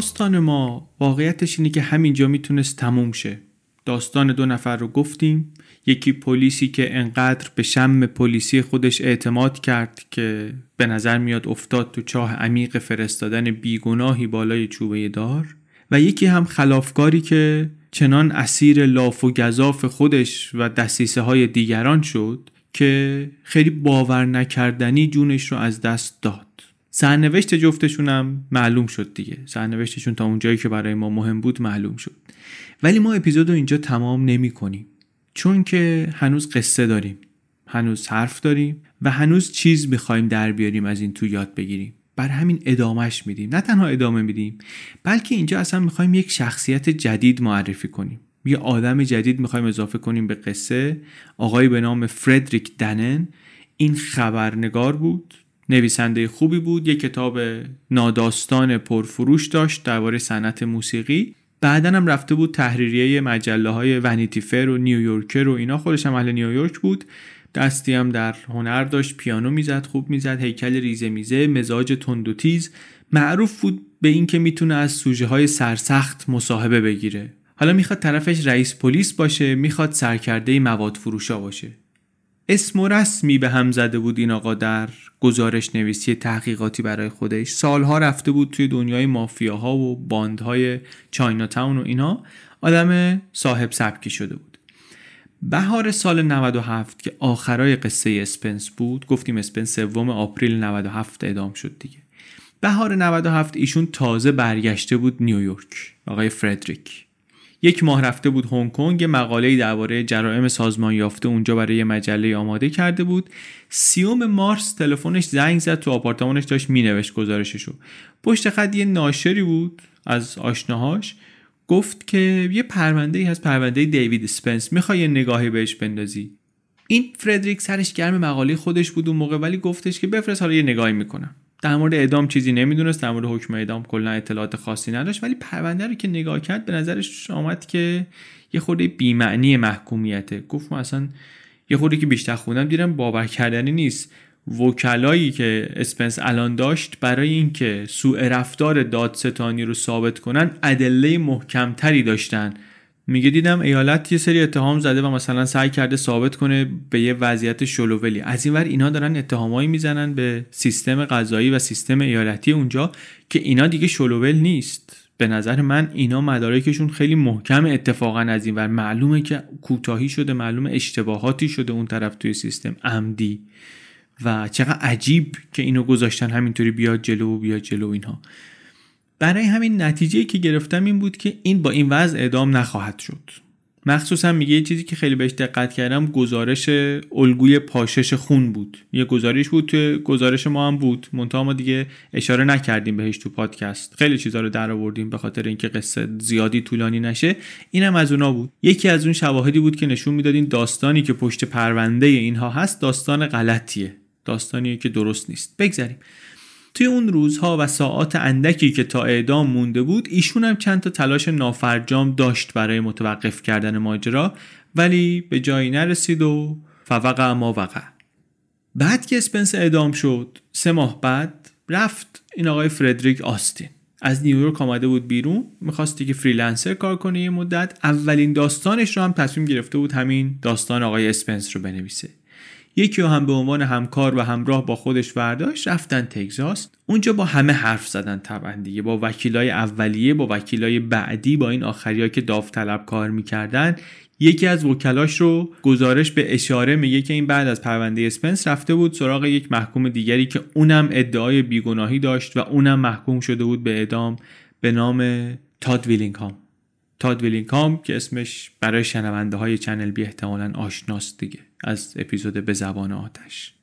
داستان ما واقعیتش اینه که همینجا می‌تونست تموم شه. داستان دو نفر رو گفتیم. یکی پلیسی که انقدر به شم پلیسی خودش اعتماد کرد که به نظر میاد افتاد تو چاه عمیق فرستادن بیگناهی بالای چوبه دار و یکی هم خلافکاری که چنان اسیر لاف و گذاف خودش و دستیسه های دیگران شد که خیلی باور نکردنی جونش رو از دست داد. سرنوشت جفتشونم معلوم شد دیگه. سرنوشتشون تا اونجایی که برای ما مهم بود معلوم شد. ولی ما اپیزود رو اینجا تمام نمی کنیم. چون که هنوز قصه داریم. هنوز حرف داریم و هنوز چیز می‌خوایم در بیاریم از این تو یاد بگیریم. بر همین ادامهش میدیم. نه تنها ادامه میدیم بلکه اینجا اصلا می‌خوایم یک شخصیت جدید معرفی کنیم. یه آدم جدید می‌خوایم اضافه کنیم به قصه. آقایی به نام فردریک دنن. این خبرنگار بود. نویسنده خوبی بود یه کتاب ناداستان پرفروش داشت درباره صنعت موسیقی. بعدا هم رفته بود تحریریه مجله های ونیتی فر و نیویورکر و اینا. خودش هم اهل نیویورک بود. دستی هم در هنر داشت پیانو می‌زد خوب می‌زد هیکل ریزه میزه مزاج تند و تیز. معروف بود به اینکه می‌تونه از سوژه های سرسخت مصاحبه بگیره. حالا می‌خواد طرفش رئیس پلیس باشه می‌خواد سرکرده مواد فروشا باشه. اسم و رسمی به هم زده بود این آقا در گزارش نویسی تحقیقاتی برای خودش. سالها رفته بود توی دنیای مافیاها و باندهای چاینا تاون و اینا. آدم صاحب سبکی شده بود. بهار سال 97 که آخرای قصه اسپنس بود گفتیم اسپنس سوم April 97 اعدام شد دیگه. بهار 97 ایشون تازه برگشته بود نیویورک. آقای فردریک. یک ماه رفته بود هنگ کنگ مقاله درباره جرائم سازمان یافته اونجا برای مجله آماده کرده بود. سی‌ام مارس تلفنش زنگ زد تو آپارتمانش داشت مینوشت گزارششو. پشت خط یه ناشری بود از آشناهاش. گفت که یه پرونده ای هست پرونده دیوید اسپنس می‌خوای یه نگاهی بهش بندازی. این فردریک سرش گرم مقاله خودش بود اون موقع ولی گفتش که بفرست حالا یه نگاهی می‌کنم. در مورد اعدام چیزی نمی‌دونست در مورد حکم اعدام کلا اطلاعات خاصی نداشت ولی پرونده رو که نگاه کرد به نظرش آمد که یه خورده بیمعنی محکومیته. گفت اصلا یه خورده که بیشتر خوندم دیدم باور کردنی نیست. وکلایی که اسپنس الان داشت برای اینکه سوء رفتار دادستانی رو ثابت کنن ادله محکمتری داشتن. میگه دیدم ایالت یه سری اتهام زده و مثلا سعی کرده ثابت کنه به یه وضعیت شلوولی. از این ور اینا دارن اتهامایی می‌زنن به سیستم قضایی و سیستم ایالتی اونجا که اینا دیگه شلوول نیست. به نظر من اینا مدارکشون خیلی محکم اتفاقا از این ور. معلومه که کوتاهی شده معلومه اشتباهاتی شده اون طرف توی سیستم. عمدی. و چقدر عجیب که اینو گذاشتن همینطوری بیاد جلو و بیاد جلو اینها. برای همین نتیجه که گرفتم این بود که این با این وضع اعدام نخواهد شد. مخصوصا میگه یه چیزی که خیلی بهش دقت کردم گزارش الگوی پاشش خون بود. یه گزارش بود تو گزارش ما هم بود. منتها ما دیگه اشاره نکردیم بهش تو پادکست. خیلی چیزا رو در آوردیم به خاطر اینکه قصه زیادی طولانی نشه. اینم از اونا بود. یکی از اون شواهدی بود که نشون می‌داد این داستانی که پشت پرونده اینها هست داستان غلطیه. داستانیه که درست نیست. بگذریم. توی اون روزها و ساعات اندکی که تا اعدام مونده بود ایشون هم چند تا تلاش نافرجام داشت برای متوقف کردن ماجرا ولی به جایی نرسید و فوقع ما وقع. بعد که اسپنس اعدام شد سه ماه بعد رفت این آقای فردریک آستین. از نیویورک آمده بود بیرون می‌خواست دیگه freelancer کار کنه یه مدت. اولین داستانش رو هم تصمیم گرفته بود همین داستان آقای اسپنس رو بنویسه. یکی هم به عنوان همکار و همراه با خودش برداشت رفتن تگزاس. اونجا با همه حرف زدن طبعا دیگه. با وکیلای اولیه با وکیلای بعدی با این آخریا که داوطلب کار می‌کردن یکی از وکلاش رو گزارش به اشاره میگه که این بعد از پرونده اسپنس رفته بود سراغ یک محکوم دیگری که اونم ادعای بیگناهی داشت و اونم محکوم شده بود به اعدام به نام تاد ویلینگهام. تاد ویلینگهام که اسمش برای شنونده های چنل بی احتمالا آشناست دیگه. از اپیزود به زبان آتش.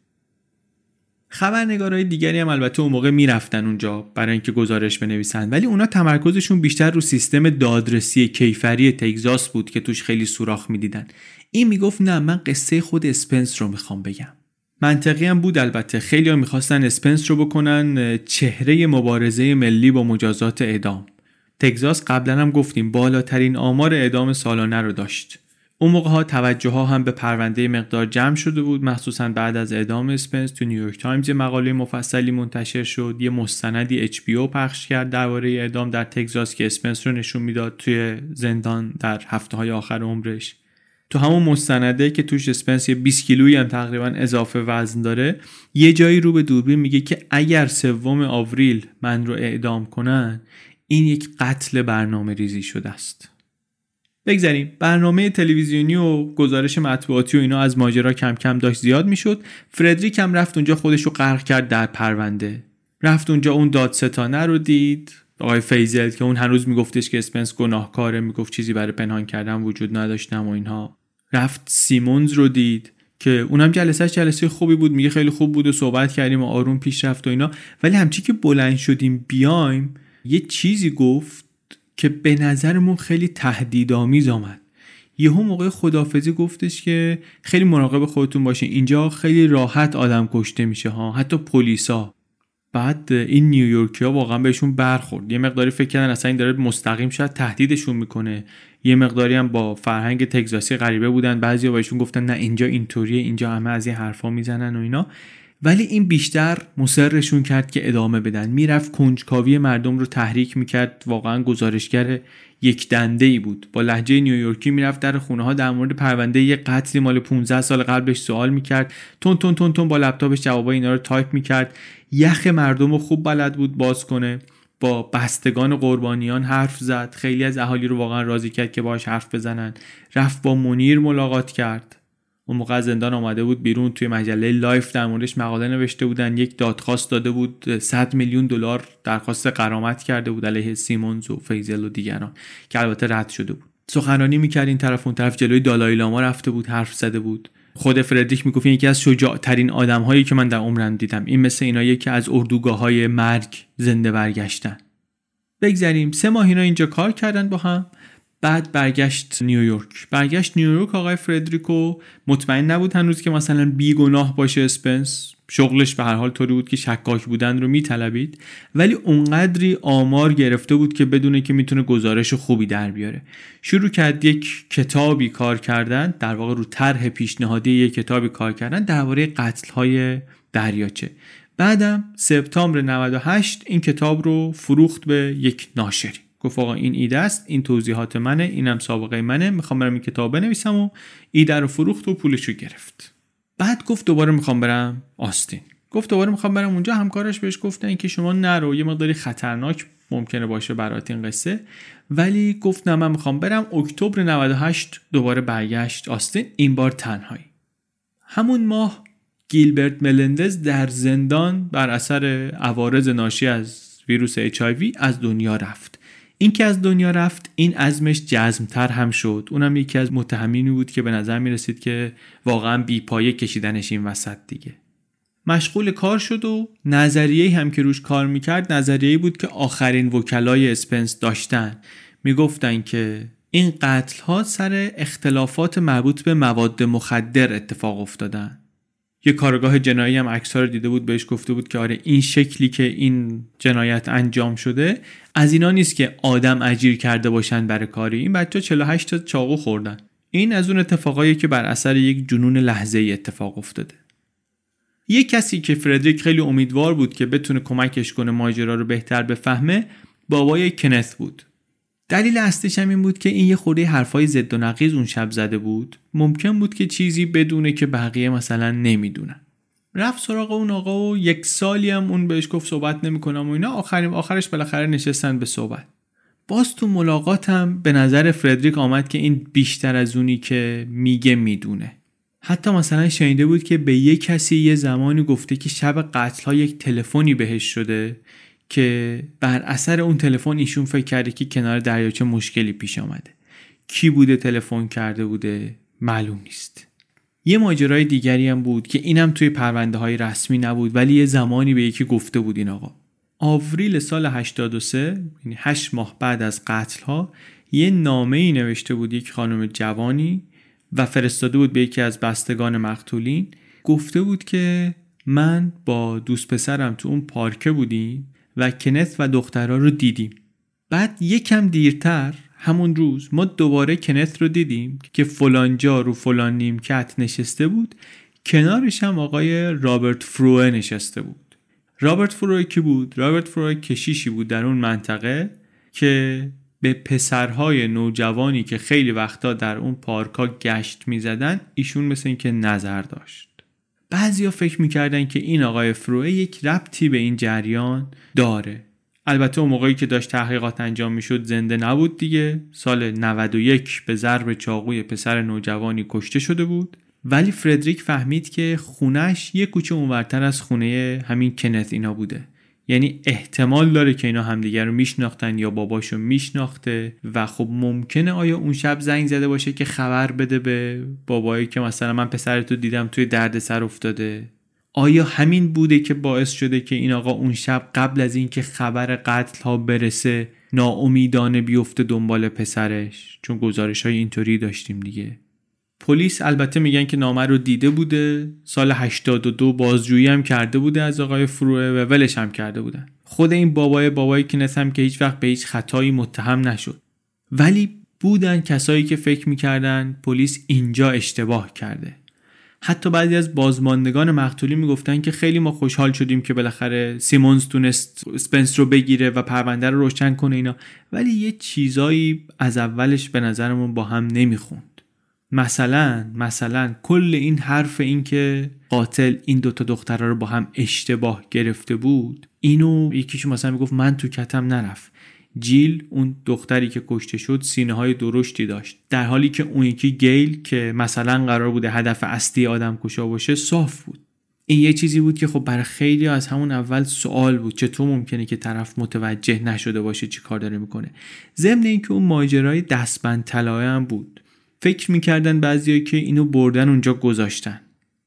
خبرنگارای دیگری هم البته اون موقع می‌رفتن اونجا برای اینکه گزارش بنویسن ولی اونا تمرکزشون بیشتر رو سیستم دادرسی کیفری تگزاس بود که توش خیلی سوراخ می‌دیدن. این می‌گفت نه من قصه خود اسپنس رو می‌خوام بگم. منطقی هم بود البته. خیلی هم می‌خواستن اسپنس رو بکنن چهره مبارزه ملی با مجازات اعدام. تگزاس قبلا هم گفتیم بالاترین آمار اعدام سالانه رو داشت. اون موقع ها توجه ها هم به پرونده مقدار جمع شده بود. مخصوصا بعد از اعدام اسپنس تو نیویورک تایمز یه مقاله مفصلی منتشر شد. یه مستندی HBO پخش کرد درباره اعدام در تگزاس که اسپنس رو نشون می‌داد توی زندان در هفته های آخر عمرش. تو همون مستنده که توش اسپنس یه 20 کیلویی هم تقریبا اضافه وزن داره یه جایی رو به دوربین میگه که اگر سوم آوریل من رو اعدام کنن این یک قتل برنامه ریزی شده است. بگذریم. برنامه تلویزیونی و گزارش مطبوعاتی و اینا از ماجرا کم کم داشت زیاد می‌شد. فردریک هم رفت اونجا خودش رو غرق کرد در پرونده. رفت اونجا اون دادستانه رو دید. آقای فیزل که اون هنوز میگفتش که اسپنس گناهکاره می‌گفت چیزی برای پنهان کردن وجود نداشته و اینها. رفت سیمونز رو دید که اونم جلسه جلسه خوبی بود میگه خیلی خوب بود و صحبت کردیم و آروم پیش رفت و اینا. ولی همچی که بلند شدیم بیایم یه چیزی گفت که به نظرمون خیلی تهدیدآمیز آمد. یهو موقع خدافزی گفتش که خیلی مراقب خودتون باشین. اینجا خیلی راحت آدم کشته میشه ها حتی پلیسا بعد این نیویورکی ها واقعا بهشون برخورد. یه مقداری فکر کردن اصلا این داره مستقیم شاید تهدیدشون می‌کنه. یه مقداری هم با فرهنگ تگزاسی غریبه بودن. بعضی بهشون گفتن نه اینجا اینطوریه اینجا همه از این حرفا می‌زنن و اینا. ولی این بیشتر مصرشون کرد که ادامه بدن. می‌رفت کنجکاوی مردم رو تحریک می‌کرد. واقعا گزارشگر یک دنده ای بود. با لهجه نیویورکی می‌رفت در خونه ها در مورد پرونده یه قتلی مال 15 سال قبلش سوال می‌کرد. تون تون تون تون با لپتاپش جوابای اینا رو تایپ می‌کرد. یخ مردم رو خوب بلد بود باز کنه. با بستگان قربانیان حرف زد. خیلی از اهالی رو واقعا راضی کرد که باش حرف بزنن. رفت با منیر ملاقات کرد. اون موقع زندان آمده بود بیرون توی مجله لایف در موردش مقاله نوشته بودن. یک دادخواست داده بود 100 میلیون دلار درخواست غرامت کرده بود علیه سیمونز و فیزل و دیگران که البته رد شده بود. سخنرانی می‌کرد این طرف اون طرف جلوی دالای لاما رفته بود حرف زده بود. خود فردریک می‌گفت یکی از شجاع ترین آدم هایی که من در عمرم دیدم. این مثل اینا که از اردوگاه های مرگ زنده برگشتن. بگذریم. سه ماه اینا اینجا کار کردن با هم. بعد برگشت نیویورک برگشت نیویورک آقای فردریکو مطمئن نبود هنوز که مثلا بیگناه باشه اسپنس. شغلش به هر حال طوری بود که شکاک بودن رو میطلبید. ولی اونقدری آمار گرفته بود که بدونه که می‌تونه گزارش خوبی در بیاره. شروع کرد یک کتابی کار کردن. در واقع رو طرح پیشنهادی یک کتابی کار کردن درباره قتل های دریاچه. بعدم سپتامبر 98 این کتاب رو فروخت به یک ناشری. گفت آقا این ایده است این توضیحات منه اینم سابقه منه می‌خوام برم این کتاب بنویسم و ایده رو فروخت و پولش رو گرفت. بعد گفت دوباره می‌خوام برم آستین. گفت دوباره می‌خوام برم اونجا همکارش بهش گفتن که شما نرو یه مقداری خطرناک ممکنه باشه برات این قصه. ولی گفت نه من می‌خوام برم اکتبر 98 دوباره برگشت. آستین این بار تنهایی. همون ماه گیلبرت ملندز در زندان بر اثر عوارض ناشی از ویروس اچ از دنیا رفت. این که از دنیا رفت این عزمش جزمتر هم شد. اونم یکی از متهمینی بود که به نظر می رسید که واقعا بیپایه کشیدنش این وسط دیگه. مشغول کار شد و نظریه هم که روش کار می‌کرد نظریه بود که آخرین وکلای اسپنس داشتن. می‌گفتن که این قتل ها سر اختلافات مربوط به مواد مخدر اتفاق افتادن. یه کارگاه جنایی هم عکس دیده بود بهش گفته بود که آره این شکلی که این جنایت انجام شده از اینا نیست که آدم اجیر کرده باشن برای کاری. این بچه 48 تا چاقو خوردن. این از اون اتفاقایی که بر اثر یک جنون لحظه ای اتفاق افتاده. یه کسی که فردریک خیلی امیدوار بود که بتونه کمکش کنه ماجرا رو بهتر بفهمه بابای کنث بود. دلیل اصلیش هم این بود که این یه خورده حرفای ضد و نقیز اون شب زده بود. ممکن بود که چیزی بدونه که بقیه مثلا نمی‌دونن. رفت سراغ اون آقا و یک سالی هم اون بهش گفت صحبت نمی‌کنم و اینا. آخریم آخرش بالاخره نشستن به صحبت. باز تو ملاقاتم به نظر فردریک آمد که این بیشتر از اونی که میگه می‌دونه. حتی مثلا شنیده بود که به یه کسی یه زمانی گفته که شب قتل ها یک تلفنی بهش شده که بر اثر اون تلفن ایشون فکر کرده که کنار دریاچه مشکلی پیش آمده. کی بوده تلفن کرده بوده معلوم نیست. یه ماجرای دیگری هم بود که اینم توی پرونده های رسمی نبود ولی یه زمانی به یکی گفته بود این آقا. آوریل سال 83 یعنی 8 ماه بعد از قتل ها یه نامه ای نوشته بود یک خانم جوانی و فرستاده بود به یکی از بستگان مقتولین. گفته بود که من با دوست پسرم تو اون پارکه بودیم و کنت و دخترها رو دیدیم. بعد یکم دیرتر همون روز ما دوباره کنت رو دیدیم که فلانجا رو فلان نیمکت نشسته بود. کنارش هم آقای رابرت فروه نشسته بود. رابرت فروه کی بود؟ رابرت فروه کشیشی بود در اون منطقه که به پسرهای نوجوانی که خیلی وقتا در اون پارکا گشت می‌زدن ایشون مثل اینکه نظر داشت. بعضیا فکر می‌کردن که این آقای فروه یک ربطی به این جریان داره. البته اون موقعی که داشت تحقیقات انجام می‌شد زنده نبود دیگه. سال 91 به ضرب چاقوی پسر نوجوانی کشته شده بود. ولی فردریک فهمید که خونش یه کوچه اونورتر از خونه همین کنت اینا بوده. یعنی احتمال داره که اینا همدیگر رو میشناختن یا باباشو میشناخته و خب ممکنه آیا اون شب زنگ زده باشه که خبر بده به بابایی که مثلا من پسرتو دیدم توی دردسر افتاده؟ آیا همین بوده که باعث شده که این آقا اون شب قبل از اینکه خبر قتل ها برسه ناامیدانه بیفته دنبال پسرش؟ چون گزارش های اینطوری داشتیم دیگه. پلیس البته میگن که نامه رو دیده بوده. سال 82 بازجویی هم کرده بوده از آقای فروه و ولش هم کرده بودن. خود این بابای بابای کنس هم که هیچ وقت به هیچ خطایی متهم نشد. ولی بودن کسایی که فکر می‌کردن پلیس اینجا اشتباه کرده. حتی بعضی از بازماندگان مقتولی می‌گفتن که خیلی ما خوشحال شدیم که بالاخره سیمونز تونست سپنس رو بگیره و پرونده رو روشن کنه اینا. ولی یه چیزایی از اولش به نظرمون با هم نمی‌خوند. مثلا مثلا کل این حرف این که قاتل این دوتا دخترها رو با هم اشتباه گرفته بود اینو یکیشون مثلا می‌گفت من تو کتم نرفت. جیل اون دختری که کشته شد سینه های درشتی داشت. در حالی که اون یکی گیل که مثلا قرار بوده هدف اصلی آدم کشا باشه صاف بود. این یه چیزی بود که خب برای خیلی از همون اول سوال بود. چطور ممکنه که طرف متوجه نشده باشه چی کار داره می‌کنه؟ ضمن اینکه اون ماجرای دستبند طلایه هم بود. فکر می‌کردن بعضیایی که اینو بردن اونجا گذاشتن.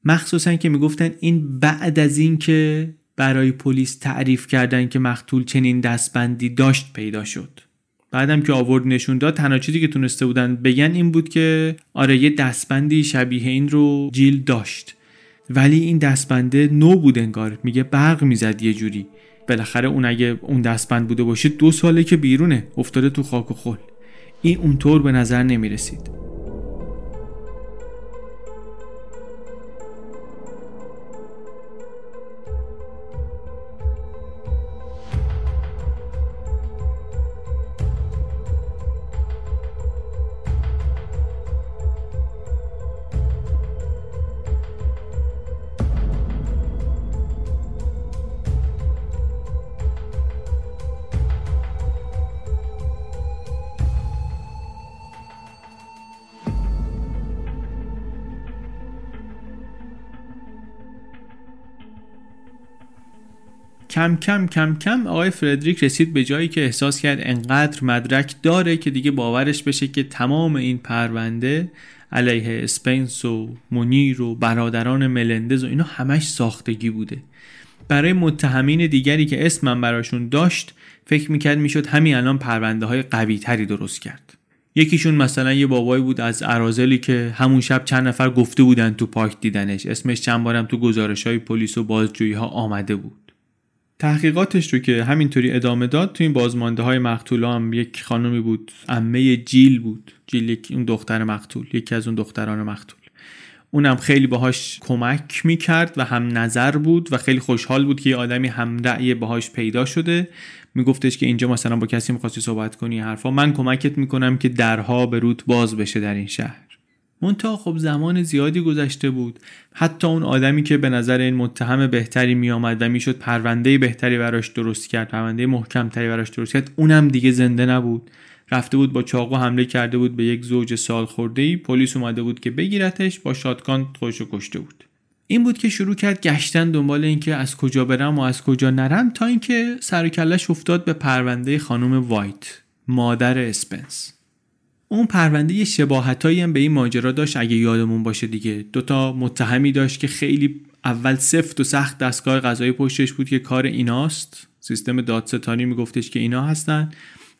مخصوصا که می‌گفتن این بعد از اینکه برای پلیس تعریف کردن که مقتول چنین دستبندی داشت پیدا شد. بعدم که آورد نشون داد تنها چیزی که تونسته بودن بگن این بود که آره یه دستبندی شبیه این رو جیل داشت. ولی این دستبنده نو بود انگار. میگه برق می‌زد یه جوری. بالاخره اون اگه اون دستبند بوده باشه دو ساله که بیرونه. افتاده تو خاک و خل. این اونطور به نظر نمی‌رسید. کم کم کم کم آقای فردریک رسید به جایی که احساس کرد انقدر مدرک داره که دیگه باورش بشه که تمام این پرونده علیه اسپنس و مونیر و برادران ملندز و اینا همش ساختگی بوده. برای متهمین دیگری که اسمم براشون داشت فکر می‌کرد می‌شد همین الان پرونده های قوی تری درست کرد. یکیشون مثلا یه بابایی بود از ارازلی که همون شب چند نفر گفته بودن تو پارک دیدنش. اسمش چند بارم تو گزارش های پلیس و بازجویی ها آمده بود. تحقیقاتش رو که همینطوری ادامه داد تو این بازمانده های مقتول هم یک خانمی بود امه جیل بود. جیل یک اون دختر مقتول یکی از اون دختران مقتول. اونم خیلی باهاش کمک می‌کرد و هم نظر بود و خیلی خوشحال بود که یه آدمی هم رأی باهاش پیدا شده. میگفتش که اینجا مثلا با کسی می‌خواستی صحبت کنی حرفا. من کمکت می‌کنم که درها به روت باز بشه در این شهر. منتها خب زمان زیادی گذشته بود. حتی اون آدمی که به نظر این متهم بهتری میآمد و می‌شد پرونده بهتری براش درست کرد پرونده محکمتری براش درست کرد اونم دیگه زنده نبود. رفته بود با چاقو حمله کرده بود به یک زوج سال خورده ای پلیس اومده بود که بگیرتش با shotgun خودشو کشته بود. این بود که شروع کرد گشتن دنبال اینکه از کجا برم و از کجا نرم تا اینکه سر افتاد به پرونده خانم وایت مادر اسپنس. اون پرونده یه شباهتایی هم به این ماجرا داشت اگه یادمون باشه دیگه. دوتا متهمی داشت که خیلی اول سفت و سخت دستگاه قضایی پشتش بود که کار ایناست. سیستم دادستانی میگفتش که اینا هستن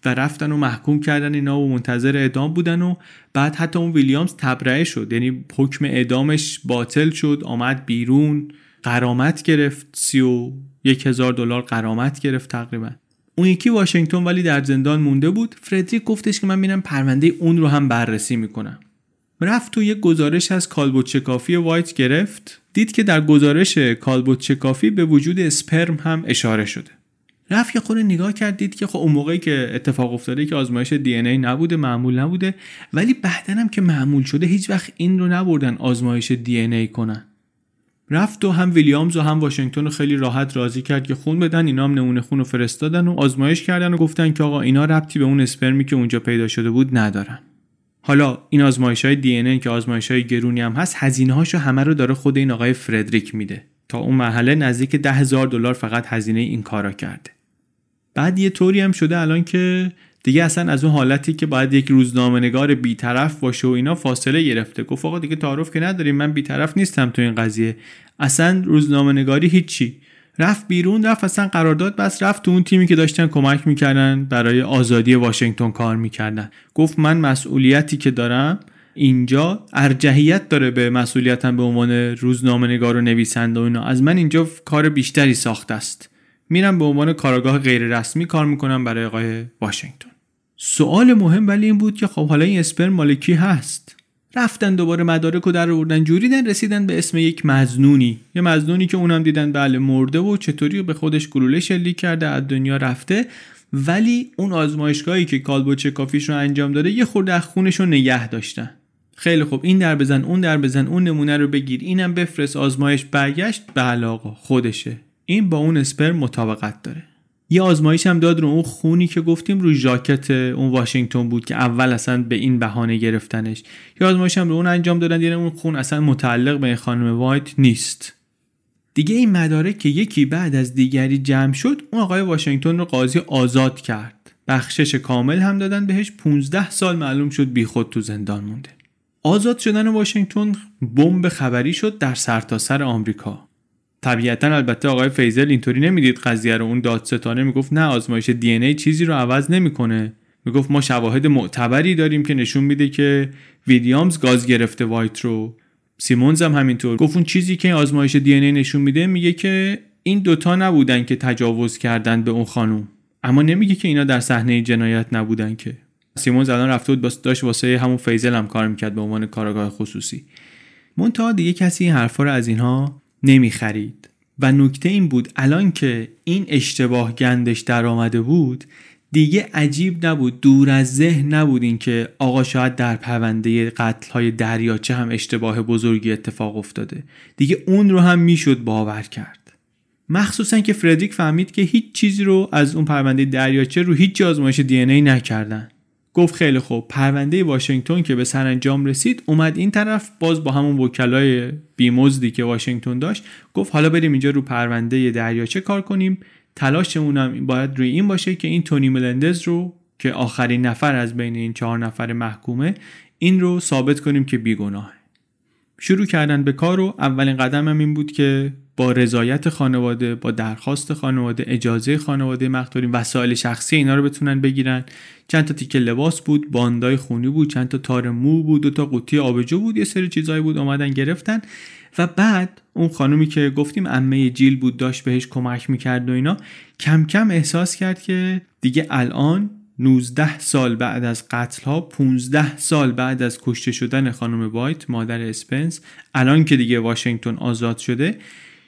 و رفتن و محکوم کردن اینا و منتظر اعدام بودن و بعد حتی اون ویلیامز تبرئه شد. یعنی حکم اعدامش باطل شد آمد بیرون قرامت گرفت سی و یک هزار دلار قرامت گرفت تقریبا. اون یکی واشنگتن ولی در زندان مونده بود. فردریک گفتش که من میرم پرونده اون رو هم بررسی می‌کنم. رفت تو یک گزارش از کالبوت شکافی وایت گرفت. دید که در گزارش کالبوت شکافی به وجود اسپرم هم اشاره شده. رفت یه خورده نگاه کرد دید که خب اون موقعی که اتفاق افتاده که آزمایش دی ای نبوده معمول نبوده. ولی بعدن که معمول شده هیچ وقت این رو نبردن آزمایش دی ای کنن. رفت و هم ویلیامز و هم واشنگتن رو خیلی راحت راضی کرد که خون بدن اینا هم نمونه خون رو فرستادن و آزمایش کردن و گفتن که آقا اینا ربطی به اون اسپرمی که اونجا پیدا شده بود ندارن. حالا این آزمایش های دی ای که آزمایش های گرونی هم هست هزینه هاشو همه رو داره خود این آقای فردریک میده تا اون مرحله نزدیک ده هزار دلار فقط هزینه این کارا کرده. بعد یه طوری هم شده الان که دیگه اصلا از اون حالتی که باید یک روزنامه نگار بیطرف باشه و اینا فاصله گرفته. گفت آقا دیگه تعارف که نداریم من بیطرف نیستم تو این قضیه. اصلا روزنامه نگاری هیچی. رفت بیرون رفت اصلا قرارداد بس رفت تو اون تیمی که داشتن کمک می‌کردن برای آزادی واشنگتن کار می‌کردن. گفت من مسئولیتی که دارم اینجا ارجحیت داره به مسئولیتم به عنوان روزنامه نگار و نویسنده و اینا. از من اینجا کار بیشتری ساخته است. میرم به عنوان کارگاه غیر رسمی کار می‌کنم برای آقای واشنگتن. سوال مهم ولی این بود که خب حالا این اسپرم مال کی هست؟ رفتن دوباره مدارک رو در آوردن جوریدن رسیدن به اسم یک مزنونی. یه مزنونی که اونم دیدن بله مرده و چطوری به خودش گلوله شلیک کرده از دنیا رفته. ولی اون آزمایشگاهی که کالبوچه کافیش رو انجام داده یه خورده از خونش رو نگه داشتن. خیلی خوب این در بزن اون در بزن اون نمونه رو بگیر اینم بفرست آزمایش برگشت بله آقا خودشه. این با اون اسپرم مطابقت داره. یه آزمایش هم داد رو اون خونی که گفتیم رو ژاکت اون واشنگتن بود که اول اصلا به این بهانه گرفتنش. یه آزمایش هم رو اون انجام دادن یعنی اون خون اصلا متعلق به خانم وایت نیست. دیگه این مدارک که یکی بعد از دیگری جمع شد اون آقای واشنگتن رو قاضی آزاد کرد. بخشش کامل هم دادن بهش 15 سال معلوم شد بیخود تو زندان مونده. آزاد شدن واشنگتن بمب خبری شد در سرتاسر سر آمریکا. طبیعتا البته آقای فیزل اینطوری نمی‌دید قضیه رو. اون دادستانه می‌گفت نه آزمایش دی ای چیزی رو عوض نمی‌کنه. می‌گفت ما شواهد معتبری داریم که نشون میده که ویلیامز گاز گرفته وایت رو. سیمونز هم همینطور. گفت اون چیزی که آزمایش دی ای نشون میده میگه که این دوتا نبودن که تجاوز کردن به اون خانوم. اما نمیگه که اینا در صحنه جنایت نبودن که. سیمونز الان رفته بود داشت واسه همون فیزل هم کار می‌کرد به عنوان کارگاه خصوصی. منتها دیگه کسی این حرفا رو از اینها نمی‌خرید. و نکته این بود الان که این اشتباه گندش در آمده بود دیگه عجیب نبود دور از ذهن نبود این که آقا شاید در پرونده قتل های دریاچه هم اشتباه بزرگی اتفاق افتاده. دیگه اون رو هم می‌شد باور کرد. مخصوصا که فردریک فهمید که هیچ چیزی رو از اون پرونده دریاچه رو هیچ آزمایش دی ای نکردن. گفت خیلی خوب. پرونده واشنگتن که به سرانجام رسید اومد این طرف باز با همون وکلای بیمزدی که واشنگتن داشت گفت حالا بریم اینجا رو پرونده دریاچه کار کنیم؟ تلاشمون هم باید روی این باشه که این تونی ملندز رو که آخرین نفر از بین این چهار نفر محکومه این رو ثابت کنیم که بیگناهه. شروع کردن به کار و اولین قدم هم این بود که رضایت خانواده با درخواست خانواده اجازه خانواده مقتولین وسایل شخصی اینا رو بتونن بگیرن. چند تا تیکه لباس بود باندای خونی بود چند تا تار مو بود دو تا قوطی آبجو بود یه سری چیزایی بود اومدن گرفتن. و بعد اون خانومی که گفتیم امه جیل بود داشت بهش کمک می‌کرد و اینا کم کم احساس کرد که دیگه الان 19 سال بعد از قتل ها 15 سال بعد از کشته شدن خانم وایت مادر اسپنس الان که دیگه واشنگتن آزاد شده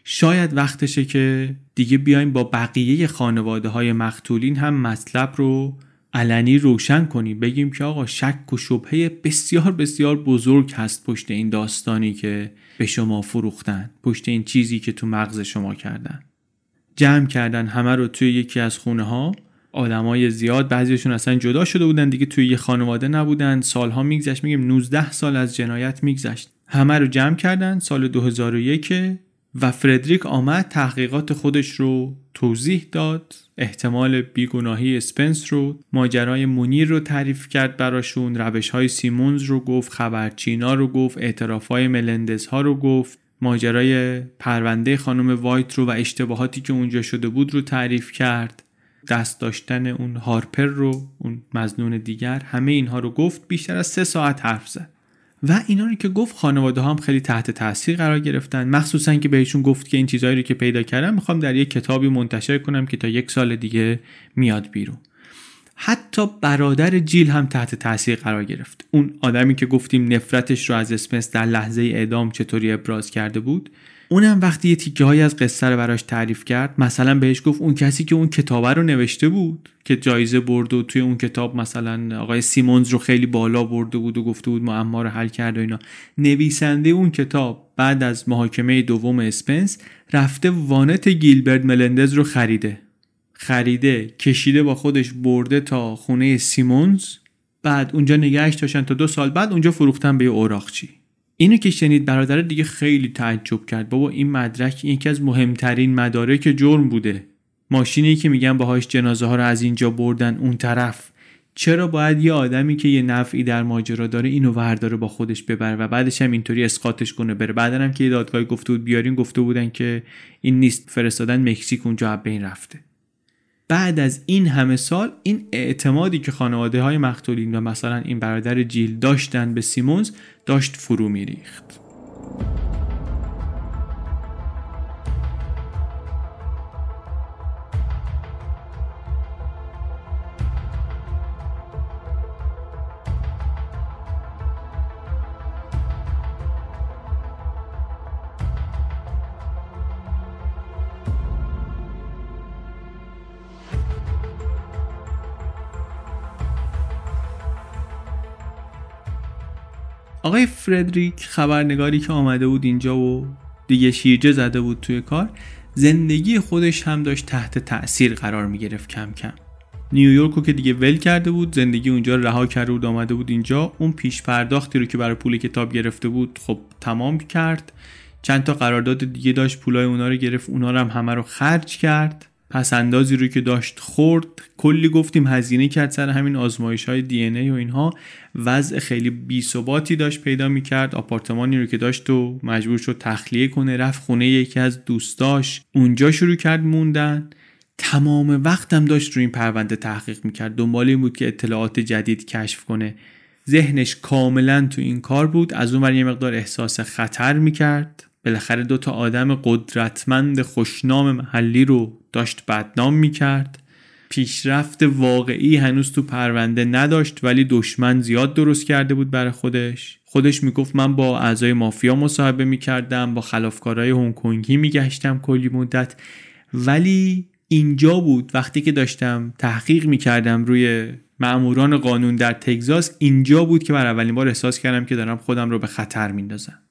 شاید وقتشه که دیگه بیایم با بقیه خانواده های مقتولین هم مطلب رو علنی روشن کنیم. بگیم که آقا شک و شبهه بسیار بسیار بزرگ هست پشت این داستانی که به شما فروختن پشت این چیزی که تو مغز شما کردن. جمع کردن همه رو توی یکی از خونه ها آدمای زیاد بعضیشون اصلا جدا شده بودن دیگه توی یه خانواده نبودن. سالها میگذشت میگیم 19 سال از جنایت میگذشت. همه رو جمع کردن سال 2001 و فردریک آمد تحقیقات خودش رو توضیح داد. احتمال بیگناهی اسپنس رو ماجرای مونیر رو تعریف کرد براشون روش های سیمونز رو گفت خبرچینا رو گفت اعتراف های ملندز ها رو گفت. ماجرای پرونده خانم وایت رو و اشتباهاتی که اونجا شده بود رو تعریف کرد. دست داشتن اون هارپر رو اون مزنون دیگر همه اینها رو گفت. بیشتر از سه ساعت حرف زد. و اینا رو که گفت خانواده هم خیلی تحت تاثیر قرار گرفتن. مخصوصا که بهشون گفت که این چیزهایی رو که پیدا کردم می‌خوام در یک کتابی منتشر کنم که تا یک سال دیگه میاد بیرون. حتی برادر جیل هم تحت تاثیر قرار گرفت. اون آدمی که گفتیم نفرتش رو از اسمس در لحظه اعدام چطوری ابراز کرده بود اونم وقتی یه تیکه های از قصه رو براش تعریف کرد مثلا بهش گفت اون کسی که اون کتابه رو نوشته بود که جایزه برد و توی اون کتاب مثلا آقای سیمونز رو خیلی بالا برده بود و گفته بود معما رو حل کرد و اینا. نویسنده اون کتاب بعد از محاکمه دوم اسپنس رفته وانت گیلبرت ملندز رو خریده. خریده کشیده با خودش برده تا خونه سیمونز. بعد اونجا نگهش داشتن تا دو سال بعد اونجا فروختن به اوراقچی. اینو که شنید برادر دیگه خیلی تعجب کرد. بابا این مدرک یکی از مهمترین مدارک جرم بوده. ماشینی که میگن باهاش جنازه ها رو از اینجا بردن اون طرف. چرا باید یه آدمی که یه نفعی در ماجرا داره اینو ورداره با خودش ببره و بعدش هم اینطوری اسقاطش کنه بره؟ بعدا هم که یه دادگاه گفته بود بیارین گفته بودن که این نیست فرستادن مکزیک اونجا بین رفته. بعد از این همه سال این اعتمادی که خانواده های مقتولین و مثلا این برادر جیل داشتن به سیمونز داشت فرو میریخت. آقای فردریک خبرنگاری که آمده بود اینجا و دیگه شیرجه زده بود توی کار زندگی خودش هم داشت تحت تاثیر قرار می گرفت کم کم. نیویورک رو که دیگه ول کرده بود زندگی اونجا رها کرده بود آمده بود اینجا. اون پیش پرداختی رو که برای پول کتاب گرفته بود خب تمام کرد. چند تا قرارداد دیگه داشت پولای اونا رو گرفت اونا رو هم همه رو خرج کرد. پس اندازی رو که داشت خورد کلی گفتیم هزینه کرد سر همین آزمایش های دی ای و اینها. وضع خیلی بی ثباتی داشت پیدا می‌کرد. آپارتمانی رو که داشت و مجبور شد تخلیه کنه رفت خونه یکی از دوستاش. اونجا شروع کرد موندن. تمام وقتم داشت رو این پرونده تحقیق می‌کرد. دنبال این بود که اطلاعات جدید کشف کنه. ذهنش کاملا تو این کار بود. از اون یه مقدار احساس خطر می‌کرد. بالاخره دو تا آدم قدرتمند خوشنام محلی رو داشت بدنام می‌کرد. پیشرفت واقعی هنوز تو پرونده نداشت ولی دشمن زیاد درست کرده بود برای خودش. خودش می‌گفت من با اعضای مافیا مصاحبه می‌کردم با خلافکارای هنگ کنگی میگشتم کلی مدت. ولی اینجا بود وقتی که داشتم تحقیق می‌کردم روی معموران قانون در تگزاس اینجا بود که بر اولین بار احساس کردم که دارم خودم رو به خطر میندازم.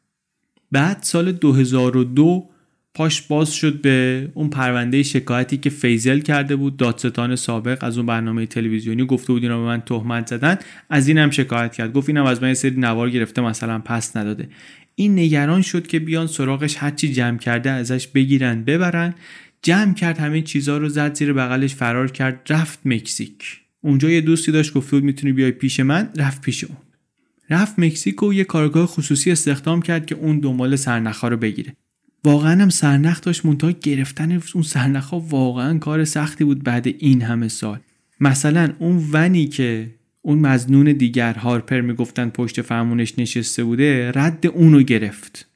بعد سال 2002 پاش باز شد به اون پرونده شکایتی که فیزل کرده بود دادستان سابق از اون برنامه تلویزیونی گفته بود اینا به من تهمت زدن. از اینم شکایت کرد. گفت اینم از من یه سری نوار گرفته مثلا پس نداده. این نگران شد که بیان سراغش هرچی جمع کرده ازش بگیرن ببرن. جمع کرد همه چیزها رو زد زیر بغلش فرار کرد رفت مکزیک. اونجا یه دوستی داشت گفته بود می‌تونی بیای پیش من رفت پیش اون. رفت مکزیک و یه کارگاه خصوصی استخدام کرد که اون دنبال سرنخها رو بگیره. واقعا هم سرنخ داشت منتها گرفتن اون سرنخ واقعا کار سختی بود بعد این همه سال. مثلا اون ونی که اون مزنون دیگر هارپر می‌گفتن پشت فرمونش نشسته بوده رد اونو گرفت.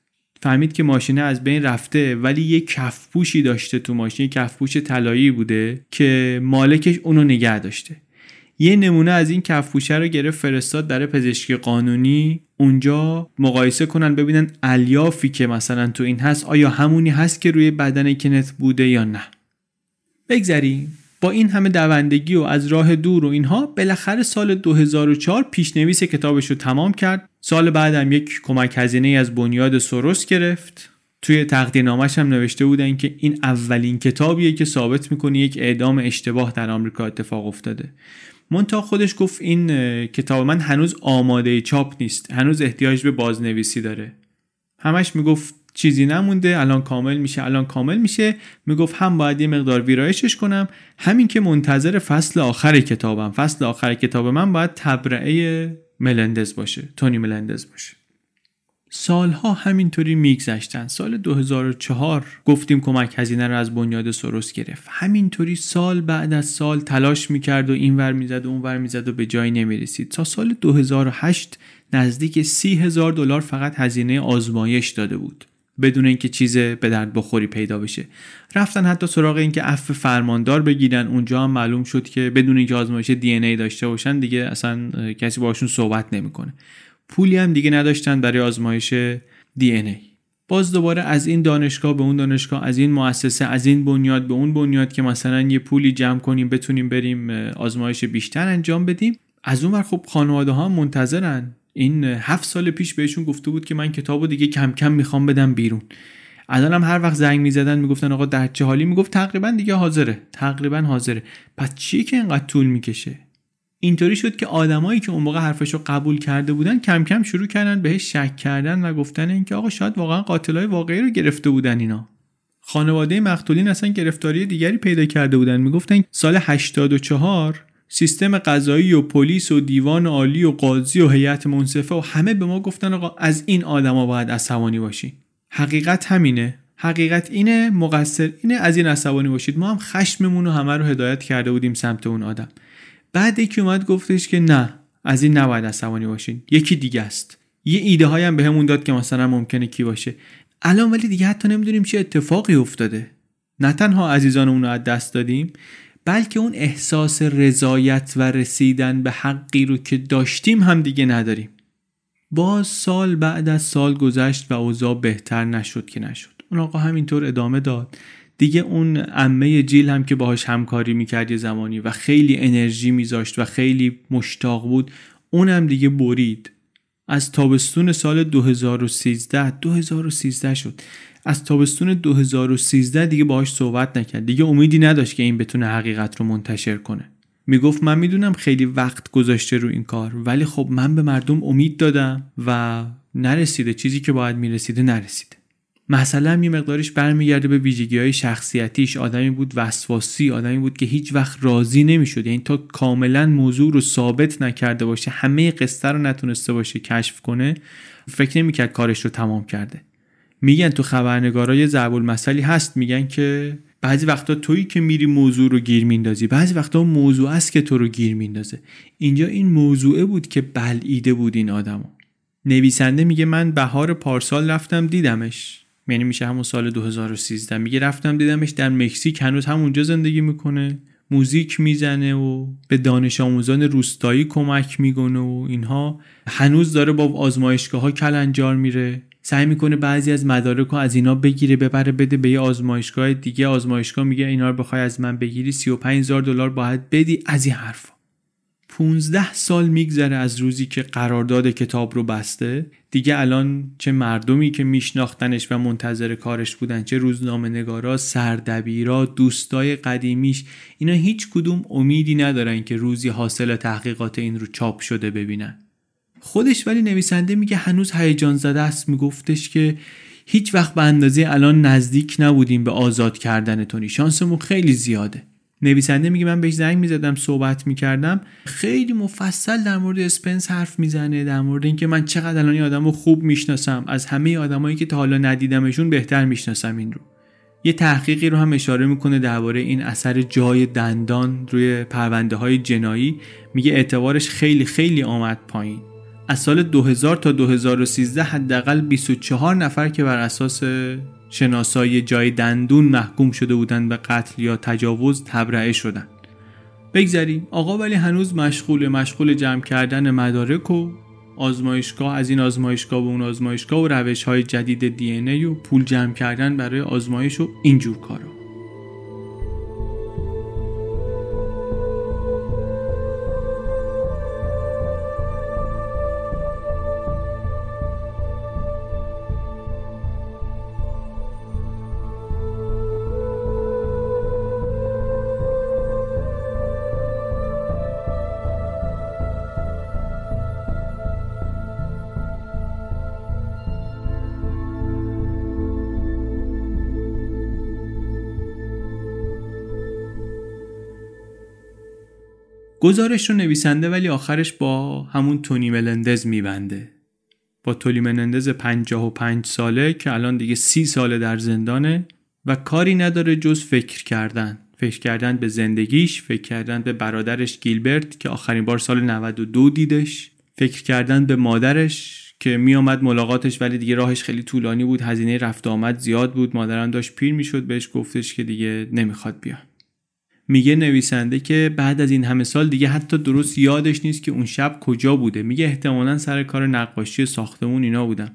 فهمید که ماشینه از بین رفته ولی یه کفپوشی داشته تو ماشین کفپوش طلایی بوده که مالکش اونو نگه داشته. یه نمونه از این کفپوشه رو گرفت فرستاد در پزشکی قانونی. اونجا مقایسه کنن ببینن الیافی که مثلا تو این هست آیا همونی هست که روی بدن کنت بوده یا نه. بگذریم با این همه دوندگی و از راه دور و اینها بالاخره سال 2004 پیشنویس کتابش رو تمام کرد. سال بعدم یک کمک هزینه از بنیاد سروس گرفت. توی تقدیرنامهش هم نوشته بودن که این اولین کتابیه که ثابت می‌کنه یک اعدام اشتباه در آمریکا اتفاق افتاده. مونتا خودش گفت این کتاب من هنوز آماده چاپ نیست. هنوز احتیاج به بازنویسی داره. همش می‌گفت چیزی نمونده الان کامل میشه الان کامل میشه. می‌گفت هم باید یه مقدار ویرایشش کنم. همین که منتظر فصل آخر کتابم فصل آخر کتاب من باید تبرعه ملندز باشه تونی ملندز باشه. سالها همینطوری میگذشتن. سال 2004 گفتیم کمک هزینه رو از بنیاد سروس گرفت. همینطوری سال بعد از سال تلاش می‌کرد و این ور می‌زد و اون ور می‌زد و به جایی نمی‌رسید. تا سال 2008 نزدیک سی هزار دلار فقط هزینه آزمایش داده بود. بدون اینکه چیز به درد بخوری پیدا بشه. رفتن حتی سراغ اینکه عفو فرماندار بگیرن. اونجا هم معلوم شد که بدون اینکه آزمایش دی ای داشته باشن دیگه اصلا کسی باشون صحبت نمی‌کنه. پولی هم دیگه نداشتن برای آزمایش دی ای. باز دوباره از این دانشگاه به اون دانشگاه از این مؤسسه از این بنیاد به اون بنیاد که مثلا یه پولی جمع کنیم بتونیم بریم آزمایش بیشتر انجام بدیم. از اون خب خانواده ها منتظرن. این هفت سال پیش بهشون گفته بود که من کتاب دیگه کم کم می‌خوام بدم بیرون. الان هم هر وقت زنگ می‌زدن می‌گفتن آقا در چه حالی می‌گفت تقریبا دیگه حاضره. تقریبا حاضره. پس چیه که اینقدر طول می‌کشه؟ اینطوری شد که آدمایی که اون موقع حرفش رو قبول کرده بودن کم کم شروع کردن بهش شک کردن و گفتن اینکه آقا شاید واقعا قاتلای واقعی رو گرفته بودن اینا. خانواده مقتولین اصلا گرفتاری دیگری پیدا کرده بودن. می‌گفتن سال 84 سیستم قضایی و پلیس و دیوان عالی و قاضی و هیئت منصفه و همه به ما گفتن آقا از این آدما باید عصبانی باشی. حقیقت همینه. حقیقت اینه مقصر اینه از این عصبانی باشید. ما هم خشممون رو همه رو هدایت کرده بودیم سمت اون آدم. بعد یکی اومد گفتش که نه از این نباید عصبانی باشین. یکی دیگه است. یه ایده هایم بهمون داد که مثلا ممکنه کی باشه. الان ولی دیگه حتی نمی‌دونیم چه اتفاقی افتاده. نه تنها عزیزانمون رو از دست دادیم بلکه اون احساس رضایت و رسیدن به حقی رو که داشتیم هم دیگه نداریم. باز سال بعد از سال گذشت و اوضاع بهتر نشد که نشد. اون آقا همینطور ادامه داد. دیگه اون عمه جیل هم که باهاش همکاری می‌کرد یه زمانی و خیلی انرژی میذاشت و خیلی مشتاق بود اونم دیگه برید. از تابستون سال 2013 2013 شد. از تابستون 2013 دیگه باهاش صحبت نکرد. دیگه امیدی نداشت که این بتونه حقیقت رو منتشر کنه. می‌گفت من می‌دونم خیلی وقت گذاشته رو این کار ولی خب من به مردم امید دادم و نرسیده. چیزی که باید می‌رسیده نرسیده. مثلا یه مقدارش برمیگرده به ویژگی های شخصیتیش. آدمی بود وسواسی آدمی بود که هیچ وقت راضی نمی‌شد. یعنی تا کاملا موضوع رو ثابت نکرده باشه همه قصه رو نتونسته باشه کشف کنه فکر نمی‌کرد کارش رو تمام کرده. میگن تو خبرنگارای ضرب المثلی هست میگن که بعضی وقتا تویی که میری موضوع رو گیر میندازی بعضی وقتا موضوع است که تو رو گیر میندازه. اینجا این موضوعه بود که بلعیده بود این آدمو. نویسنده میگه من بهار پارسال رفتم دیدمش. یعنی میشه همون سال 2013 میگه رفتم دیدمش در مکزیک هنوز همونجا زندگی می‌کنه. موزیک می‌زنه و به دانش آموزان روستایی کمک می‌کنه و اینها. هنوز داره با آزمایشگاه ها کلنجار میره. سعی می‌کنه بعضی از مدارک رو از اینا بگیره ببره بده به یه آزمایشگاه دیگه. آزمایشگاه میگه اینا رو بخوای از من بگیری 35000 دلار باید بدی. از این حرفا. 15 سال میگذره از روزی که قرارداد کتاب رو بسته. دیگه الان چه مردمی که میشناختنش و منتظر کارش بودن چه روزنامه نگارا سردبیرا دوستای قدیمیش اینا هیچ کدوم امیدی ندارن که روزی حاصل تحقیقات این رو چاپ شده ببینن. خودش ولی نویسنده میگه هنوز هیجان زده است میگفتش که هیچ وقت به اندازه الان نزدیک نبودیم به آزاد کردن تونی شانسمون خیلی زیاده. نویسنده میگه من بهش زنگ می‌زدم صحبت می‌کردم. خیلی مفصل در مورد اسپنس حرف می‌زنه در مورد اینکه من چقدر الان این آدم رو خوب می‌شناسم. از همه آدمایی که تا حالا ندیدمشون بهتر می‌شناسم این رو. یه تحقیقی رو هم اشاره می‌کنه درباره این اثر جای دندان روی پرونده های جنایی. میگه اعتبارش خیلی خیلی آمد پایین. از سال 2000 تا 2013 حداقل 24 نفر که بر اساس شناسایی جای دندون محکوم شده بودند به قتل یا تجاوز تبرئه شدند. بگذریم آقا ولی هنوز مشغول مشغول جمع کردن مدارک و آزمایشگاه از این آزمایشگاه و اون آزمایشگاه و روش های جدید دی و پول جمع کردن برای آزمایش و اینجور کارا گزارش رو نویسنده ولی آخرش با همون تونی ملندز میبنده. با تونی ملندز 55 ساله که الان دیگه سی ساله در زندانه و کاری نداره جز فکر کردن. فکر کردن به زندگیش فکر کردن به برادرش گیلبرت که آخرین بار سال 92 دیدش. فکر کردن به مادرش که می آمد ملاقاتش ولی دیگه راهش خیلی طولانی بود هزینه رفت آمد زیاد بود. مادرم داشت پیر می‌شد بهش گفتش که دیگه نمی‌خواد بیاد. میگه نویسنده که بعد از این همه سال دیگه حتی درست یادش نیست که اون شب کجا بوده. میگه احتمالا سر کار نقاشی ساختمون اینا بودم.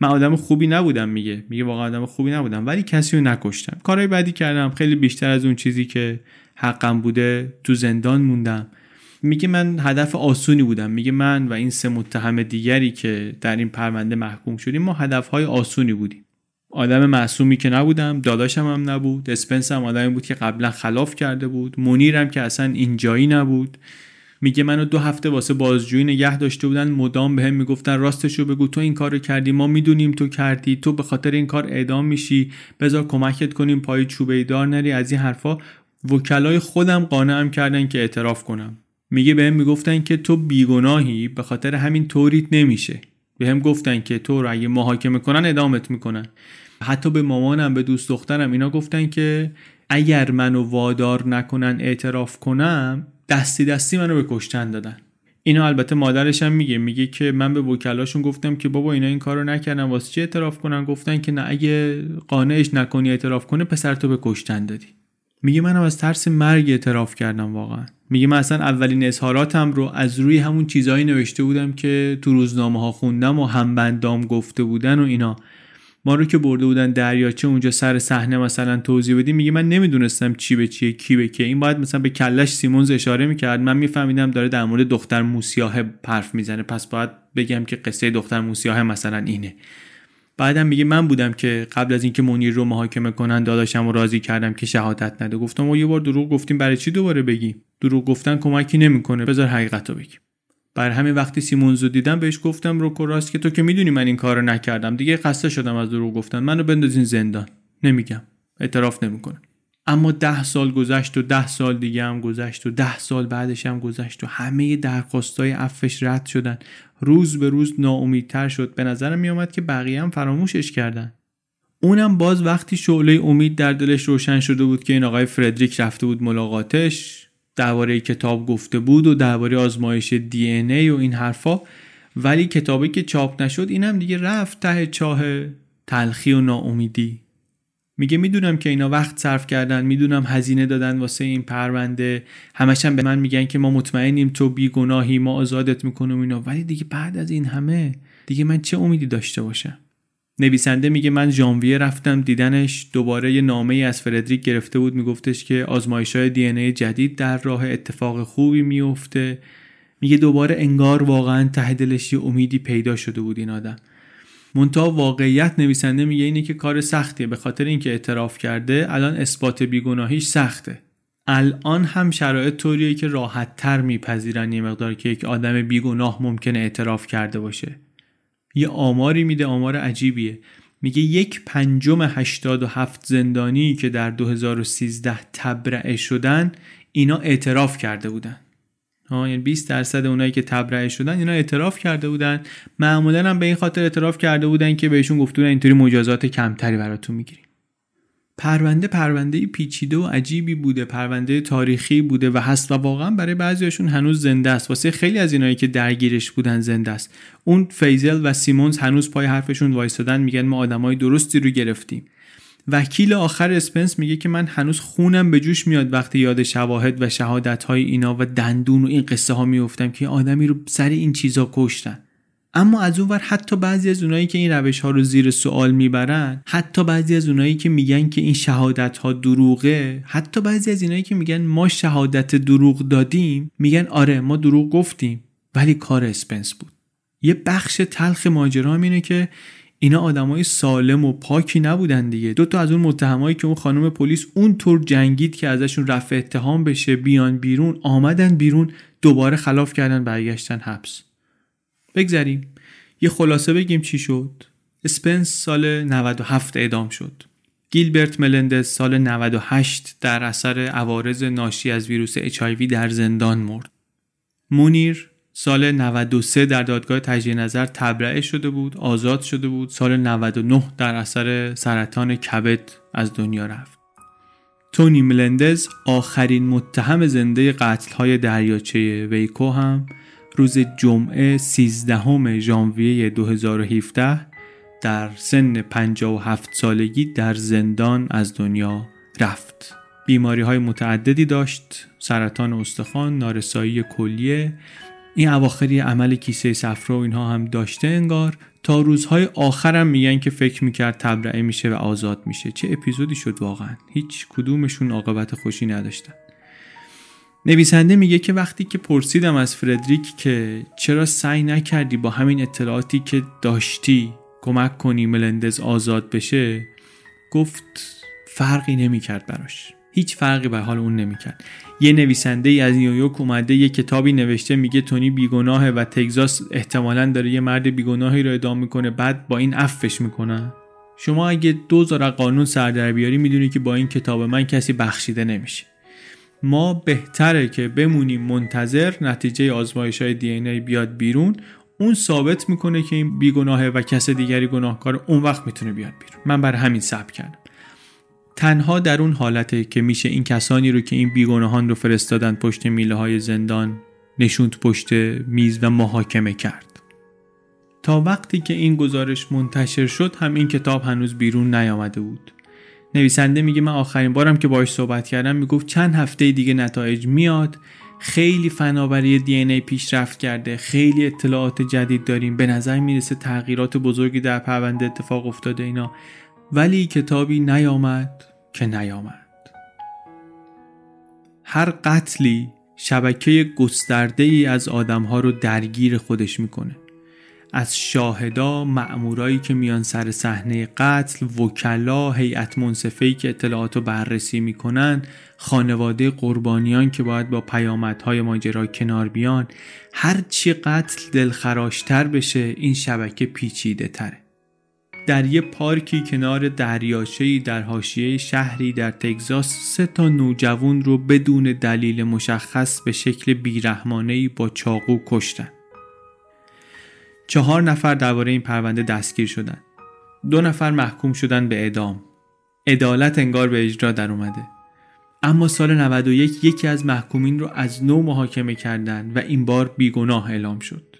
من آدم خوبی نبودم میگه. میگه واقعا آدم خوبی نبودم. ولی کسی رو نکشتم. کارهای بدی کردم. خیلی بیشتر از اون چیزی که حقم بوده تو زندان موندم. میگه من هدف آسونی بودم. میگه من و این سه متهم دیگری که در این پرونده محکوم شدیم ما هدفهای آسونی بودیم. آدم معصومی که نبودم داداشم هم نبود اسپنس هم آدمی بود که قبلا خلاف کرده بود منیرم که اصلا اینجایی نبود. میگه منو دو هفته واسه بازجویی نگه داشته بودن مدام بهم به می‌گفتن راستشو بگو تو این کارو کردی ما می‌دونیم تو کردی تو به خاطر این کار اعدام میشی بذار کمکت کنیم پای چوبه دار نری از این حرفا. وکلای خودم قانعم کردن که اعتراف کنم. میگه بهم می‌گفتن که تو بیگناهی به خاطر همین طوریت نمیشه. بهم هم گفتن که تو رو اگه محاکمه کنن ادامت می‌کنن. حتی به مامانم به دوست دخترم اینا گفتن که اگر منو وادار نکنن اعتراف کنم دستی دستی منو به کشتن دادن. اینا البته مادرش هم میگه. میگه که من به وکلاشون گفتم که بابا اینا این کارو نکردن. واسه چی اعتراف کنن؟ گفتن که نه اگه قانعش نکنی اعتراف کنه پسر تو به کشتن دادی. میگه منم از ترس مرگ اعتراف کردم واقعا. میگه من اصلا اولین اظهاراتم رو از روی همون چیزهایی نوشته بودم که تو روزنامه ها خوندم و همبندام گفته بودن و اینا. ما رو که برده بودن دریاچه اونجا سر صحنه مثلا توضیح بدیم میگه من نمی‌دونستم چی به چیه کی به کیه این باید مثلا به کلش سیمونز اشاره می‌کرد. من میفهمیدم داره در مورد دختر موسیاه حرف می‌زنه. پس باید بگم که قصه دختر موسیاه مثلا اینه. بعدم میگه من بودم که قبل از اینکه منیر رو محاکمه کنن داداشم رو راضی کردم که شهادت نده. گفتم و یه بار دروغ گفتیم برای چی دوباره بگی دروغ گفتن کمکی نمی‌کنه. بذار حقیقت رو بگیم. بر همین وقتی سیمونزو دیدم بهش گفتم روکوراس که تو که می‌دونی من این کارو نکردم. دیگه خسته شدم از دروغ گفتن. منو بندازین زندان. نمیگم. اعتراف نمی‌کنم. اما ده سال گذشت و ده سال دیگه هم گذشت و ده سال بعدش هم گذشت و همه درخواستای افش رد شدن. روز به روز ناامیدتر شد. به نظرم میومد که بقیه هم فراموشش کردن. اونم باز وقتی شعله امید در دلش روشن شده بود که این آقای فردریک رفته بود ملاقاتش درباره کتاب گفته بود و درباره آزمایش دی ای و این حرفا ولی کتابی که چاپ نشد اینم دیگه رفت ته چاه تلخی و ناامیدی. میگه می‌دونم که اینا وقت صرف کردن می‌دونم هزینه دادن واسه این پرونده. همش هم به من میگن که ما مطمئنیم تو بیگناهی ما آزادت می‌کنیم اینا. ولی دیگه بعد از این همه دیگه من چه امیدی داشته باشم؟ نویسنده میگه من ژانویه رفتم دیدنش دوباره یه نامه ای از فردریک گرفته بود میگفتش که آزمایش های دی ای جدید در راه اتفاق خوبی میفته میگه دوباره انگار واقعا ته دلش امیدی پیدا شده بود این آدم. منتها واقعیت نویسنده میگه اینه که کار سختیه. به خاطر اینکه اعتراف کرده الان اثبات بیگناهیش سخته. الان هم شرایط طوریه که راحت تر میپذیرن یه مقدار که یک آدم بیگناه ممکنه اعتراف کرده باشه. یه آماری میده آمار عجیبیه. میگه یک پنجم 87 زندانی که در 2013 تبرعه شدن اینا اعتراف کرده بودن. یعنی 20 درصد اونایی که تبرئه شدن اینا اعتراف کرده بودن. معمولا هم به این خاطر اعتراف کرده بودن که بهشون گفته اینطوری مجازات کمتری براتون می‌گیریم. پرونده پرونده پیچیده و عجیبی بوده پرونده تاریخی بوده و هست و واقعا برای بعضیاشون هنوز زنده است. واسه خیلی از اینایی که درگیرش بودن زنده است. اون فیزل و سیمونز هنوز پای حرفشون وایستادن میگن ما آدمای درستی رو گرفتیم. وکیل آخر اسپنس میگه که من هنوز خونم به جوش میاد وقتی یاد شواهد و شهادت های اینا و دندون و این قصه ها میفتم که آدمی رو سر این چیزا کشتن. اما از اون ور حتی بعضی از اونایی که این روش ها رو زیر سوال می‌برن حتی بعضی از اونایی که میگن که این شهادت ها دروغه حتی بعضی از اینایی که میگن ما شهادت دروغ دادیم میگن آره ما دروغ گفتیم ولی کار اسپنس بود. یه بخش تلخ ماجرا اینه که اینا آدمای سالم و پاکی نبودن دیگه. دو تا از اون متهمایی که اون خانم پلیس اونطور جنگید که ازشون رفع اتهام بشه بیان بیرون آمدن بیرون دوباره خلاف کردن برگشتن حبس. بگذریم. یه خلاصه بگیم چی شد. اسپنس سال 97 اعدام شد. گیلبرت ملندز سال 98 در اثر عوارض ناشی از ویروس HIV در زندان مرد. مونیر سال 93 در دادگاه تجدید نظر تبرئه شده بود آزاد شده بود. سال 99 در اثر سرطان کبد از دنیا رفت. تونی ملندز آخرین متهم زنده قتل های دریاچه ویکو هم روز جمعه 13 ژانویه 2017 در سن 57 سالگی در زندان از دنیا رفت. بیماری های متعددی داشت. سرطان استخوان نارسایی کلیه این اواخری عمل کیسه صفرا و اینها هم داشته انگار. تا روزهای آخرم میگن که فکر می‌کرد تبرئه میشه و آزاد میشه. چه اپیزودی شد واقعا؟ هیچ کدومشون عاقبت خوشی نداشتن. نویسنده میگه که وقتی که پرسیدم از فردریک که چرا سعی نکردی با همین اطلاعاتی که داشتی کمک کنی ملندز آزاد بشه گفت فرقی نمی‌کرد براش. هیچ فرقی به حال اون نمی‌کرد. یه نویسنده ای از نیویورک اومده یه کتابی نوشته میگه تونی بیگناهه و تگزاس احتمالا داره یه مرد بیگناهی رو ادام می‌کنه بعد با این عفش می‌کنن شما اگه دوزار قانون سر در بیاری می‌دونی که با این کتاب من کسی بخشیده نمیشه. ما بهتره که بمونیم منتظر نتیجه آزمایش های دی ای بیاد بیرون. اون ثابت می‌کنه که این بیگناهه و کس دیگری گناهکار اون وقت می‌تونه بیاد بیرون. من بر همین صبر کردم. تنها در اون حالته که میشه این کسانی رو که این بیگناهان رو فرستادن پشت میله های زندان نشوند پشت میز و محاکمه کرد. تا وقتی که این گزارش منتشر شد هم این کتاب هنوز بیرون نیامده بود. نویسنده میگه من آخرین بارم که باش صحبت کردم می‌گفت چند هفته دیگه نتایج میاد. خیلی فناوری دی ای پیشرفت کرده. خیلی اطلاعات جدید داریم. به نظر می‌رسه تغییرات بزرگی در پرونده اتفاق افتاده اینا. ولی کتابی نیامد که نیامد. هر قتلی شبکه گسترده ای از آدمها رو درگیر خودش می‌کنه. از شاهدا مأمورایی که میان سر صحنه قتل وکلا هیئت منصفه‌ای که اطلاعات رو بررسی می‌کنن خانواده قربانیان که باید با پیامدهای ماجرا کنار بیان هر چی قتل دلخراشتر بشه این شبکه پیچیده تره در یه پارکی کنار دریاچه‌ای در حاشیه شهری در تگزاس سه تا نوجوان رو بدون دلیل مشخص به شکل بیرحمانه‌ای با چاقو کشتن. چهار نفر درباره این پرونده دستگیر شدن. دو نفر محکوم شدن به اعدام. عدالت انگار به اجرا در اومده. اما سال 91 یکی از محکومین رو از نو محاکمه کردن و این بار بیگناه اعلام شد.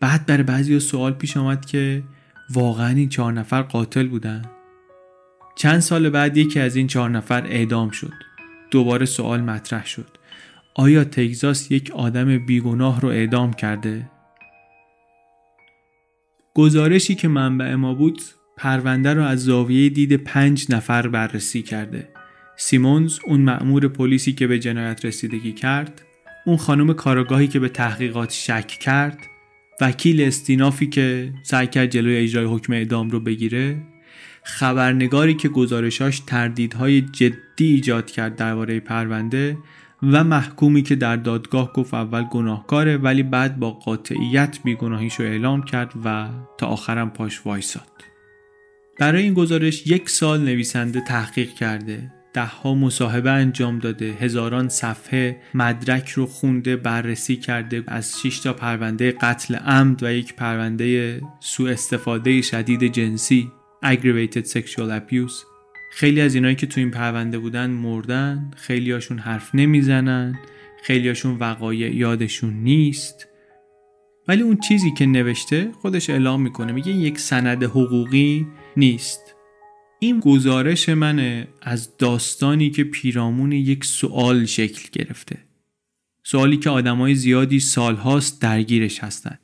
بعد برای بعضی سوال پیش آمد که واقعا این چهار نفر قاتل بودن؟ چند سال بعد یکی از این چهار نفر اعدام شد. دوباره سوال مطرح شد. آیا تگزاس یک آدم بیگناه رو اعدام کرده؟ گزارشی که منبع ما بود پرونده رو از زاویه دید پنج نفر بررسی کرده. سیمونز اون مأمور پلیسی که به جنایت رسیدگی کرد، اون خانم کارگاهی که به تحقیقات شک کرد، وکیل استینافی که سعی کرد جلوی اجرای حکم اعدام رو بگیره خبرنگاری که گزارشاش تردیدهای جدی ایجاد کرد درباره پرونده و محکومی که در دادگاه گفت اول گناهکاره ولی بعد با قاطعیت بیگناهیش رو اعلام کرد و تا آخرم پاش وایساد. برای این گزارش یک سال نویسنده تحقیق کرده. دهها مصاحبه انجام داده. هزاران صفحه مدرک رو خونده بررسی کرده. از 6 تا پرونده قتل عمد و یک پرونده سوء استفاده شدید جنسی aggravated sexual abuse. خیلی از اینایی که تو این پرونده بودن مردن. خیلی هاشون حرف نمی‌زنن. خیلی هاشون وقایع یادشون نیست. ولی اون چیزی که نوشته خودش اعلام می‌کنه. میگه یک سند حقوقی نیست. این گزارش منه از داستانی که پیرامون یک سوال شکل گرفته. سوالی که آدمای زیادی سالهاست درگیرش هستن.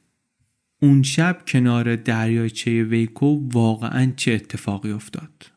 اون شب کنار دریاچه ویکو واقعا چه اتفاقی افتاد؟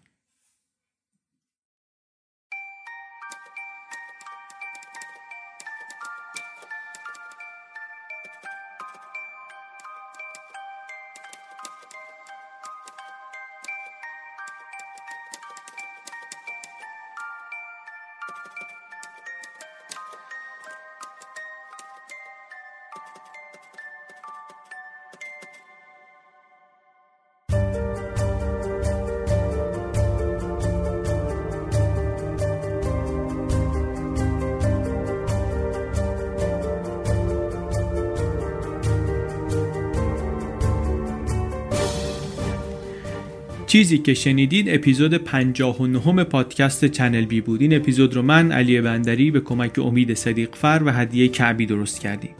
چیزی که شنیدید اپیزود 59 پادکست چنل بی بود. این اپیزود رو من علی بندری به کمک امید صدیقفر و هدیه کعبی درست کردیم.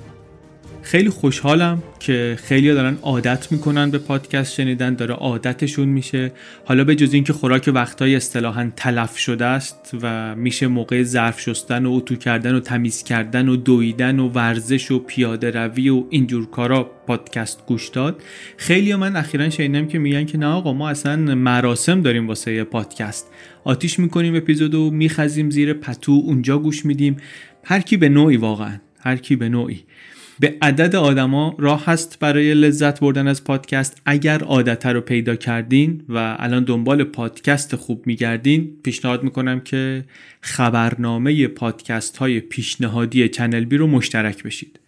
خیلی خوشحالم که خیلی دارن عادت می‌کنن به پادکست شنیدن داره عادتشون میشه. حالا به جز اینکه خوراک وقتای اصطلاحا تلف شده است و میشه موقع ظرف شستن و اتو کردن و تمیز کردن و دویدن و ورزش و پیاده روی و اینجور کارا پادکست گوش داد. خیلی من اخیرا شنیدم که میگن که نه آقا ما اصلا مراسم داریم واسه پادکست. آتیش می‌کنیم اپیزودو میخزیم زیر پتو اونجا گوش میدیم. هر کی به نوعی واقعا هر کی به نوعی. به عدد آدما راه هست برای لذت بردن از پادکست. اگر عادت رو پیدا کردین و الان دنبال پادکست خوب میگردین پیشنهاد می‌کنم که خبرنامه پادکست های پیشنهادی چنل بی رو مشترک بشید.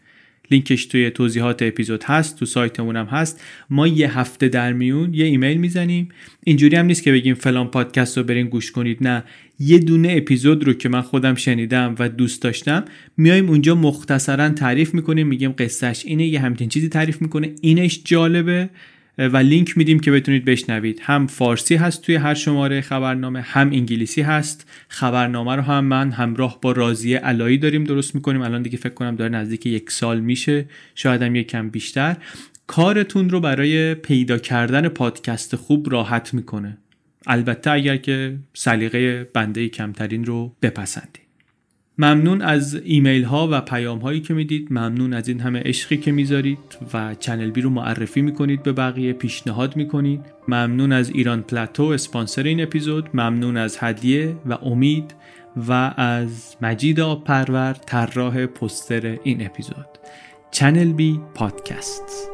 لینکش توی توضیحات اپیزود هست تو سایتمون هم هست. ما یه هفته در میون یه ایمیل می‌زنیم. اینجوری هم نیست که بگیم فلان پادکست رو برین گوش کنید نه. یه دونه اپیزود رو که من خودم شنیدم و دوست داشتم میایم اونجا مختصرا تعریف می‌کنیم میگیم قصهش اینه یه همچین چیزی تعریف می‌کنه. اینش جالبه. و لینک میدیم که بتونید بشنوید. هم فارسی هست توی هر شماره خبرنامه هم انگلیسی هست. خبرنامه رو هم من همراه با رازیه علایی داریم درست می‌کنیم. الان دیگه فکر کنم داره نزدیک یک سال میشه. شاید هم یک بیشتر. کارتون رو برای پیدا کردن پادکست خوب راحت می‌کنه. البته اگر که سلیقه بنده کمترین رو بپسندید. ممنون از ایمیل ها و پیام هایی که می‌دید. ممنون از این همه عشقی که می‌ذارید و چنل بی رو معرفی می‌کنید به بقیه. پیشنهاد می‌کنید. ممنون از ایران پلاتو اسپانسر این اپیزود. ممنون از هدیه و امید و از مجید پرور طراح پستر این اپیزود. چنل بی پادکست.